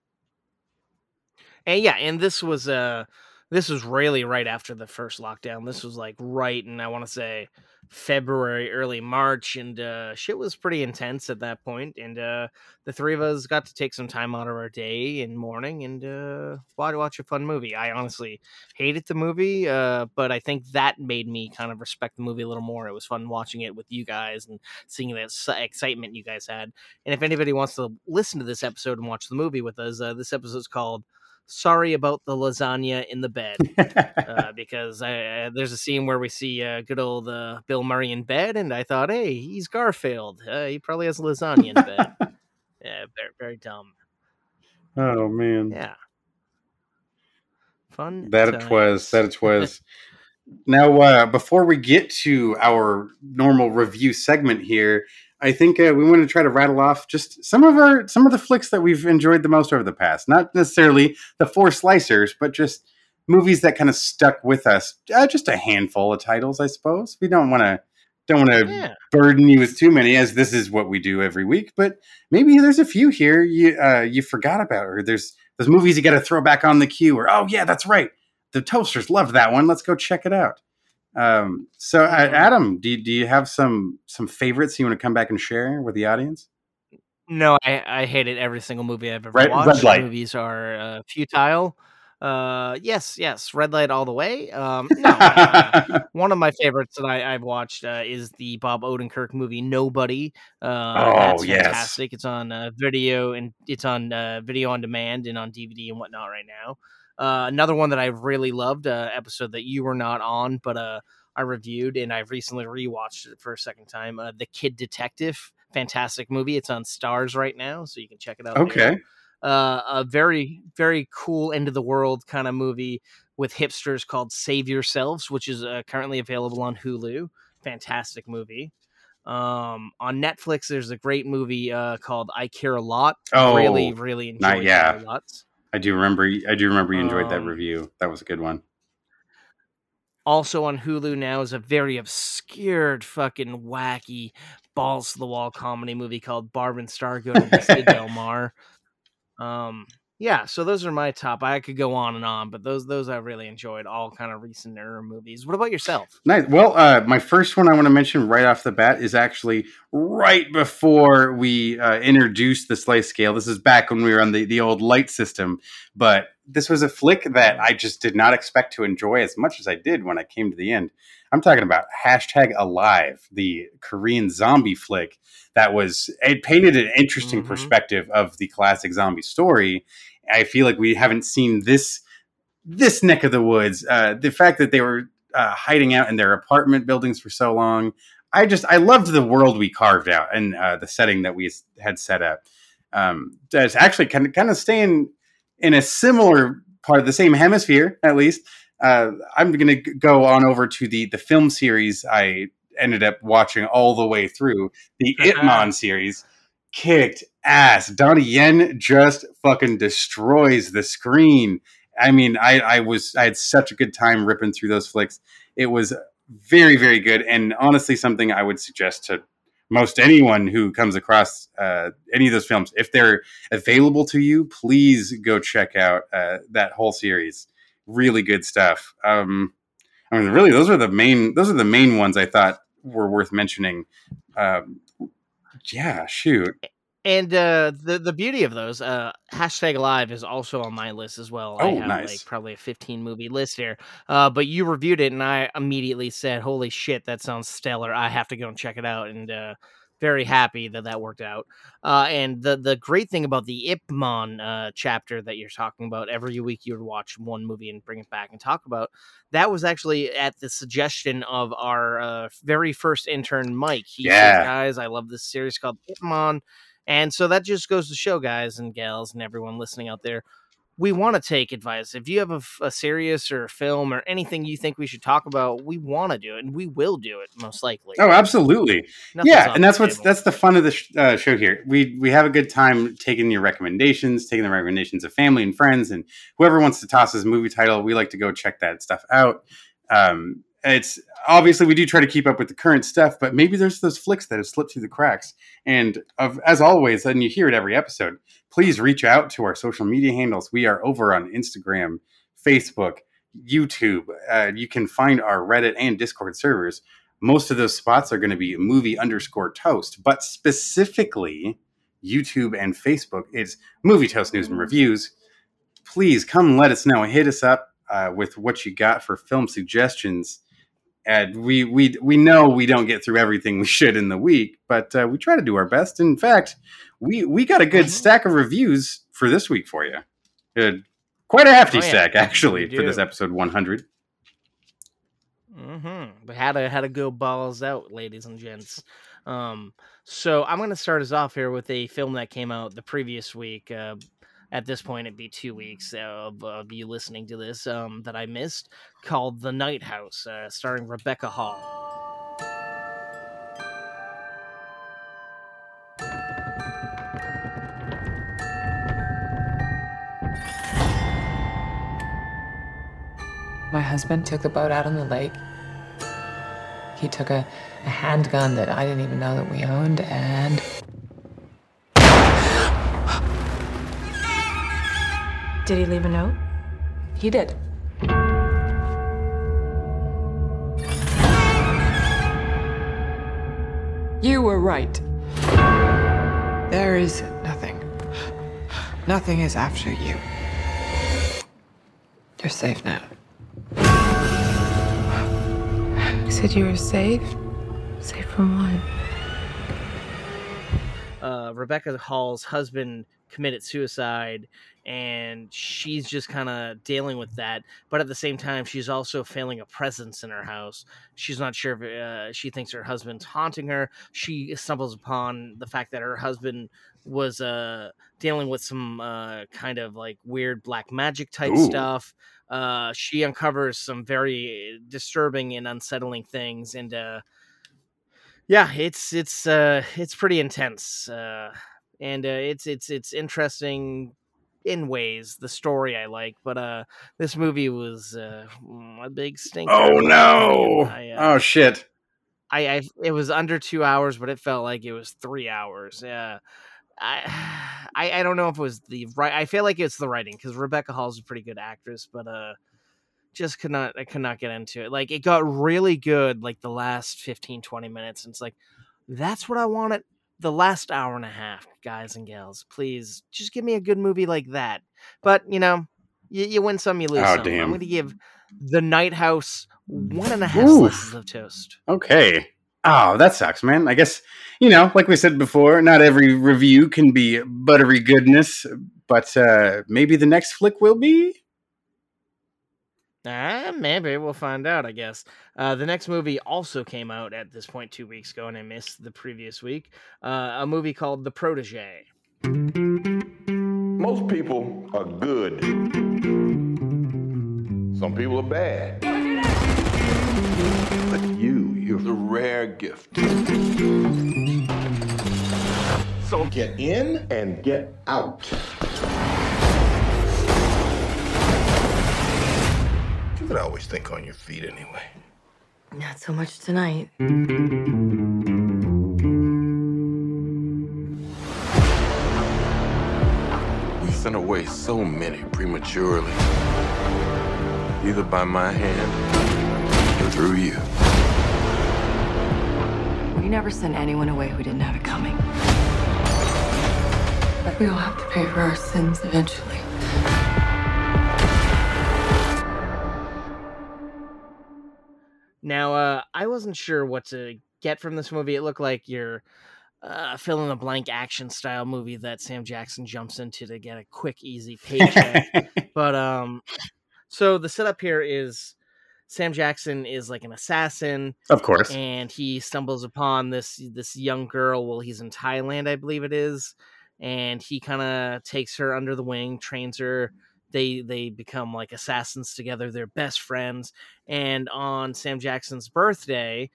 Speaker 1: And yeah, and this was uh this was really right after the first lockdown. This was like right and I want to say February, early March, and uh shit was pretty intense at that point. And uh the three of us got to take some time out of our day and morning and uh watch a fun movie. I honestly hated the movie, uh, but I think that made me kind of respect the movie a little more. It was fun watching it with you guys and seeing that excitement you guys had. And if anybody wants to listen to this episode and watch the movie with us, uh, this episode's called sorry about the lasagna in the bed uh, because I, uh, there's a scene where we see uh, good old uh, Bill Murray in bed, and I thought, hey, he's Garfield. Uh, he probably has lasagna in bed. yeah, very, very dumb.
Speaker 2: oh man,
Speaker 1: Yeah, fun.
Speaker 2: that it was. That it was. now, uh, before we get to our normal review segment here, I think uh, we want to try to rattle off just some of our some of the flicks that we've enjoyed the most over the past. Not necessarily the four slicers, but just movies that kind of stuck with us. Uh, just a handful of titles, I suppose. We don't want to don't want to
Speaker 1: Yeah,
Speaker 2: burden you with too many, as this is what we do every week. But maybe there's a few here you uh, you forgot about, or there's those movies you got to throw back on the queue. Or oh yeah, that's right, the toasters loved that one. Let's go check it out. Um, so. Adam, do you, do you have some some favorites you want to come back and share with the audience?
Speaker 1: no, I, I hated every single movie I've ever
Speaker 2: Red- Red
Speaker 1: watched.
Speaker 2: Light.
Speaker 1: Movies are uh, futile. Uh, yes, yes, red light all the way. Um, no, uh, one of my favorites that I, I've watched uh, is the Bob Odenkirk movie Nobody. Uh,
Speaker 2: Oh,
Speaker 1: that's
Speaker 2: yes.
Speaker 1: fantastic. It's on uh, video and it's on uh, video on demand and on DVD and whatnot right now. Uh, another one that I really loved, uh, episode that you were not on, but uh, I reviewed and I've recently rewatched it for a second time. Uh, the Kid Detective, fantastic movie. It's on Starz right now, so you can check it out.
Speaker 2: okay,
Speaker 1: uh, a very very cool end of the world kind of movie with hipsters called Save Yourselves, which is uh, currently available on Hulu. Fantastic movie. Um, on Netflix, there's a great movie uh, called I Care a Lot.
Speaker 2: Oh,
Speaker 1: really, really
Speaker 2: not-
Speaker 1: enjoyed
Speaker 2: yeah.
Speaker 1: that a lot.
Speaker 2: I do remember. I do remember you enjoyed that
Speaker 1: Um,
Speaker 2: review. That was a good one.
Speaker 1: Also on Hulu now is a very obscured, fucking wacky, balls to the wall comedy movie called Barb and Star Go to Vista Del Mar. Um, yeah, so those are my top. I could go on and on, but those those I really enjoyed. All kind of recent era movies. What about yourself?
Speaker 2: Nice. Well, uh, my first one I want to mention right off the bat is actually right before we uh, introduced the slice scale. This is back when we were on the, the old light system, but this was a flick that I just did not expect to enjoy as much as I did when I came to the end. I'm talking about hashtag alive, the Korean zombie flick that was it painted an interesting
Speaker 1: Mhm.
Speaker 2: perspective of the classic zombie story. I feel like we haven't seen this this neck of the woods. Uh, the fact that they were uh, hiding out in their apartment buildings for so long. I just I loved the world we carved out and uh, the setting that we had set up. Um, it's actually kind of kind of staying in a similar part of the same hemisphere, at least. Uh, I'm going to go on over to the the film series I ended up watching all the way through the Ip Man series. Kicked ass. Donnie Yen just fucking destroys the screen. I mean, I, I was I had such a good time ripping through those flicks. It was very very good, and honestly, something I would suggest to most anyone who comes across uh, any of those films, if they're available to you, please go check out uh, that whole series. Really good stuff. Um, I mean, really, those are the main those are the main ones I thought were worth mentioning. Um, yeah, shoot.
Speaker 1: And uh, the the beauty of those uh, hashtag live is also on my list as well. I
Speaker 2: Oh,
Speaker 1: have
Speaker 2: nice.
Speaker 1: like probably a 15 movie list here. Uh, but you reviewed it, and I immediately said, "Holy shit, that sounds stellar! I have to go and check it out." And uh, very happy that that worked out. Uh, and the the great thing about the Ip Man uh, chapter that you're talking about, every week you would watch one movie and bring it back and talk about. That was actually at the suggestion of our uh, very first intern, Mike. He
Speaker 2: Yeah.
Speaker 1: said, "Guys, I love this series called Ip Man." And so that just goes to show, guys and gals, and everyone listening out there, we want to take advice. If you have a series or a film or anything you think we should talk about, we want to do it, and we will do it most likely.
Speaker 2: Oh, absolutely.
Speaker 1: Nothing's
Speaker 2: yeah, and that's what's
Speaker 1: table.
Speaker 2: that's the fun of the sh- uh, show here. We we have a good time taking your recommendations, taking the recommendations of family and friends, and whoever wants to toss us a movie title. We like to go check that stuff out. Um, it's obviously we do try to keep up with the current stuff, but maybe there's those flicks that have slipped through the cracks. And of as always, and you hear it every episode. Please reach out to our social media handles. We are over on Instagram, Facebook, YouTube. Uh, you can find our Reddit and Discord servers most of those spots are going to be movie underscore toast, but specifically YouTube and Facebook, it's movie toast news and reviews. Please come let us know. And hit us up uh, with what you got for film suggestions. And we we we know we don't get through everything we should in the week, but uh, we try to do our best. In fact, we we got a good
Speaker 1: Mhm.
Speaker 2: stack of reviews for this week for you. Good. Quite a hefty
Speaker 1: Oh, yeah.
Speaker 2: stack, actually, for this episode 100.
Speaker 1: Mm-hmm. But how to how to go balls out, ladies and gents. Um, so I'm gonna start us off here with a film that came out the previous week. Uh, at this point, it'd be two weeks of, of you listening to this um, that I missed, called The Night House, uh, starring Rebecca Hall.
Speaker 4: My husband took the boat out on the lake. He took a, a handgun that I didn't even know that we owned, and
Speaker 5: Did he leave a note?
Speaker 4: he did. You were right. There is nothing. Nothing is after you. You're safe now.
Speaker 5: You said you were safe? Safe from what?
Speaker 1: uh, Rebecca Hall's husband committed suicide, and she's just kind of dealing with that. But at the same time, she's also feeling a presence in her house. She's not sure if uh, she thinks her husband's haunting her. She stumbles upon the fact that her husband was uh, dealing with some uh, kind of like weird black magic type
Speaker 2: Ooh.
Speaker 1: stuff. Uh, she uncovers some very disturbing and unsettling things, and uh, yeah, it's it's uh it's pretty intense. And uh, it's it's it's interesting in ways. The story I like, but uh this movie was uh a big stinker.
Speaker 2: Oh no!
Speaker 1: I, uh,
Speaker 2: Oh shit!
Speaker 1: I, I it was under two hours, but it felt like it was three hours. Yeah. I, I I don't know if it was the right. I feel like it's the writing because Rebecca Hall's a pretty good actress, but uh, just could not I could not get into it. Like it got really good like the last 15, 20 minutes, and it's like that's what I wanted. The last hour and a half, guys and gals, please just give me a good movie like that. But you know, you, you win some, you lose
Speaker 2: Oh,
Speaker 1: some.
Speaker 2: damn.
Speaker 1: I'm going to give The Night House one and a half
Speaker 2: Oof.
Speaker 1: slices of toast.
Speaker 2: Okay. Oh, that sucks, man. I guess, you know, like we said before, not every review can be buttery goodness, but uh, maybe the next flick will be.
Speaker 1: Ah, maybe we'll find out. I guess uh, the next movie also came out at this point two weeks ago, and I missed the previous week. Uh, a movie called The Protege.
Speaker 6: Most people are good. Some people are bad. But you, you're the rare gift. So get in and get out. Could always think on your feet anyway.
Speaker 5: Not so much tonight.
Speaker 6: We sent away so many prematurely. Either by my hand or through you.
Speaker 5: We never sent anyone away who didn't have it coming. But we all have to pay for our sins eventually.
Speaker 1: Now, uh, I wasn't sure what to get from this movie. It looked like your uh, fill in the blank action style movie that Sam Jackson jumps into to get a quick, easy paycheck. but um, so the setup here is Sam Jackson is like an assassin,
Speaker 2: of course.
Speaker 1: and he stumbles upon this this young girl. Well, he's in Thailand, I believe it is, and he kind of takes her under the wing, trains her. They they become like assassins together. They're best friends. And on Sam Jackson's birthday,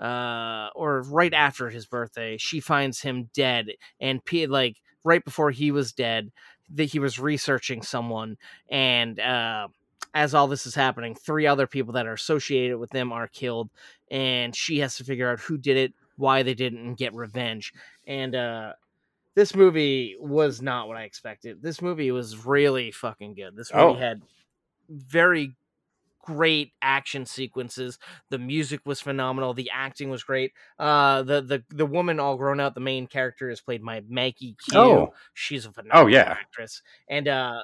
Speaker 1: uh, or right after his birthday, she finds him dead. And P- like right before he was dead, that he was researching someone, and uh, as all this is happening, three other people that are associated with them are killed, and she has to figure out who did it, why they didn't, and get revenge. And uh, this movie was not what I expected. This movie was really fucking good. This movie
Speaker 2: Oh.
Speaker 1: had very great action sequences. The music was phenomenal. The acting was great. Uh, the the the woman all grown out, the main character is played by Maggie Q.
Speaker 2: Oh.
Speaker 1: She's a phenomenal oh,
Speaker 2: yeah.
Speaker 1: actress. And uh,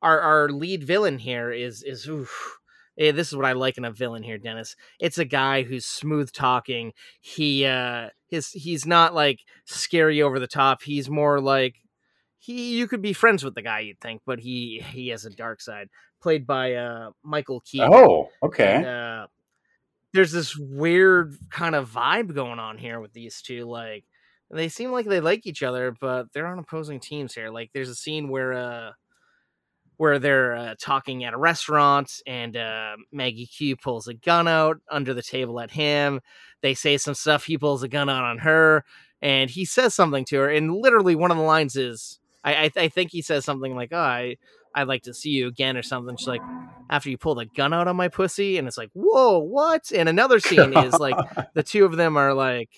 Speaker 1: our our lead villain here is is oof, eh, this is what I like in a villain here, Dennis. It's a guy who's smooth talking. He uh his he's not like scary over the top. He's more like he you could be friends with the guy you'd think, but he he has a dark side. Played by uh Michael Keaton.
Speaker 2: Oh,
Speaker 1: And,
Speaker 2: okay.
Speaker 1: uh, there's this weird kind of vibe going on here with these two. Like they seem like they like each other, but they're on opposing teams here. Like there's a scene where uh where they're uh, talking at a restaurant and uh, Maggie Q pulls a gun out under the table at him. They say some stuff. He pulls a gun out on her, and he says something to her. And literally, one of the lines is, "I I, I think he says something like, oh, I I'd like to see you again or something." She's like, "After you pull the gun out on my pussy," and it's like, "Whoa, what?" And another scene is like the two of them are like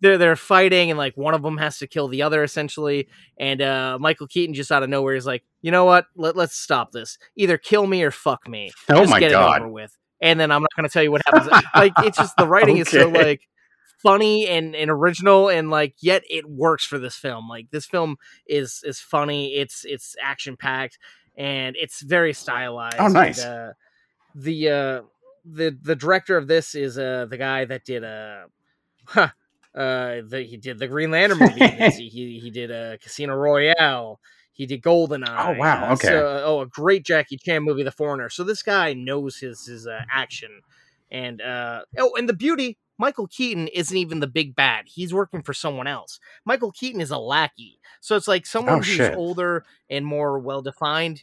Speaker 1: they're they're fighting and like one of them has to kill the other essentially. And uh michael keaton just out of nowhere is like you know what? Let, let's stop this. Either kill me or fuck me.
Speaker 2: Oh
Speaker 1: just
Speaker 2: my
Speaker 1: get it over with. And then i'm not going to tell you what happens. Like it's just the writing is so like funny and, and original and like yet it works for this film. Like this film is is funny. It's it's action packed and it's very stylized.
Speaker 2: Oh, nice.
Speaker 1: and, uh, the uh the the director of this is uh the guy that did uh huh, uh the, he did the Green Lantern movie he, he he did uh Casino Royale he did Goldeneye
Speaker 2: Oh, wow,
Speaker 1: uh,
Speaker 2: okay.
Speaker 1: so- oh a great Jackie Chan movie The Foreigner so this guy knows his his uh, action and uh oh and the beauty Michael Keaton isn't even the big bad he's working for someone else Michael Keaton is a lackey so it's like someone
Speaker 2: Oh,
Speaker 1: who's
Speaker 2: shit.
Speaker 1: older and more well defined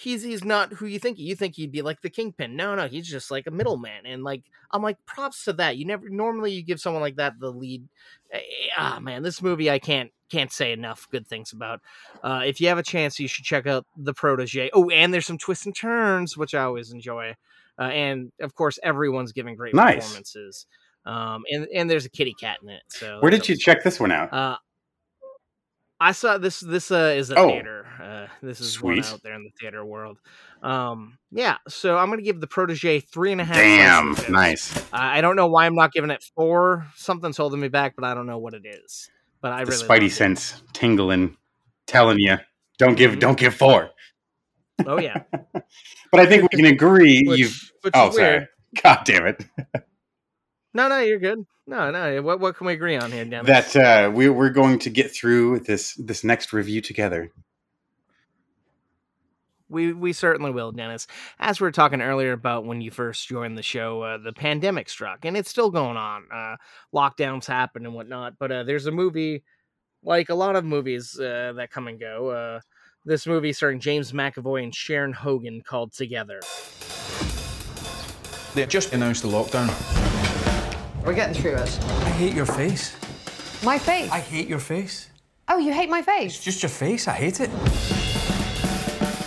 Speaker 1: he's he's not who you think you think he'd be like the kingpin. No no he's just like a middleman and like i'm like props to that. You never normally you give someone like that the lead Eh, ah man this movie i can't can't say enough good things about. Uh if you have a chance you should check out the protege oh and there's some twists and turns which i always enjoy. Uh, and of course everyone's giving great
Speaker 2: Nice.
Speaker 1: performances. Um and and there's a kitty cat in it so
Speaker 2: Where did you check this one out?
Speaker 1: uh, I saw this. This uh, is a
Speaker 2: Oh.
Speaker 1: theater. Uh, this is one out there in the theater world. Um, yeah. So I'm gonna give the protege three and a half.
Speaker 2: Damn, nice.
Speaker 1: I I don't know why I'm not giving it four. Something's holding me back, but I don't know what it is. But I
Speaker 2: The
Speaker 1: really
Speaker 2: Spidey
Speaker 1: loved it.
Speaker 2: sense tingling, telling you, don't give,
Speaker 1: Mhm.
Speaker 2: don't give four.
Speaker 1: Oh yeah.
Speaker 2: But I think we can agree.
Speaker 1: Which,
Speaker 2: you've.
Speaker 1: which
Speaker 2: Oh, sorry. God damn it.
Speaker 1: No, no, you're good. No, no. What what can we agree on here, Dennis?
Speaker 2: That uh, we, we're going to get through this this next review together.
Speaker 1: We we certainly will, Dennis. As we were talking earlier about when you first joined the show, uh, the pandemic struck, and it's still going on. Uh, lockdowns happen and whatnot, but uh, there's a movie, like a lot of movies uh, that come and go. Uh, this movie starring James McAvoy and Sharon Horgan called Together.
Speaker 7: They just announced the lockdown.
Speaker 8: We're getting through it.
Speaker 7: I hate your face.
Speaker 8: My face.
Speaker 7: I hate your face.
Speaker 8: Oh, you hate my face?
Speaker 7: It's just your face. I hate it.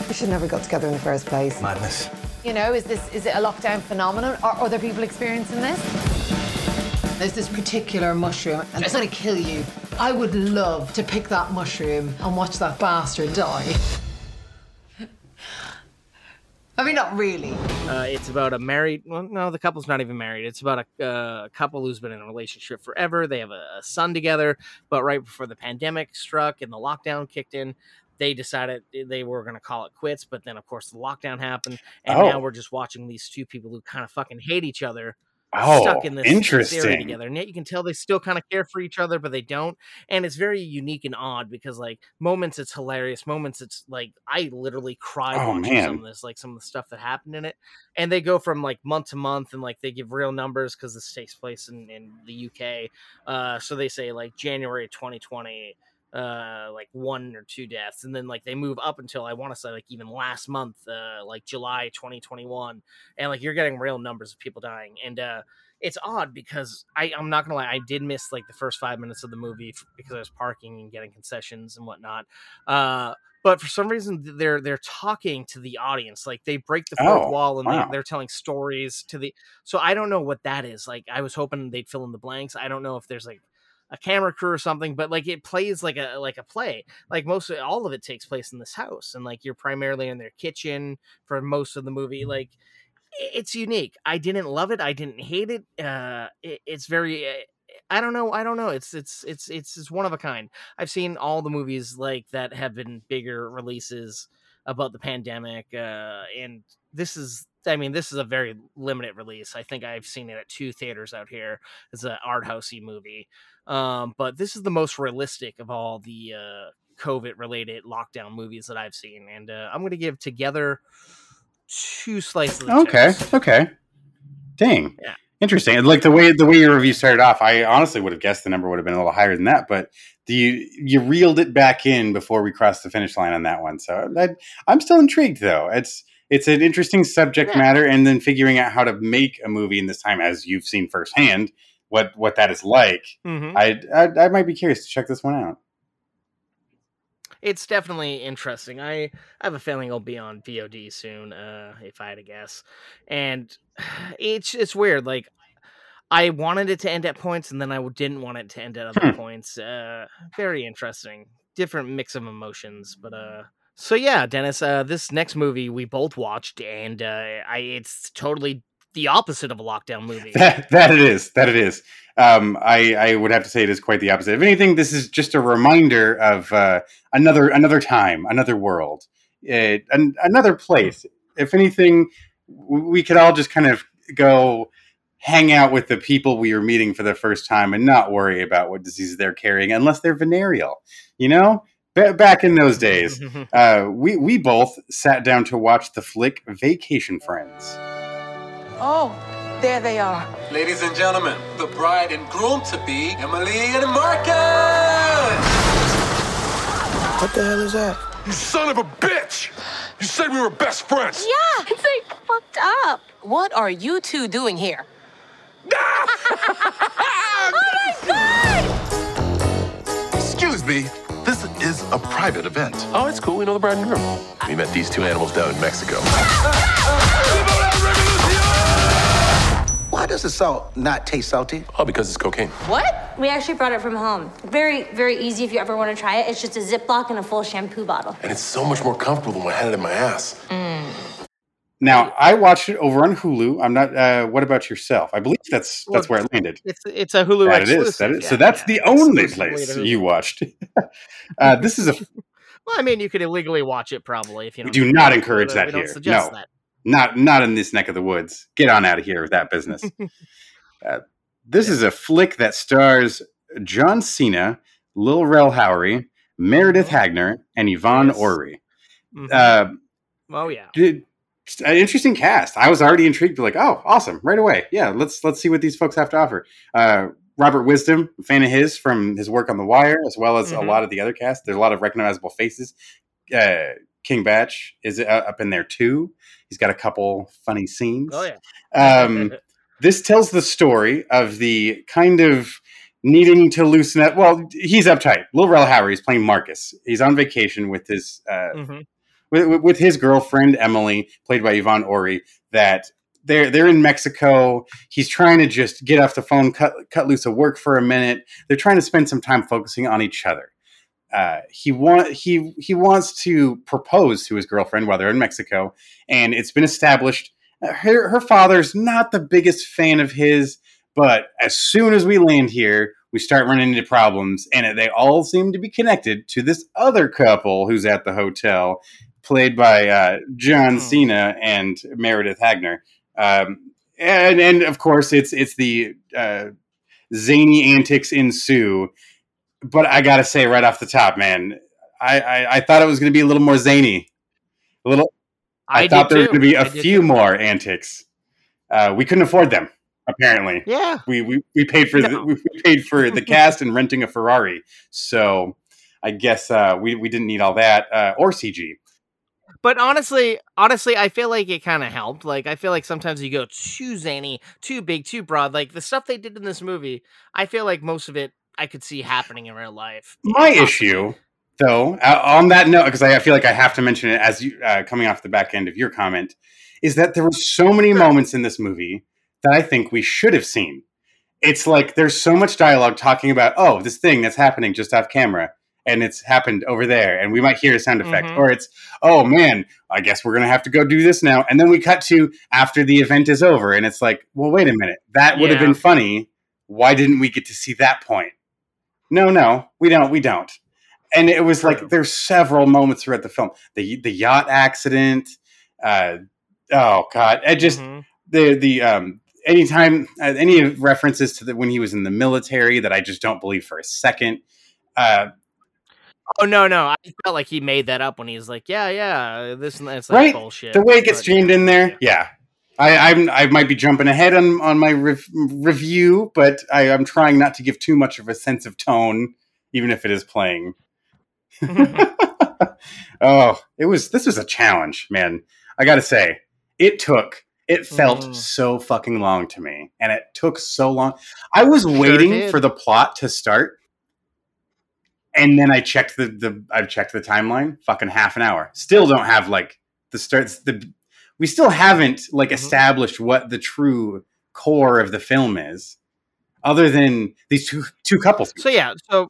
Speaker 8: We should never got together in the first place.
Speaker 7: Madness.
Speaker 8: You know, is this is it a lockdown phenomenon? Are other people experiencing this? There's this particular mushroom, and it's gonna kill you. I would love to pick that mushroom and watch that bastard die. I mean, not really.
Speaker 1: Uh, it's about a married. Well, no, the couple's not even married. It's about a uh, couple who's been in a relationship forever. They have a, a son together, but right before the pandemic struck and the lockdown kicked in, they decided they were going to call it quits. But then, of course, the lockdown happened, and
Speaker 2: Oh.
Speaker 1: now we're just watching these two people who kind of fucking hate each other
Speaker 2: Oh,
Speaker 1: stuck in this,
Speaker 2: interesting.
Speaker 1: together. And yet you can tell they still kind of care for each other, but they don't. And it's very unique and odd because like moments it's hilarious, moments it's like I literally cried
Speaker 2: Oh,
Speaker 1: watching some of this, like some of the stuff that happened in it. And they go from like month to month and like they give real numbers because this takes place in, in the UK. Uh so they say like January 2020 uh like one or two deaths and then like they move up until i want to say like even last month uh like july 2021 and like you're getting real numbers of people dying and uh it's odd because I, I'm not gonna lie, I did miss like the first five minutes of the movie because I was parking and getting concessions and whatnot. Uh, but for some reason, they're they're talking to the audience, like they break the fourth
Speaker 2: Oh,
Speaker 1: wall and
Speaker 2: wow.
Speaker 1: they, they're telling stories to the. So I don't know what that is. Like I was hoping they'd fill in the blanks. I don't know if there's like a camera crew or something, but like it plays like a like a play. Like most of all of it takes place in this house, and like you're primarily in their kitchen for most of the movie. Like it's unique. I didn't love it. I didn't hate it. Uh, it it's very. uh, I don't know. I don't know. It's it's it's it's it's one of a kind. I've seen all the movies like that have been bigger releases about the pandemic, uh, and this is. I mean, this is a very limited release. I think I've seen it at two theaters out here. It's an art housey movie, um, but this is the most realistic of all the uh, COVID related lockdown movies that I've seen, and uh, I'm going to give Together two slices. Of
Speaker 2: Okay, okay. Dang.
Speaker 1: Yeah.
Speaker 2: Interesting. Like the way the way your review started off, I honestly would have guessed the number would have been a little higher than that, but the you, you reeled it back in before we crossed the finish line on that one. So I, I'm still intrigued though. It's it's an interesting subject
Speaker 1: Yeah.
Speaker 2: matter, and then figuring out how to make a movie in this time, as you've seen firsthand, what what that is like.
Speaker 1: Mhm.
Speaker 2: I, I I might be curious to check this one out.
Speaker 1: it's definitely interesting. I, I have a feeling it'll be on VOD soon, uh, if I had to guess. And it's it's weird. Like I wanted it to end at points, and then I didn't want it to end at other
Speaker 2: Hmm.
Speaker 1: points. Uh, very interesting, different mix of emotions. But uh, so yeah, Dennis. Uh, this next movie we both watched, and uh, I it's totally the opposite of a lockdown movie.
Speaker 2: That, that it is. That it is. Um, I, I would have to say it is quite the opposite. If anything, this is just a reminder of uh, another another time, another world, uh, an, another place. If anything, we could all just kind of go hang out with the people we are meeting for the first time and not worry about what diseases they're carrying, unless they're venereal. You know, Ba back in those days, uh, we we both sat down to watch the flick Vacation Friends.
Speaker 5: Oh, there they are.
Speaker 9: Ladies and gentlemen, the bride and groom to be, Emily and Marcus!
Speaker 7: What the hell is that?
Speaker 6: You son of a bitch! You said we were best friends!
Speaker 10: Yeah, it's like fucked up. What are you two doing here? Oh my god!
Speaker 6: Excuse me, this is a private event. Oh, it's cool. We know the bride and groom. We met these two animals down in Mexico.
Speaker 11: Why does the salt not taste salty?
Speaker 6: Oh, because it's cocaine.
Speaker 10: What? We actually brought it from home. Very, very easy if you ever want to try it. It's just a Ziploc and a full shampoo bottle.
Speaker 6: And it's so much more comfortable than when I had it in my ass.
Speaker 2: Now, I watched it over on Hulu. I'm not. Uh, what about yourself? I believe that's that's where it landed.
Speaker 1: It's it's a Hulu
Speaker 2: That it
Speaker 1: exclusive.
Speaker 2: is. That is.
Speaker 1: yeah,
Speaker 2: so that's
Speaker 1: yeah,
Speaker 2: the only place you watched. uh, this is a.
Speaker 1: Well, I mean, you could illegally watch it probably if you
Speaker 2: We
Speaker 1: don't.
Speaker 2: do not encourage
Speaker 1: don't-
Speaker 2: that
Speaker 1: we don't
Speaker 2: here.
Speaker 1: suggest
Speaker 2: No.
Speaker 1: that.
Speaker 2: Not not in this neck of the woods. Get on out of here with that business. uh, this is a flick that stars John Cena, Lil Rel Howery, Meredith Hagner, and Yvonne
Speaker 1: Yes.
Speaker 2: Orji.
Speaker 1: Mhm.
Speaker 2: Uh,
Speaker 1: oh yeah.
Speaker 2: did, an interesting cast. I was already intrigued. Like, oh, awesome! Right away. Yeah, let's let's see what these folks have to offer. Uh, Robert Wisdom, a fan of his from his work on The Wire, as well as a
Speaker 1: Mhm.
Speaker 2: lot of the other cast. There's a lot of recognizable faces. Uh, King Bach is uh, up in there too. He's got a couple funny scenes.
Speaker 1: Oh yeah.
Speaker 2: Um, this tells the story of the kind of needing to loosen up. Well, he's uptight. Lil Rel Howery is playing Marcus. He's on vacation with his uh,
Speaker 1: Mhm.
Speaker 2: with, with- with his girlfriend Emily, played by Yvonne Orji. That they're they're in Mexico. He's trying to just get off the phone, cut cut loose of work for a minute. They're trying to spend some time focusing on each other. Uh, he want he he wants to propose to his girlfriend while they're in Mexico, and it's been established uh, her her father's not the biggest fan of his, but as soon as we land here, we start running into problems, and they all seem to be connected to this other couple who's at the hotel, played by uh, John Cena and Meredith Hagner. Um, and and of course, it's it's the uh, zany antics ensue. But I gotta say, right off the top, man, I I, I thought it was to be a little more zany, a little. I,
Speaker 1: I
Speaker 2: thought there was to be a few
Speaker 1: too.
Speaker 2: more antics. Uh, we couldn't afford them, apparently.
Speaker 1: Yeah.
Speaker 2: We we, we paid for the, we paid for the cast and renting a Ferrari. So I guess uh, we we didn't need all that uh, or CG.
Speaker 1: But honestly, honestly, I feel like it kind of helped. Like, I feel like sometimes you go too zany, too big, too broad. Like the stuff they did in this movie, I feel like most of it I could see happening in real life.
Speaker 2: My issue, though, uh, on that note, because I feel like I have to mention it as you uh, coming off the back end of your comment, is that there were so many moments in this movie that I think we should have seen. It's like there's so much dialogue talking about, oh, this thing that's happening just off camera, and it's happened over there, and we might hear a sound effect,
Speaker 1: Mhm.
Speaker 2: or it's, oh man, I guess we're gonna have to go do this now, and then we cut to after the event is over, and it's like, well, wait a minute, that would have been funny. Why didn't we get to see that point? No, no, we don't. We don't. And it was like there's several moments throughout the film. The the yacht accident. Uh, oh God! I just
Speaker 1: Mhm.
Speaker 2: the the um anytime uh, any references to the when he was in the military that I just don't believe for a second. Uh,
Speaker 1: Oh no, no, I felt like he made that up when he was like, "Yeah, yeah, this and like
Speaker 2: right?
Speaker 1: bullshit."
Speaker 2: The way it gets
Speaker 1: but-
Speaker 2: jammed in there, yeah. I, I'm, I might be jumping ahead on, on my rev- review, but I, I'm trying not to give too much of a sense of tone, even if it is playing. oh, it was this was a challenge, man. I gotta say, it took it felt
Speaker 1: Mm.
Speaker 2: so fucking long to me, and it took so long. I was waiting
Speaker 1: did.
Speaker 2: for the plot to start, and then I checked the the I've checked the timeline. Fucking half an hour. Still don't have like the starts the. We still haven't like
Speaker 1: Mm-hmm.
Speaker 2: established what the true core of the film is, other than these two two couples.
Speaker 1: So yeah, so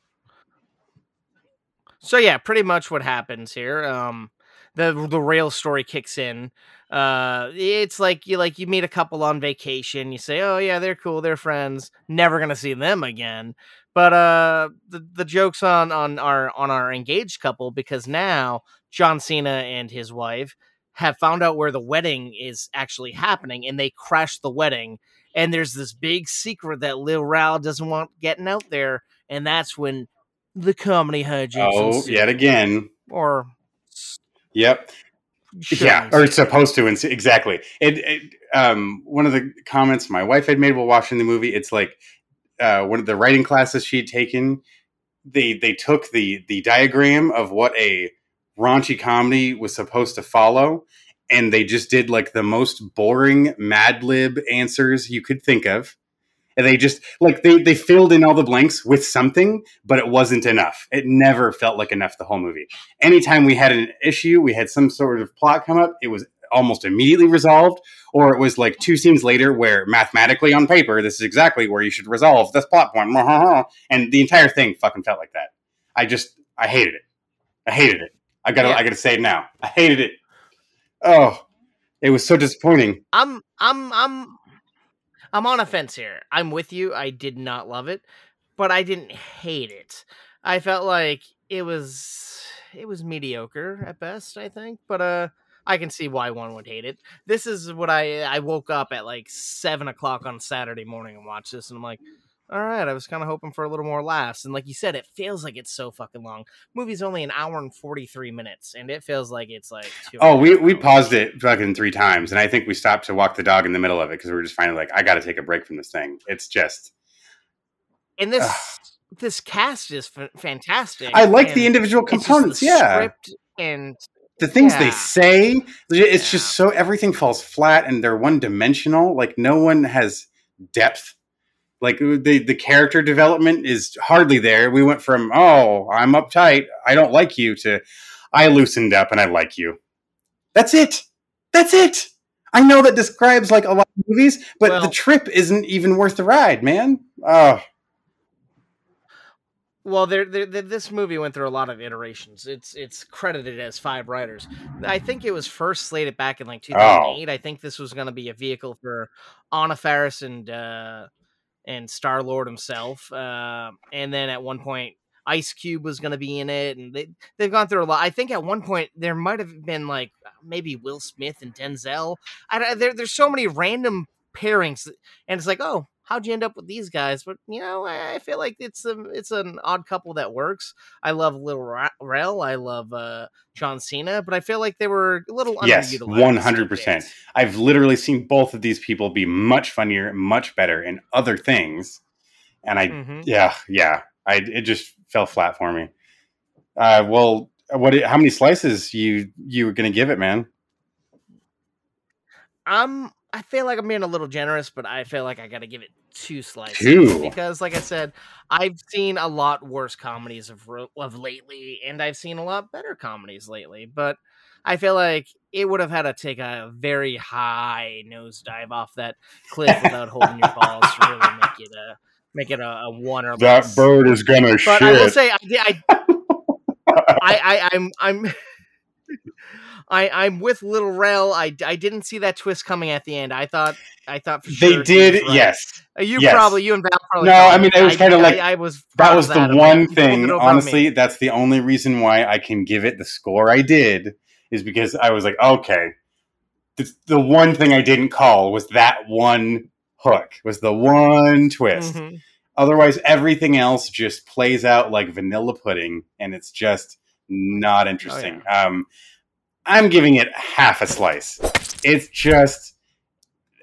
Speaker 1: so yeah, pretty much what happens here. Um, the the real story kicks in. Uh, it's like you like you meet a couple on vacation. You say, "Oh yeah, they're cool, they're friends. Never gonna see them again." But uh, the the jokes on on our on our engaged couple because now John Cena and his wife have found out where the wedding is actually happening, and they crash the wedding. And there's this big secret that Lil Rel doesn't want getting out there, and that's when the comedy hijinks.
Speaker 2: Oh, yet again.
Speaker 1: or
Speaker 2: Yep.
Speaker 1: should
Speaker 2: yeah, or it's supposed to. ins- Exactly. It, it. Um. One of the comments my wife had made while watching the movie. It's like uh, one of the writing classes she had taken. They they took the the diagram of what a raunchy comedy was supposed to follow, and they just did like the most boring Mad Lib answers you could think of. And they just like they they filled in all the blanks with something, but it wasn't enough. It never felt like enough the whole movie. Anytime we had an issue, we had some sort of plot come up, it was almost immediately resolved, or it was like two scenes later where mathematically on paper, this is exactly where you should resolve this plot point. And the entire thing fucking felt like that. I just I hated it. I hated it. I gotta
Speaker 1: Yeah.
Speaker 2: I gotta say it now. I hated it. Oh, it was so disappointing.
Speaker 1: I'm I'm I'm I'm on a fence here. I'm with you. I did not love it, but I didn't hate it. I felt like it was it was mediocre at best, I think, but uh I can see why one would hate it. This is what I I woke up at like seven o'clock on Saturday morning and watched this, and I'm like, all right, I was kind of hoping for a little more laughs. And like you said, it feels like it's so fucking long. Movie's only an hour and forty three minutes, and it feels like it's like two.
Speaker 2: Oh, we, we paused it fucking three times, and I think we stopped to walk the dog in the middle of it because we were just finally like, I got to take a break from this thing. It's just,
Speaker 1: and this this cast is f- fantastic.
Speaker 2: I like the
Speaker 1: and
Speaker 2: individual
Speaker 1: it's just
Speaker 2: components.
Speaker 1: the
Speaker 2: yeah,
Speaker 1: script and
Speaker 2: the things they say, it's just so everything falls flat and they're one dimensional. Like no one has depth. Like the the character development is hardly there. We went from oh I'm uptight, I don't like you to I loosened up and I like you. That's it. That's it. I know that describes like a lot of movies, but the trip isn't even worth the ride, man. Oh,
Speaker 1: Well, there, there, there- this movie went through a lot of iterations. It's it's credited as five writers. I think it was first slated back in like 2008. I think this was going to be a vehicle for Anna Faris and uh, and Star Lord himself. Uh, and then at one point, Ice Cube was going to be in it, and they they've gone through a lot. I think at one point there might have been like maybe Will Smith and Denzel. I, there, there's so many random pairings, and it's like, oh, how'd you end up with these guys? But you know, I, I feel like it's a it's an odd couple that works. I love Lil Ra- Rel, I love uh, John Cena, but I feel like they were a little
Speaker 2: Yes, one hundred percent. I've literally seen both of these people be much funnier, much better in other things, and I,
Speaker 1: Mhm.
Speaker 2: yeah, yeah, I it just fell flat for me. Uh, well, what? How many slices you you were gonna give it, man?
Speaker 1: Um, I feel like I'm being a little generous, but I feel like I got to give it two slices
Speaker 2: Two?
Speaker 1: because, like I said, I've seen a lot worse comedies of of lately, and I've seen a lot better comedies lately. But I feel like it would have had to take a very high nosedive off that cliff without holding your balls to really make it a make it a, a one or
Speaker 2: That
Speaker 1: less.
Speaker 2: bird is gonna
Speaker 1: But I will say, I, I, I, I, I'm, I'm, I, I'm with Little Rel. I, I didn't see that twist coming at the end. I thought, I thought for
Speaker 2: They
Speaker 1: sure
Speaker 2: did,
Speaker 1: right.
Speaker 2: yes.
Speaker 1: Uh, You
Speaker 2: Yes.
Speaker 1: probably, you and Val probably.
Speaker 2: No, I mean it was kind of like
Speaker 1: I, was.
Speaker 2: that was the
Speaker 1: Adam.
Speaker 2: one thing. Honestly, that's the only reason why I can give it the score I did is because I was like, okay, the, the one thing I didn't call was that one hook, was the one twist.
Speaker 1: Mhm.
Speaker 2: Otherwise, everything else just plays out like vanilla pudding, and it's just not interesting. Um, I'm giving it half a slice. It's just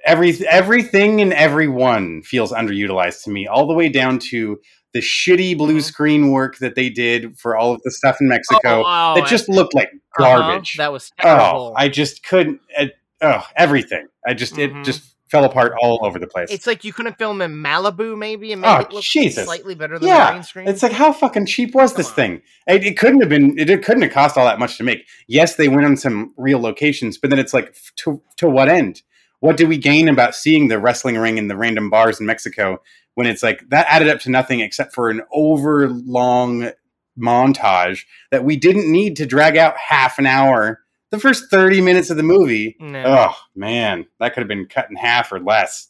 Speaker 2: every everything and everyone feels underutilized to me, all the way down to the shitty blue screen work that they did for all of the stuff in Mexico
Speaker 1: oh,
Speaker 2: that just looked like
Speaker 1: Uh-huh,
Speaker 2: garbage.
Speaker 1: That was
Speaker 2: Oh. I just couldn't. It, oh, everything. I just
Speaker 1: Mhm.
Speaker 2: it just fell apart all over the place.
Speaker 1: It's like you couldn't film in Malibu, maybe, and ah, make
Speaker 2: Oh,
Speaker 1: it look
Speaker 2: Jesus.
Speaker 1: slightly better than the green screen.
Speaker 2: it's like how fucking cheap was this thing? It, it couldn't have been. It, it couldn't have cost all that much to make. Yes, they went on some real locations, but then it's like to to what end? What do we gain about seeing the wrestling ring in the random bars in Mexico when it's like that added up to nothing except for an over long montage that we didn't need to drag out half an hour. The first thirty minutes of the movie.
Speaker 1: No.
Speaker 2: Oh man, that could have been cut in half or less.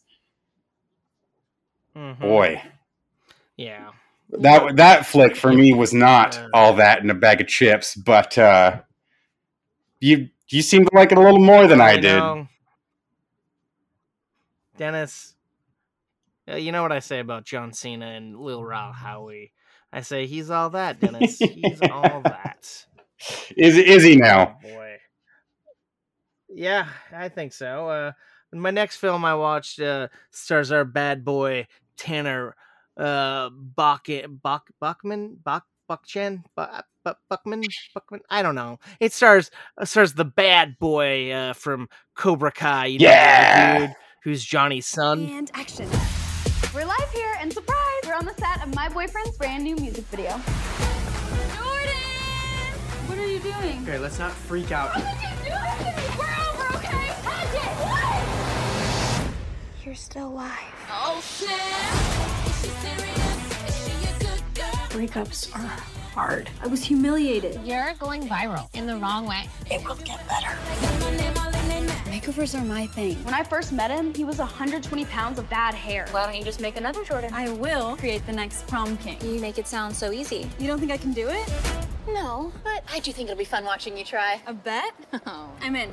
Speaker 1: Mhm.
Speaker 2: Boy.
Speaker 1: Yeah.
Speaker 2: that that flick for me was not all that in a bag of chips, but uh, you you seem to like it a little more than I, did.
Speaker 1: know. Dennis, uh, you know what I say about John Cena and Lil Rel Howery? I say he's all that, Dennis. He's all that.
Speaker 2: Is is he now?
Speaker 1: Oh. Yeah, I think so. Uh, my next film I watched uh, stars our bad boy Tanner uh, Bach Bach Bachman Bach Buckchen Buck, Buck, Buckman Buckman. I don't know. It stars uh, stars the bad boy uh, from Cobra Kai. You know, the dude who's Johnny's son.
Speaker 12: And action. We're live here, and surprise, we're on the set of my boyfriend's brand new music video. Jordan! What are you doing?
Speaker 13: Okay, let's not freak out.
Speaker 12: What are you doing? You're still alive. Oh, shit! Is she serious? Is she a good girl?
Speaker 14: Breakups are hard. I was humiliated.
Speaker 15: You're going viral in the wrong way.
Speaker 12: It will get better. Makeovers are my thing. When I first met him, he was 120 pounds of bad hair.
Speaker 15: Why don't you just make another Jordan?
Speaker 14: I will create the next prom king.
Speaker 15: You make it sound so easy.
Speaker 14: You don't think I can do it?
Speaker 15: No, but I do think it'll be fun watching you try.
Speaker 14: A bet?
Speaker 15: Oh.
Speaker 14: I'm in.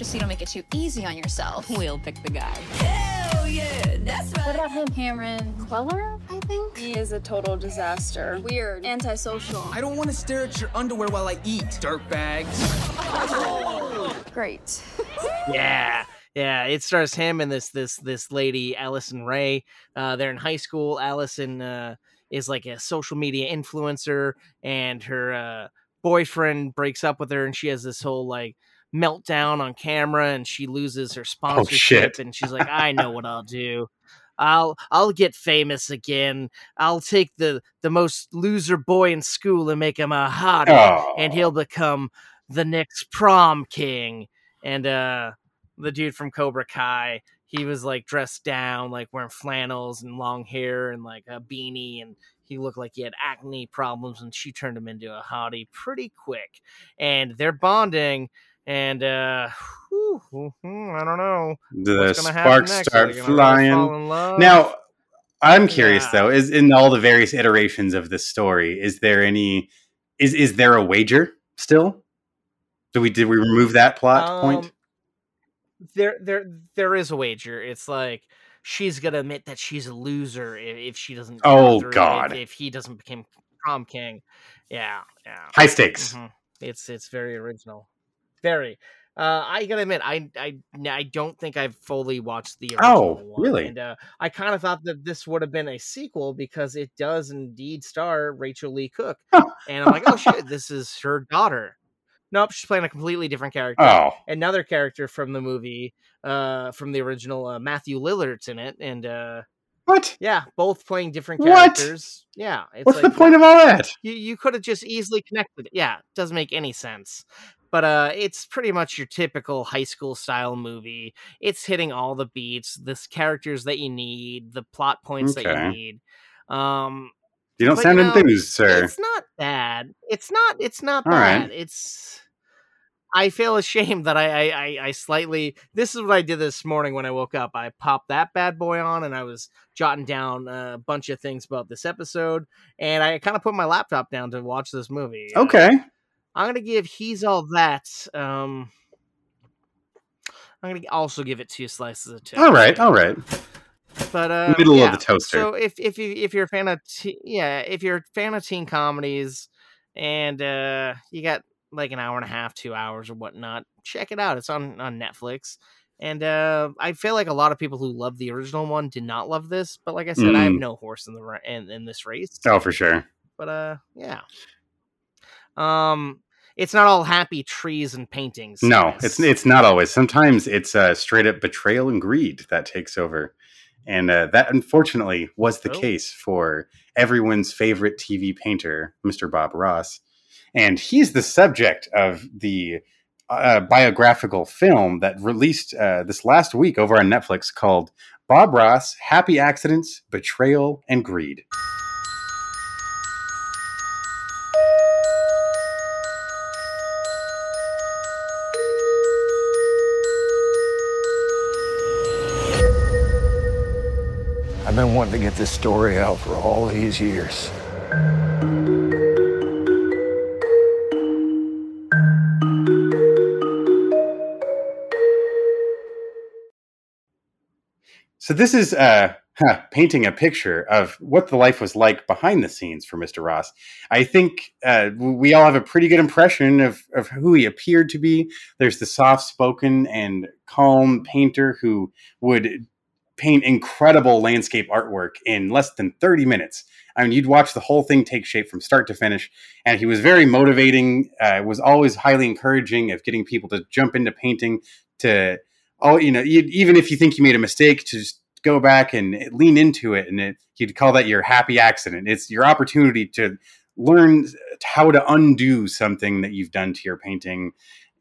Speaker 15: Just so you don't make it too easy on yourself.
Speaker 14: We'll pick the guy.
Speaker 12: Hell yeah, that's right.
Speaker 14: What about him? Cameron Kweller, I think? He is a total disaster. Weird, antisocial.
Speaker 13: I don't want to stare at your underwear while I eat, dirtbags.
Speaker 14: Great.
Speaker 1: Yeah, yeah. It stars him and this this this lady Addison Rae. Uh, they're in high school. Addison uh, is like a social media influencer, and her uh, boyfriend breaks up with her, and she has this whole like meltdown on camera, and she loses her sponsorship,
Speaker 2: shit.
Speaker 1: and she's like, "I know what I'll do." I'll I'll get famous again. I'll take the the most loser boy in school and make him a hottie,
Speaker 2: Oh.
Speaker 1: and he'll become the next prom king. And uh the dude from Cobra Kai, he was like dressed down, like wearing flannels and long hair and like a beanie, and he looked like he had acne problems, and she turned him into a hottie pretty quick. And they're bonding, and uh, whew, mhm, I don't know.
Speaker 2: The sparks
Speaker 1: next.
Speaker 2: Start
Speaker 1: they gonna really fall in
Speaker 2: flying. Now, I'm curious
Speaker 1: Yeah.
Speaker 2: though, is in all the various iterations of this story, is there any is is there a wager still? Do we did we remove that plot point?
Speaker 1: Um, there there there is a wager. It's like she's gonna admit that she's a loser if, she doesn't.
Speaker 2: Oh,
Speaker 1: through
Speaker 2: God.
Speaker 1: If, if he doesn't become prom king, yeah, yeah.
Speaker 2: High stakes.
Speaker 1: Mhm. It's it's very original, very. Uh, I gotta admit, I I I don't think I've fully watched the original
Speaker 2: Oh,
Speaker 1: one,
Speaker 2: really?
Speaker 1: and uh, I kind of thought that this would have been a sequel because it does indeed star Rachael Leigh Cook, and I'm like, oh shit, this is her daughter. Nope, she's playing a completely different character.
Speaker 2: Oh.
Speaker 1: another character from the movie, uh, from the original, uh, Matthew Lillard's in it, and uh,
Speaker 2: what?
Speaker 1: Yeah, both playing different
Speaker 2: What?
Speaker 1: characters. Yeah, it's
Speaker 2: What's
Speaker 1: like,
Speaker 2: the point of all that?
Speaker 1: You you could have just easily connected. it. Yeah, it doesn't make any sense. But uh, it's pretty much your typical high school style movie. It's hitting all the beats, the characters that you need, the plot points that you need. Um,
Speaker 2: You don't sound
Speaker 1: know,
Speaker 2: enthused, sir.
Speaker 1: It's not bad. It's not. It's not
Speaker 2: All right.
Speaker 1: bad. It's. I feel ashamed that I, I I I slightly. This is what I did this morning when I woke up. I popped that bad boy on, and I was jotting down a bunch of things about this episode, and I kind of put my laptop down to watch this movie.
Speaker 2: Okay.
Speaker 1: I'm gonna give he's all that. Um, I'm gonna also give it two slices of toast.
Speaker 2: All right, all right.
Speaker 1: But uh,
Speaker 2: Middle of the toaster.
Speaker 1: So if if you if you're a fan of te- yeah, if you're a fan of teen comedies, and uh, you got like an hour and a half, two hours or whatnot, check it out. It's on on Netflix. And uh, I feel like a lot of people who love the original one did not love this, but like I said, I have
Speaker 2: Mm.
Speaker 1: no horse in the in, in this race.
Speaker 2: Oh, for sure.
Speaker 1: But uh, yeah. Um, it's not all happy trees and paintings.
Speaker 2: No, it's it's not always. Sometimes it's uh, straight up betrayal and greed that takes over, and uh, that unfortunately was the
Speaker 1: Oh.
Speaker 2: case for everyone's favorite TV painter, Mr. Bob Ross, and he's the subject of the uh, biographical film that released uh, this last week over on Netflix called Bob Ross: Happy Accidents, Betrayal, and Greed.
Speaker 16: I've been wanting to get this story out for all these years.
Speaker 2: So this is uh, huh, painting a picture of what the life was like behind the scenes for Mr. Ross. I think uh, we all have a pretty good impression of, of who he appeared to be. There's the soft-spoken and calm painter who would paint incredible landscape artwork in less than 30 minutes. I mean, you'd watch the whole thing take shape from start to finish, and he was very motivating. Uh, was always highly encouraging of getting people to jump into painting. To all you know, even if you think you made a mistake, to just go back and lean into it, and it, you'd call that your happy accident. It's your opportunity to learn how to undo something that you've done to your painting,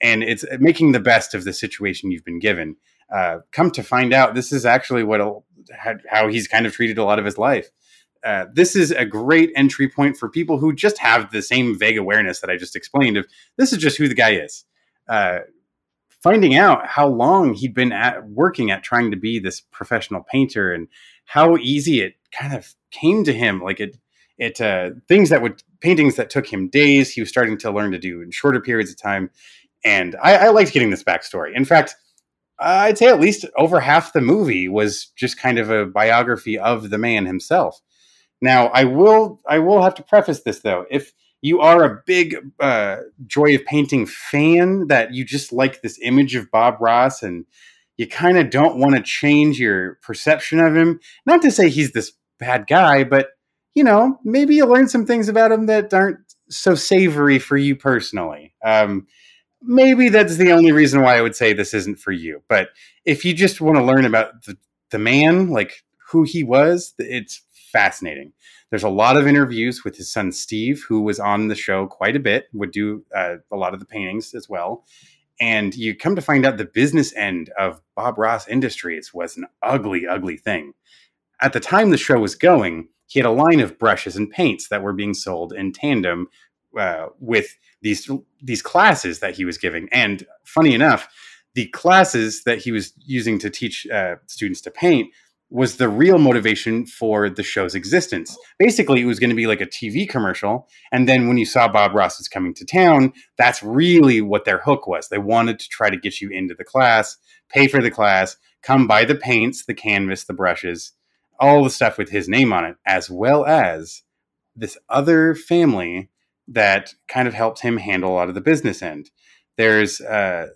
Speaker 2: and it's making the best of the situation you've been given. Uh, come to find out, this is actually what how he's kind of treated a lot of his life. Uh, this is a great entry point for people who just have the same vague awareness that I just explained of this is just who the guy is. Uh, finding out how long he'd been at working at trying to be this professional painter and how easy it kind of came to him like it it uh, things that would paintings that took him days he was starting to learn to do in shorter periods of time and i, I liked getting this backstory in fact i'd say at least over half the movie was just kind of a biography of the man himself now i will i will have to preface this though if you are a big uh, joy of painting fan that you just like this image of Bob Ross and you kind of don't want to change your perception of him. Not to say he's this bad guy, but you know, maybe you learn some things about him that aren't so savory for you personally. Um, maybe that's the only reason why I would say this isn't for you. But if you just want to learn about the, the man, like who he was, it's fascinating. There's a lot of interviews with his son Steve, who was on the show quite a bit, would do uh, a lot of the paintings as well. And you come to find out the business end of Bob Ross Industries was an ugly, ugly thing. At the time the show was going, he had a line of brushes and paints that were being sold in tandem uh, with these these classes that he was giving. And funny enough, the classes that he was using to teach uh, students to paint was the real motivation for the show's existence. Basically, it was going to be like a TV commercial. And then when you saw Bob Ross is coming to town, that's really what their hook was. They wanted to try to get you into the class, pay for the class, come buy the paints, the canvas, the brushes, all the stuff with his name on it, as well as this other family that kind of helped him handle a lot of the business end. There's uh,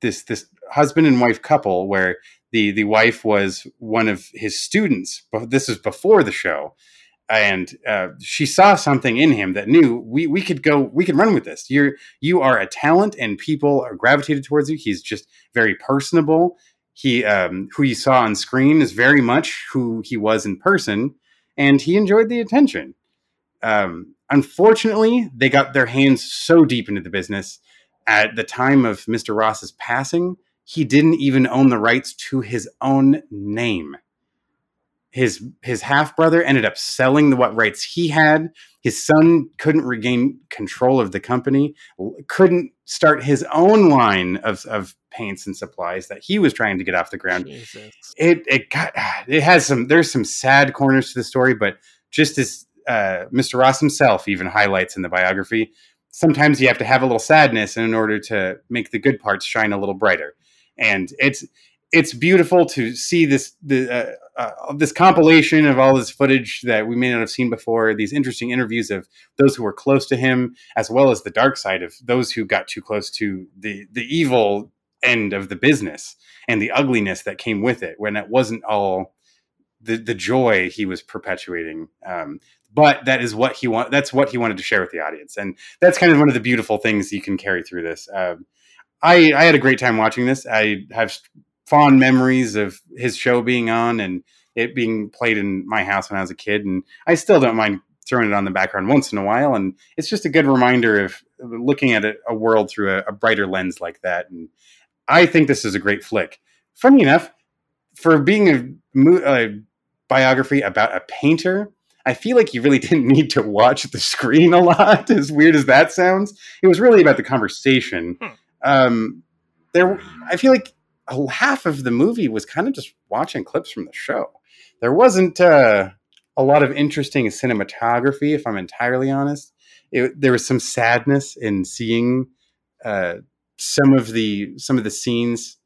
Speaker 2: this this husband and wife couple where the the wife was one of his students. But this is before the show, and uh, she saw something in him that knew we we could go we could run with this. You're you are a talent, and people are gravitated towards you. He's just very personable. He um, who you saw on screen is very much who he was in person, and he enjoyed the attention. Um, unfortunately, they got their hands so deep into the business at the time of Mr. Ross's passing he didn't even own the rights to his own name. His his half brother ended up selling the what rights he had. His son couldn't regain control of the company, couldn't start his own line of, of paints and supplies that he was trying to get off the ground.
Speaker 1: Jesus.
Speaker 2: It it got it has some there's some sad corners to the story, but just as uh, Mr. Ross himself even highlights in the biography, sometimes you have to have a little sadness in order to make the good parts shine a little brighter and it's it's beautiful to see this the, uh, uh, this compilation of all this footage that we may not have seen before. These interesting interviews of those who were close to him, as well as the dark side of those who got too close to the the evil end of the business and the ugliness that came with it. When it wasn't all the the joy he was perpetuating. Um, but that is what he want. That's what he wanted to share with the audience, and that's kind of one of the beautiful things you can carry through this. Um, I, I had a great time watching this. I have fond memories of his show being on and it being played in my house when I was a kid, and I still don't mind throwing it on the background once in a while. And it's just a good reminder of looking at a, a world through a, a, brighter lens like that. And I think this is a great flick. Funny enough, for being a, a biography about a painter, I feel like you really didn't need to watch the screen a lot. As weird as that sounds, it was really about the conversation. Hmm um, there, I feel like half of the movie was kind of just watching clips from the show. There wasn't uh, a lot of interesting cinematography, if I'm entirely honest. It, there was some sadness in seeing uh, some of the some of the scenes,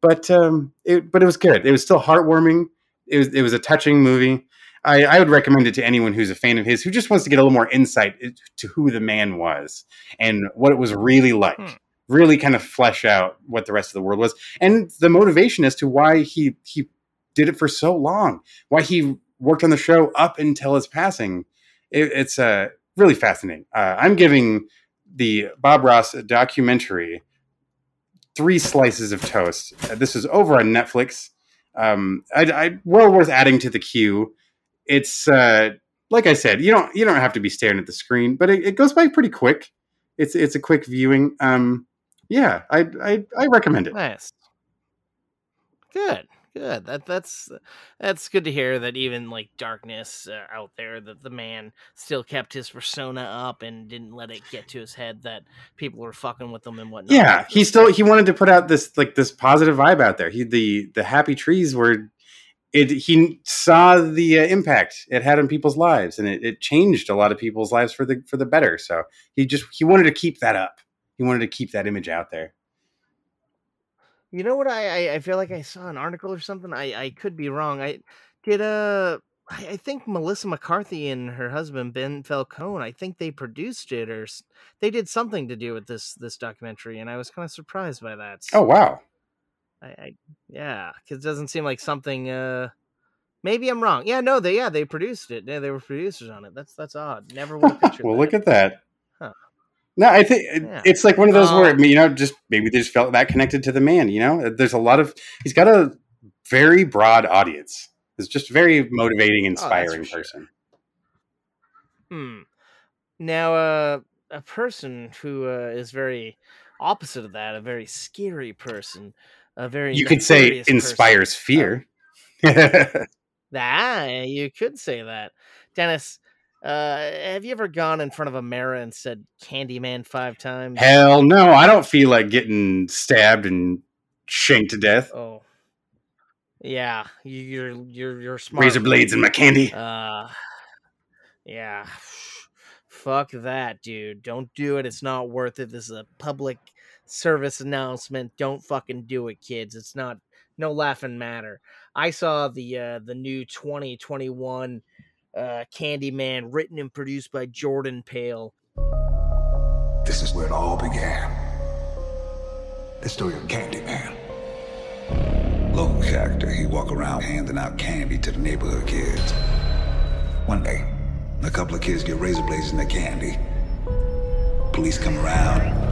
Speaker 2: but um, it, but it was good. It was still heartwarming. It was it was a touching movie. I, I, would recommend it to anyone who's a fan of his who just wants to get a little more insight to who the man was and what it was really like. Hmm really kind of flesh out what the rest of the world was and the motivation as to why he he did it for so long, why he worked on the show up until his passing. It, it's uh, really fascinating. Uh, I'm giving the Bob Ross documentary three slices of toast. Uh, this is over on Netflix. Um, I, I well worth adding to the queue. It's uh, like I said, you don't you don't have to be staring at the screen, but it, it goes by pretty quick. It's it's a quick viewing. Um, yeah, I I I recommend it.
Speaker 1: Nice. Good. Good. That that's that's good to hear that even like darkness uh, out there that the man still kept his persona up and didn't let it get to his head that people were fucking with him and whatnot.
Speaker 2: Yeah, he still he wanted to put out this like this positive vibe out there. He the the happy trees were it he saw the uh, impact it had on people's lives and it, it changed a lot of people's lives for the for the better. So he just he wanted to keep that up he wanted to keep that image out there.
Speaker 1: You know what? I, I, I feel like I saw an article or something. I I could be wrong. I did uh I, I think Melissa McCarthy and her husband Ben Falcone. I think they produced it or they did something to do with this this documentary, and I was kind of surprised by that.
Speaker 2: So, oh wow!
Speaker 1: I, I yeah, because it doesn't seem like something. uh Maybe I'm wrong. Yeah, no, they yeah they produced it. Yeah, they were producers on it. That's that's odd. Never would have pictured.
Speaker 2: well,
Speaker 1: that.
Speaker 2: look at that. No, I think yeah. it's like one of those um, where you know, just maybe they just felt that connected to the man. You know, there's a lot of he's got a very broad audience. It's just very motivating, oh, inspiring oh, person.
Speaker 1: Sure. Hmm. Now, uh, a person who uh, is very opposite of that, a very scary person, a very
Speaker 2: You could say
Speaker 1: nefarious person.
Speaker 2: inspires fear.
Speaker 1: Ah, you could say that. Dennis, uh, have you ever gone in front of a mirror and said Candyman five times?
Speaker 2: Hell no, I don't feel like getting stabbed and shanked to death.
Speaker 1: Oh. Yeah, you- you're you're you're smart.
Speaker 2: Razor blades in my candy.
Speaker 1: Uh yeah. Fuck that, dude. Don't do it. It's not worth it. This is a public service announcement. Don't fucking do it, kids. It's not no laughing matter. I saw the uh the new 2021 uh Candyman written and produced by Jordan Peele.
Speaker 17: This is where it all began. The story of Candyman. Local character, he walk around handing out candy to the neighborhood kids. One day, a couple of kids get razor blades in their candy. Police come around.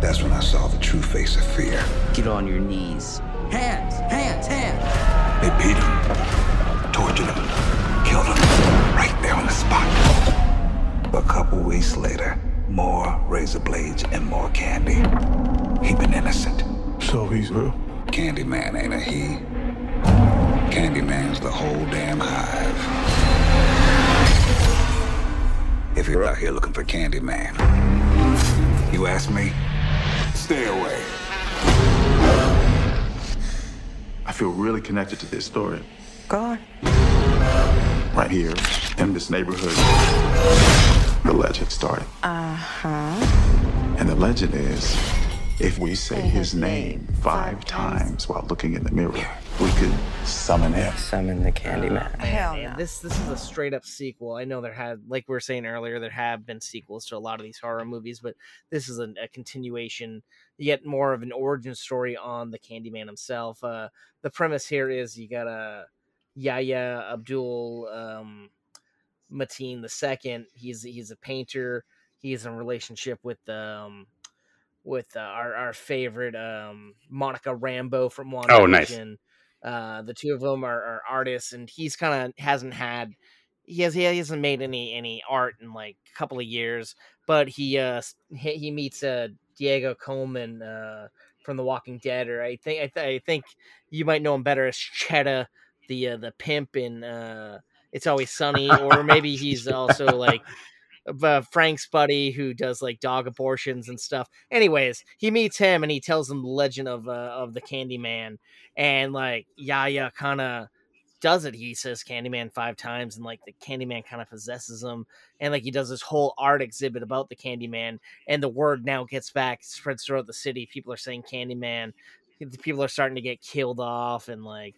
Speaker 17: That's when I saw the true face of fear.
Speaker 18: Get on your knees. Hands, hands, hands.
Speaker 17: They beat him, tortured him, killed him right there on the spot. A couple weeks later, more razor blades and more candy. He'd been innocent.
Speaker 16: So he's real.
Speaker 17: Candyman ain't a he. Candyman's the whole damn hive. If you're out here looking for Candyman, you ask me, stay away.
Speaker 19: I feel really connected to this story.
Speaker 5: Go on.
Speaker 19: Right here in this neighborhood, the legend started.
Speaker 5: Uh huh.
Speaker 19: And the legend is if we say his name five times while looking in the mirror, we could summon him.
Speaker 18: Summon the Candyman.
Speaker 5: Hell
Speaker 1: Man, this this is a straight up sequel. I know there had, like we were saying earlier, there have been sequels to a lot of these horror movies, but this is a, a continuation, yet more of an origin story on the Candyman himself. Uh, the premise here is you got a Yahya Abdul um, Mateen the second. He's he's a painter. He's in relationship with um with uh, our our favorite um Monica Rambeau from One.
Speaker 2: Oh, nice.
Speaker 1: Uh, the two of them are, are artists, and he's kind of hasn't had he has he hasn't made any any art in like a couple of years, but he uh he, he meets uh Diego Coleman uh from The Walking Dead, or I think I, th- I think you might know him better as Cheddar, the uh, the pimp in uh It's Always Sunny, or maybe he's also like uh, Frank's buddy who does like dog abortions and stuff. Anyways, he meets him and he tells him the legend of uh, of the Candyman, and like Yahya kind of does it. He says Candyman five times, and like the Candyman kind of possesses him, and like he does this whole art exhibit about the Candyman, and the word now gets back, spreads throughout the city. People are saying Candyman. People are starting to get killed off, and like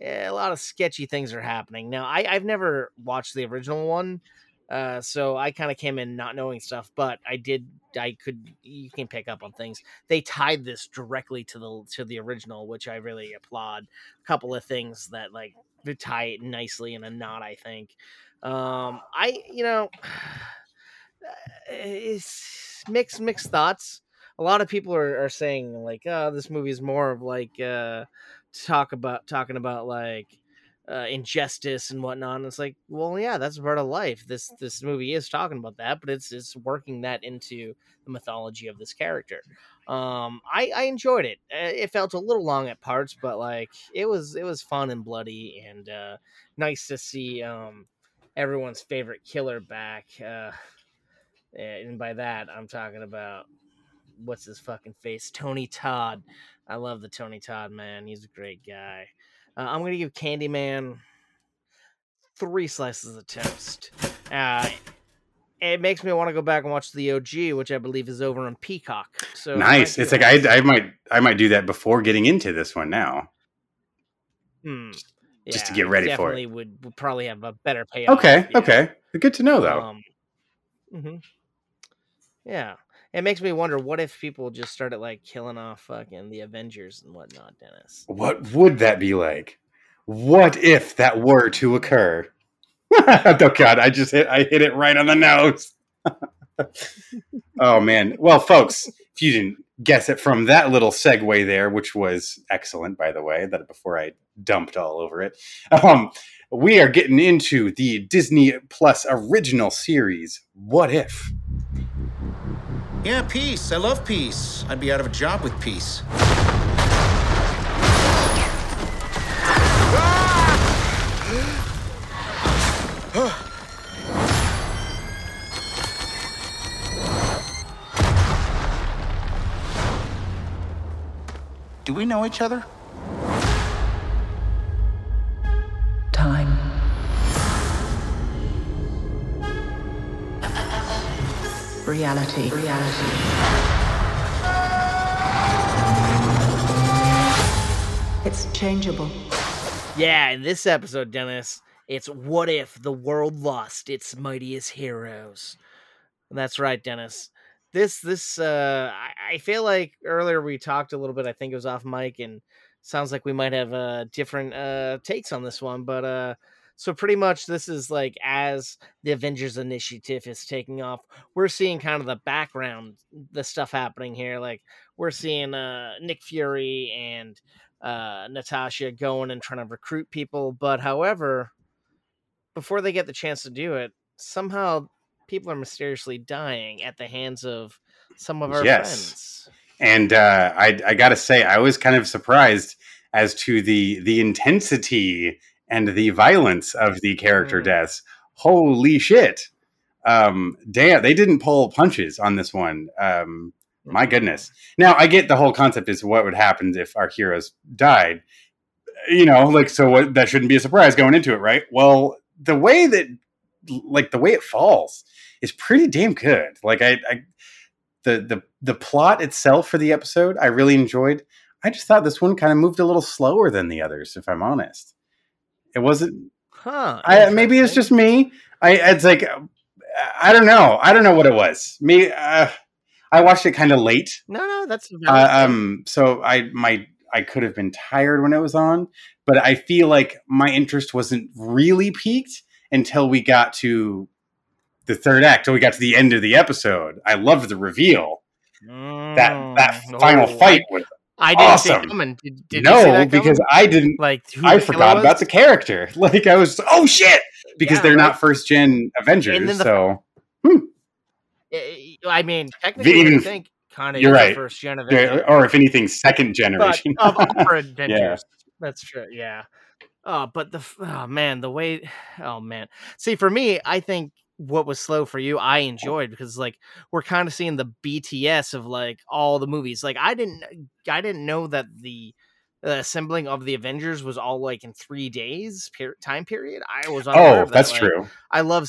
Speaker 1: eh, a lot of sketchy things are happening. Now, I, I've never watched the original one, uh, so I kind of came in not knowing stuff, but I did. I could. You can pick up on things. They tied this directly to the to the original, which I really applaud. A couple of things that like tie it nicely in a knot. I think. Um, I you know, it's mixed mixed thoughts. A lot of people are, are saying like, oh, this movie is more of like uh, talk about talking about like uh, injustice and whatnot. And it's like, well, yeah, that's part of life. This this movie is talking about that, but it's it's working that into the mythology of this character. Um, I I enjoyed it. Uh, It felt a little long at parts, but like it was it was fun and bloody and uh, nice to see um, everyone's favorite killer back. Uh, and by that, I'm talking about what's his fucking face, Tony Todd. I love the Tony Todd man. He's a great guy. Uh, I'm gonna give Candyman three slices of toast. Uh, it makes me want to go back and watch the OG, which I believe is over on Peacock. So
Speaker 2: nice. It's like. I, I might I might do that before getting into this one now.
Speaker 1: Hmm.
Speaker 2: just to get ready for it.
Speaker 1: definitely Would, would probably have a better payoff.
Speaker 2: Okay,
Speaker 1: yeah.
Speaker 2: okay. Good to know though.
Speaker 1: Um, mhm. Yeah. It makes me wonder what if people just started like killing off fucking the Avengers and whatnot, Dennis.
Speaker 2: what would that be like? What if that were to occur? oh god, I just hit I hit it right on the nose. oh man. Well, folks, if you didn't guess it from that little segue there, which was excellent by the way, that before I dumped all over it. Um we are getting into the Disney Plus original series, What If?
Speaker 20: Yeah, peace. I love peace. I'd be out of a job with peace.
Speaker 11: Do we know each other?
Speaker 4: Reality. Reality. It's changeable.
Speaker 1: Yeah, in this episode, Dennis, it's what if the world lost its mightiest heroes. That's right, Dennis. This this uh I, I feel like earlier we talked a little bit, I think it was off mic, and sounds like we might have uh different uh takes on this one, but uh so pretty much this is like as the Avengers initiative is taking off, we're seeing kind of the background, the stuff happening here. Like we're seeing uh Nick Fury and uh Natasha going and trying to recruit people, but however, before they get the chance to do it, somehow people are mysteriously dying at the hands of some of our
Speaker 2: Yes.
Speaker 1: friends.
Speaker 2: And uh, I, I got to say, I was kind of surprised as to the the intensity and the violence of the character deaths. Holy shit! Um, damn, they didn't pull punches on this one. Um, my goodness. Now I get the whole concept is what would happen if our heroes died. You know, like so. What that shouldn't be a surprise going into it, right? Well, the way that, like the way it falls, is pretty damn good. Like I, I the the the plot itself for the episode I really enjoyed. I just thought this one kind of moved a little slower than the others, if I'm honest. It wasn't.
Speaker 1: Huh.
Speaker 2: I maybe it's just me. I it's like I don't know. I don't know what it was. Me. Uh, I watched it kind of late.
Speaker 1: No, no, that's
Speaker 2: Uh, um. So I my I could have been tired when it was on, but I feel like my interest wasn't really piqued until we got to the third act. Till we got to the end of the episode. I loved the reveal. That that final
Speaker 1: oh,
Speaker 2: fight
Speaker 1: I-
Speaker 2: was
Speaker 1: I didn't see
Speaker 2: awesome.
Speaker 1: coming. Did, did
Speaker 2: no,
Speaker 1: you see that
Speaker 2: because? I didn't.
Speaker 1: Like
Speaker 2: I forgot about the character. Like I was, oh shit, because
Speaker 1: Yeah,
Speaker 2: they're
Speaker 1: right.
Speaker 2: not first gen Avengers.
Speaker 1: The-
Speaker 2: so hmm.
Speaker 1: eh, eh, I mean, technically,
Speaker 2: even,
Speaker 1: I think kind of
Speaker 2: you're right.
Speaker 1: first gen
Speaker 2: They're- or if anything, second generation.
Speaker 1: of our
Speaker 2: yeah.
Speaker 1: That's true. Yeah. Oh, but the oh man, the way oh man. See, for me, I think what was slow for you, I enjoyed because like we're kind of seeing the BTS of like all the movies. Like I didn't I didn't know that the uh, assembling of the Avengers was all like in three days per- time period. I was
Speaker 2: Oh,
Speaker 1: that.
Speaker 2: that's
Speaker 1: Like,
Speaker 2: true.
Speaker 1: I love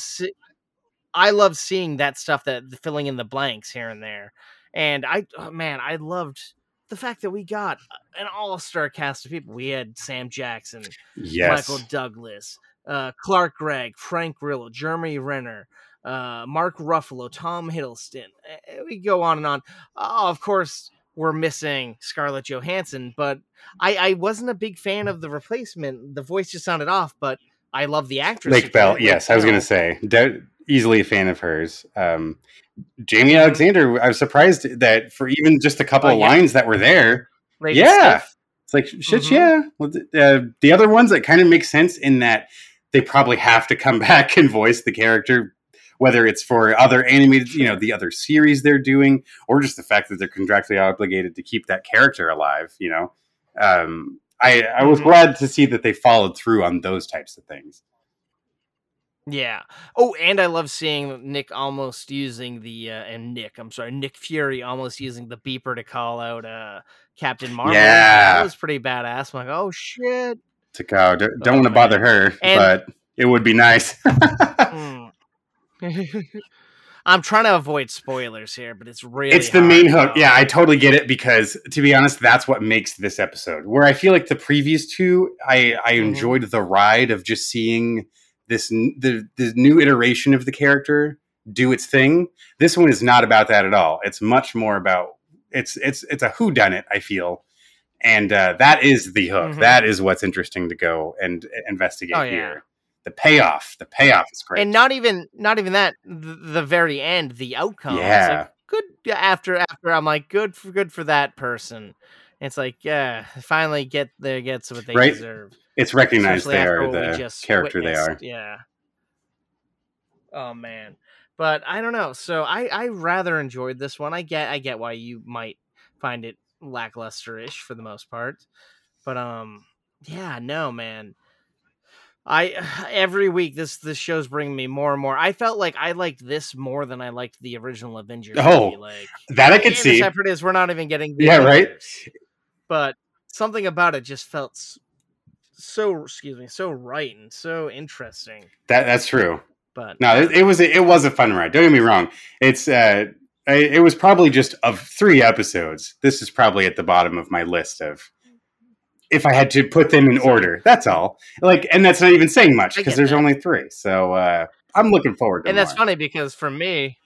Speaker 1: I love seeing that stuff that filling in the blanks here and there. And I oh, man, I loved the fact that we got an all-star cast of people. We had Sam Jackson,
Speaker 2: Yes.
Speaker 1: Michael Douglas, uh, Clark Gregg, Frank Grillo, Jeremy Renner, uh, Mark Ruffalo, Tom Hiddleston. Eh, We go on and on. Oh, of course, we're missing Scarlett Johansson, but I, I wasn't a big fan of the replacement. The voice just sounded off, but I love the actress.
Speaker 2: Lake Bell.
Speaker 1: Lake
Speaker 2: Yes, I was going to say, de- easily a fan of hers. Um, Jamie
Speaker 1: Mm-hmm.
Speaker 2: Alexander. I was surprised that for even just a couple
Speaker 1: Oh,
Speaker 2: of
Speaker 1: yeah.
Speaker 2: lines that were there.
Speaker 1: Lady
Speaker 2: yeah, it's like shit.
Speaker 1: Mhm.
Speaker 2: Yeah, uh, the other ones that kind of make sense in that they probably have to come back and voice the character, whether it's for other animated, you know, the other series they're doing, or just the fact that they're contractually obligated to keep that character alive. You know, um, I I was
Speaker 1: Mhm.
Speaker 2: glad to see that they followed through on those types of things.
Speaker 1: Yeah. Oh, and I love seeing Nick almost using the uh, and Nick, I'm sorry, Nick Fury almost using the beeper to call out uh Captain Marvel.
Speaker 2: Yeah.
Speaker 1: that was pretty badass. I'm like, oh shit.
Speaker 2: Go. Don't, want to bother her,
Speaker 1: And-
Speaker 2: but it would be nice.
Speaker 1: Mm. I'm trying to avoid spoilers here, but it's really
Speaker 2: it's the main hook. Yeah, I totally get it because to be honest, that's what makes this episode. Where I feel like the previous two, I I
Speaker 1: Mhm.
Speaker 2: enjoyed the ride of just seeing this the the new iteration of the character do its thing. This one is not about that at all. It's much more about it's it's it's a who done it. I feel. And uh, that is the hook.
Speaker 1: Mhm.
Speaker 2: That is what's interesting to go and uh, investigate
Speaker 1: Oh, yeah.
Speaker 2: here. The payoff. The payoff is great.
Speaker 1: And not even not even that the, the very end, the outcome.
Speaker 2: Yeah.
Speaker 1: like good after after I'm like good for good for that person. It's like yeah, finally get there gets what they
Speaker 2: Right?
Speaker 1: deserve.
Speaker 2: It's recognized they are the
Speaker 1: just
Speaker 2: character they are.
Speaker 1: Yeah. Oh man. but I don't know. So I I rather enjoyed this one. I get I get why you might find it lacklusterish for the most part, but um yeah no man. I every week this this show's bringing me more and more. I felt like I liked this more than I liked the original Avengers.
Speaker 2: Oh,
Speaker 1: movie. like
Speaker 2: that I could see.
Speaker 1: separate is we're not even getting
Speaker 2: Yeah, right.
Speaker 1: But something about it just felt so excuse me so right and so interesting.
Speaker 2: That that's true.
Speaker 1: But
Speaker 2: No, it, it was a, it was a fun ride. Don't get me wrong. It's uh, I, it was probably just of three episodes. This is probably at the bottom of my list of if I had to put them in order. That's all. Like, and that's not even saying much because there's
Speaker 1: that.
Speaker 2: only three. So uh, I'm looking forward to
Speaker 1: and that's funny because for me,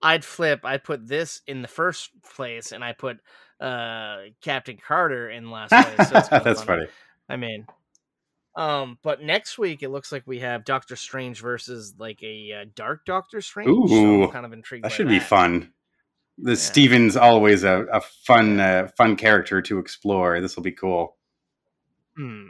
Speaker 1: I'd flip. I put this in the first place, and I put uh Captain Carter in last place. So
Speaker 2: That's funny.
Speaker 1: I mean, um, but next week it looks like we have Doctor Strange versus like a uh, Dark Doctor Strange. so
Speaker 2: Ooh,
Speaker 1: I'm kind of intrigued.
Speaker 2: that should be fun. The Stephen's always a, a fun uh, fun character to explore. This will be cool.
Speaker 1: Hmm.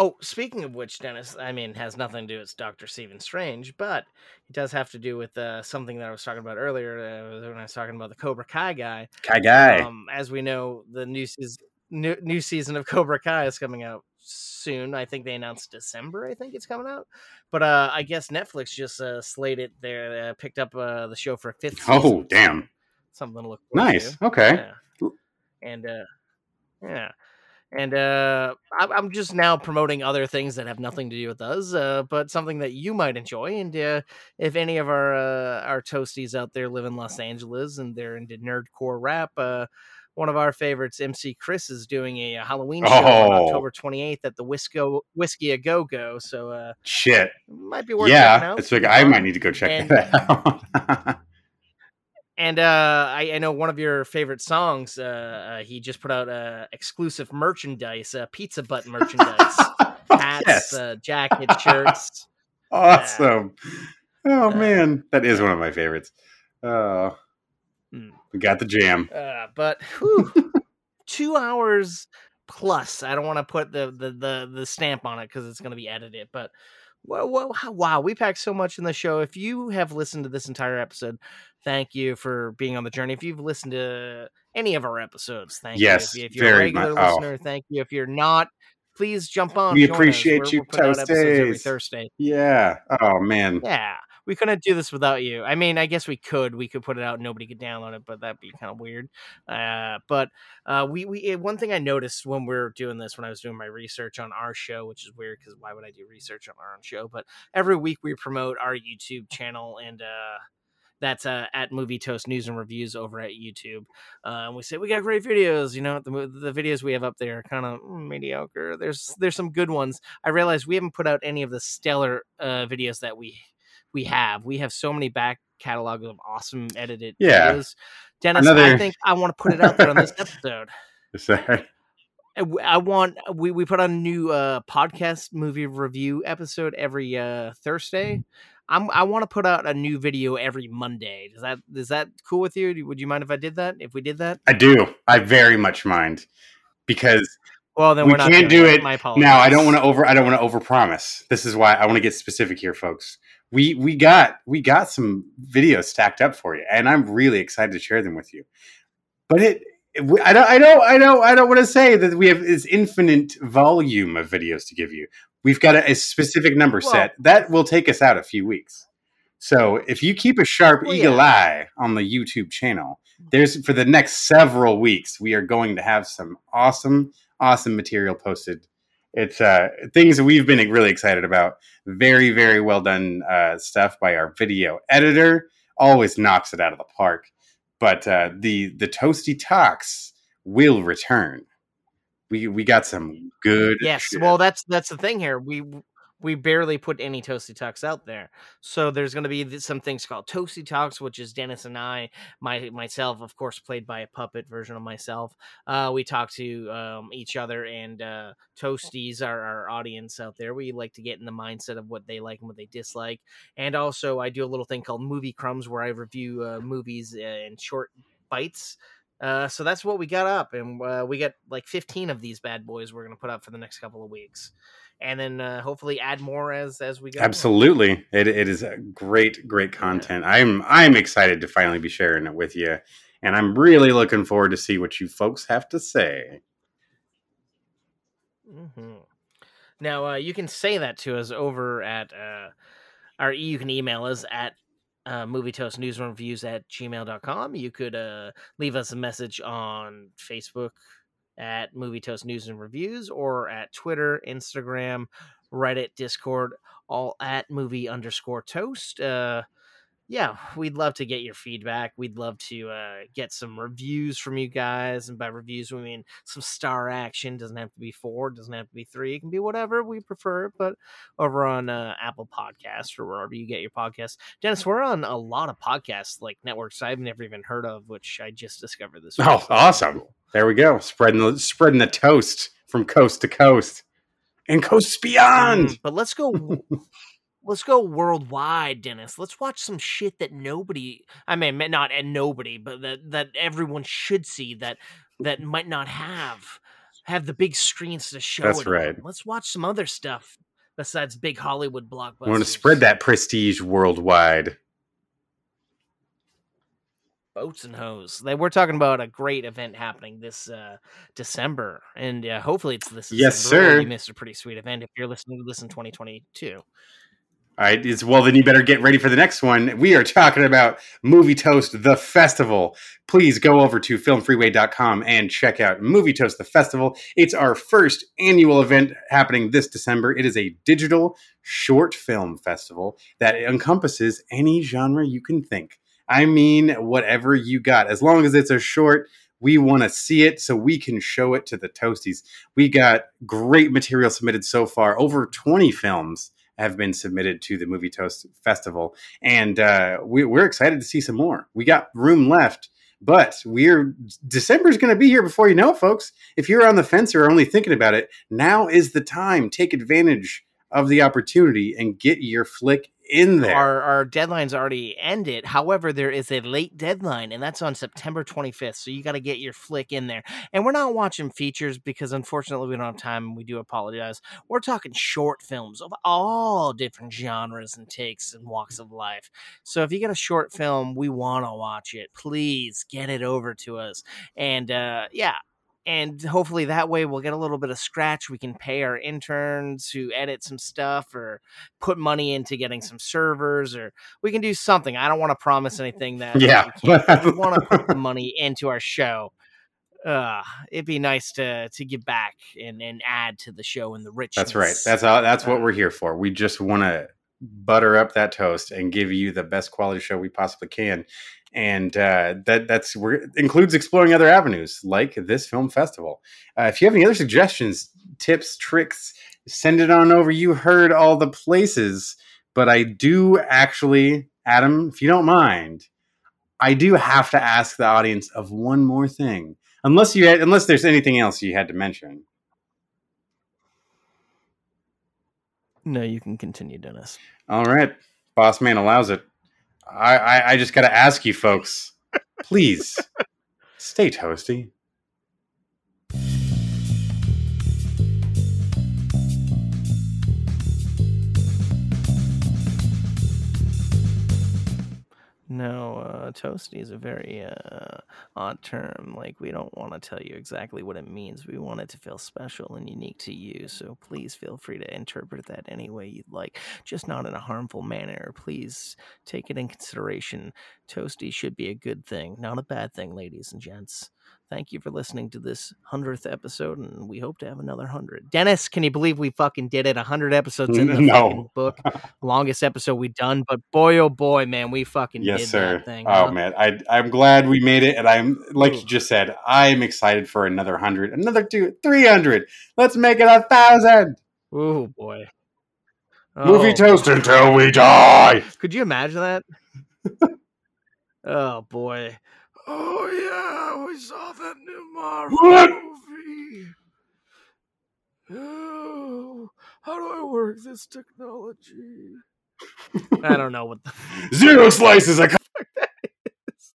Speaker 1: Oh, speaking of which, Dennis, I mean, has nothing to do with Doctor Stephen Strange, but it does have to do with uh, something that I was talking about earlier uh, when I was talking about the Cobra Kai guy.
Speaker 2: Kai guy.
Speaker 1: Um, as we know, the new season, new, new season of Cobra Kai is coming out soon. I think they announced December. I think it's coming out, but uh, I guess Netflix just uh, slated their uh, picked up uh, the show for a fifth.
Speaker 2: Oh,
Speaker 1: season, so
Speaker 2: damn.
Speaker 1: something to look
Speaker 2: Nice.
Speaker 1: to.
Speaker 2: Okay.
Speaker 1: Yeah. And uh, yeah. And uh, I- I'm just now promoting other things that have nothing to do with us, uh, but something that you might enjoy. And uh, if any of our uh, our toasties out there live in Los Angeles and they're into nerdcore rap, uh, one of our favorites, MC Chris, is doing a, Halloween show on
Speaker 2: Oh.
Speaker 1: October 28th at the Whisco Whiskey a Go Go. So uh,
Speaker 2: Shit.
Speaker 1: might be worth
Speaker 2: Yeah, it's like I might need to go check
Speaker 1: And-
Speaker 2: that out.
Speaker 1: And uh, I, I know one of your favorite songs. Uh, uh, he just put out uh, exclusive merchandise, uh, pizza butt merchandise, hats,
Speaker 2: Yes.
Speaker 1: uh, jackets, shirts.
Speaker 2: awesome. Oh man, that is one of my favorites. Oh,
Speaker 1: Hmm.
Speaker 2: We got the jam.
Speaker 1: Uh, but whew, two hours plus. I don't want to put the, the the the stamp on it because it's going to be edited. But wow, wow, how- wow, we packed so much in the show. If you have listened to this entire episode, thank you for being on the journey. If you've listened to any of our episodes, thank
Speaker 2: Yes,
Speaker 1: you. If, if you're a regular
Speaker 2: much- oh.
Speaker 1: listener, thank you. If you're not, please jump on.
Speaker 2: We appreciate you,
Speaker 1: out every Thursday.
Speaker 2: Yeah. Oh man.
Speaker 1: Yeah, we couldn't do this without you. I mean, I guess we could. We could put it out, nobody could download it, but that'd be kind of weird. Uh, but uh, we we eh, one thing I noticed when we were doing this, when I was doing my research on our show, which is weird because why would I do research on our own show? But every week we promote our YouTube channel, and uh, that's uh, at Movie Toast News and Reviews over at YouTube. Uh, we say we got great videos. You know, the the videos we have up there are kind of mediocre. There's there's some good ones. I realize we haven't put out any of the stellar uh, videos that we we have. We have so many back catalogs of awesome edited
Speaker 2: Yeah.
Speaker 1: videos. Dennis, I think I want to put it out there on this episode.
Speaker 2: Sorry.
Speaker 1: I want we, we put on a new uh, podcast movie review episode every uh, Thursday. I'm I want to put out a new video every Monday. Is that is that cool with you? Would you mind if I did that? If we did that?
Speaker 2: I do. I very much mind because
Speaker 1: Well, then
Speaker 2: we
Speaker 1: we're not
Speaker 2: can't
Speaker 1: doing
Speaker 2: do
Speaker 1: it.
Speaker 2: it
Speaker 1: My apologies.
Speaker 2: now. I don't want to over. I don't want to overpromise. This is why I want to get specific here, folks. We we got we got some videos stacked up for you, and I'm really excited to share them with you. But it, it- I don't I don't I don't I don't want to say that we have this infinite volume of videos to give you. We've got a, a specific number
Speaker 1: Well-
Speaker 2: set that will take us out a few weeks. So if you keep a sharp
Speaker 1: Well,
Speaker 2: eagle
Speaker 1: yeah.
Speaker 2: eye on the YouTube channel, there's for the next several weeks we are going to have some awesome awesome material posted. It's uh, things that we've been really excited about. Very very well done uh, stuff by our video editor. Always knocks it out of the park. But uh, the the toasty talks will return. We we got some good.
Speaker 1: Yes.
Speaker 2: shit.
Speaker 1: Well, that's that's the thing here. We we barely put any toasty talks out there, so there's going to be some things called toasty talks, which is Dennis and I, my myself, of course, played by a puppet version of myself. Uh, we talk to um, each other, and uh, toasties are our audience out there. We like to get in the mindset of what they like and what they dislike, and also I do a little thing called movie crumbs, where I review uh, movies uh, in short bites. Uh, so that's what we got up, and uh, we got like 15 of these bad boys we're gonna put up for the next couple of weeks. And then uh, hopefully add more as as we go.
Speaker 2: Absolutely, it, it is a great, great content. I'm I'm excited to finally be sharing it with you, and I'm really looking forward to see what you folks have to say.
Speaker 1: hmm Now uh, you can say that to us over at uh, our you can email us at uh, movie toast news and reviews at gmail.com. You could uh, leave us a message on Facebook at movie toast news and reviews or at Twitter, Instagram, Reddit, Discord, all at movie underscore toast. Uh, yeah, we'd love to get your feedback. We'd love to uh, get some reviews from you guys. And by reviews, we mean some star action. Doesn't have to be four, doesn't have to be three. It can be whatever we prefer. But over on uh, Apple Podcasts or wherever you get your podcasts, Dennis, we're on a lot of podcasts like networks I've never even heard of, which I just discovered this week.
Speaker 2: Oh, awesome! There we go, spreading the spreading the toast from coast to coast and coasts beyond.
Speaker 1: Mm, but let's go. let's go worldwide, Dennis. Let's watch some shit that nobody. I mean, not and nobody, but that that everyone should see that that might not have have the big screens to show.
Speaker 2: That's
Speaker 1: it on.
Speaker 2: right.
Speaker 1: Let's watch some other stuff besides big Hollywood blockbusters.
Speaker 2: We want to spread that prestige worldwide.
Speaker 1: boats and hose. They we're talking about a great event happening this uh December, and uh, hopefully it's this.
Speaker 2: Yes,
Speaker 1: December,
Speaker 2: sir.
Speaker 1: You missed a pretty sweet event if you're listening to this in 2022.
Speaker 2: All right, it's, well, then you better get ready for the next one. We are talking about Movie Toast the Festival. Please go over to filmfreeway.com and check out Movie Toast the Festival. It's our first annual event happening this December. It is a digital short film festival that encompasses any genre you can think. I mean, whatever you got. As long as it's a short, we want to see it so we can show it to the Toasties. We got great material submitted so far, over 20 films have been submitted to the Movie Toast Festival, and uh, we, we're excited to see some more. We got room left, but we're December's going to be here before you know it, folks. If you're on the fence or only thinking about it, now is the time. Take advantage of the opportunity and get your flick in there.
Speaker 1: Our our deadline's already ended. However, there is a late deadline, and that's on September 25th. So you got to get your flick in there. And we're not watching features because unfortunately we don't have time. We do apologize. We're talking short films of all different genres and takes and walks of life. So if you get a short film, we want to watch it. Please get it over to us. And uh, yeah, and hopefully that way we'll get a little bit of scratch we can pay our interns who edit some stuff or put money into getting some servers or we can do something i don't want to promise anything that
Speaker 2: Yeah.
Speaker 1: we, we want to put the money into our show uh it'd be nice to to give back and and add to the show and the richness
Speaker 2: That's right. That's all, that's what we're here for. We just want to butter up that toast and give you the best quality show we possibly can. And uh, that that's includes exploring other avenues like this film festival. Uh, if you have any other suggestions, tips, tricks, send it on over. You heard all the places, but I do actually, Adam, if you don't mind, I do have to ask the audience of one more thing. Unless you had, unless there's anything else you had to mention.
Speaker 1: no you can continue dennis
Speaker 2: All right, boss man allows it. I I, I just got to ask you, folks, please stay toasty.
Speaker 1: No, uh, toasty is a very uh, odd term. Like, we don't want to tell you exactly what it means. We want it to feel special and unique to you. So please feel free to interpret that any way you'd like, just not in a harmful manner. Please take it in consideration. Toasty should be a good thing, not a bad thing, ladies and gents. Thank you for listening to this hundredth episode, and we hope to have another hundred. Dennis, can you believe we fucking did it? A hundred episodes in the
Speaker 2: No.
Speaker 1: fucking book, longest episode we done. But boy, oh boy, man, we fucking
Speaker 2: Yes,
Speaker 1: did
Speaker 2: sir.
Speaker 1: that thing.
Speaker 2: oh
Speaker 1: huh?
Speaker 2: man, I I'm glad we made it, and I'm like you just said, I'm excited for another hundred, another two, three hundred. Let's make it a thousand.
Speaker 1: Oh boy.
Speaker 2: Movie
Speaker 1: Oh,
Speaker 2: toast until we die.
Speaker 1: Could you imagine that? oh boy.
Speaker 3: Oh yeah, we saw that new Marvel
Speaker 2: What?
Speaker 3: movie. Oh, how do I work this technology?
Speaker 1: I don't know what the
Speaker 2: Zero slices of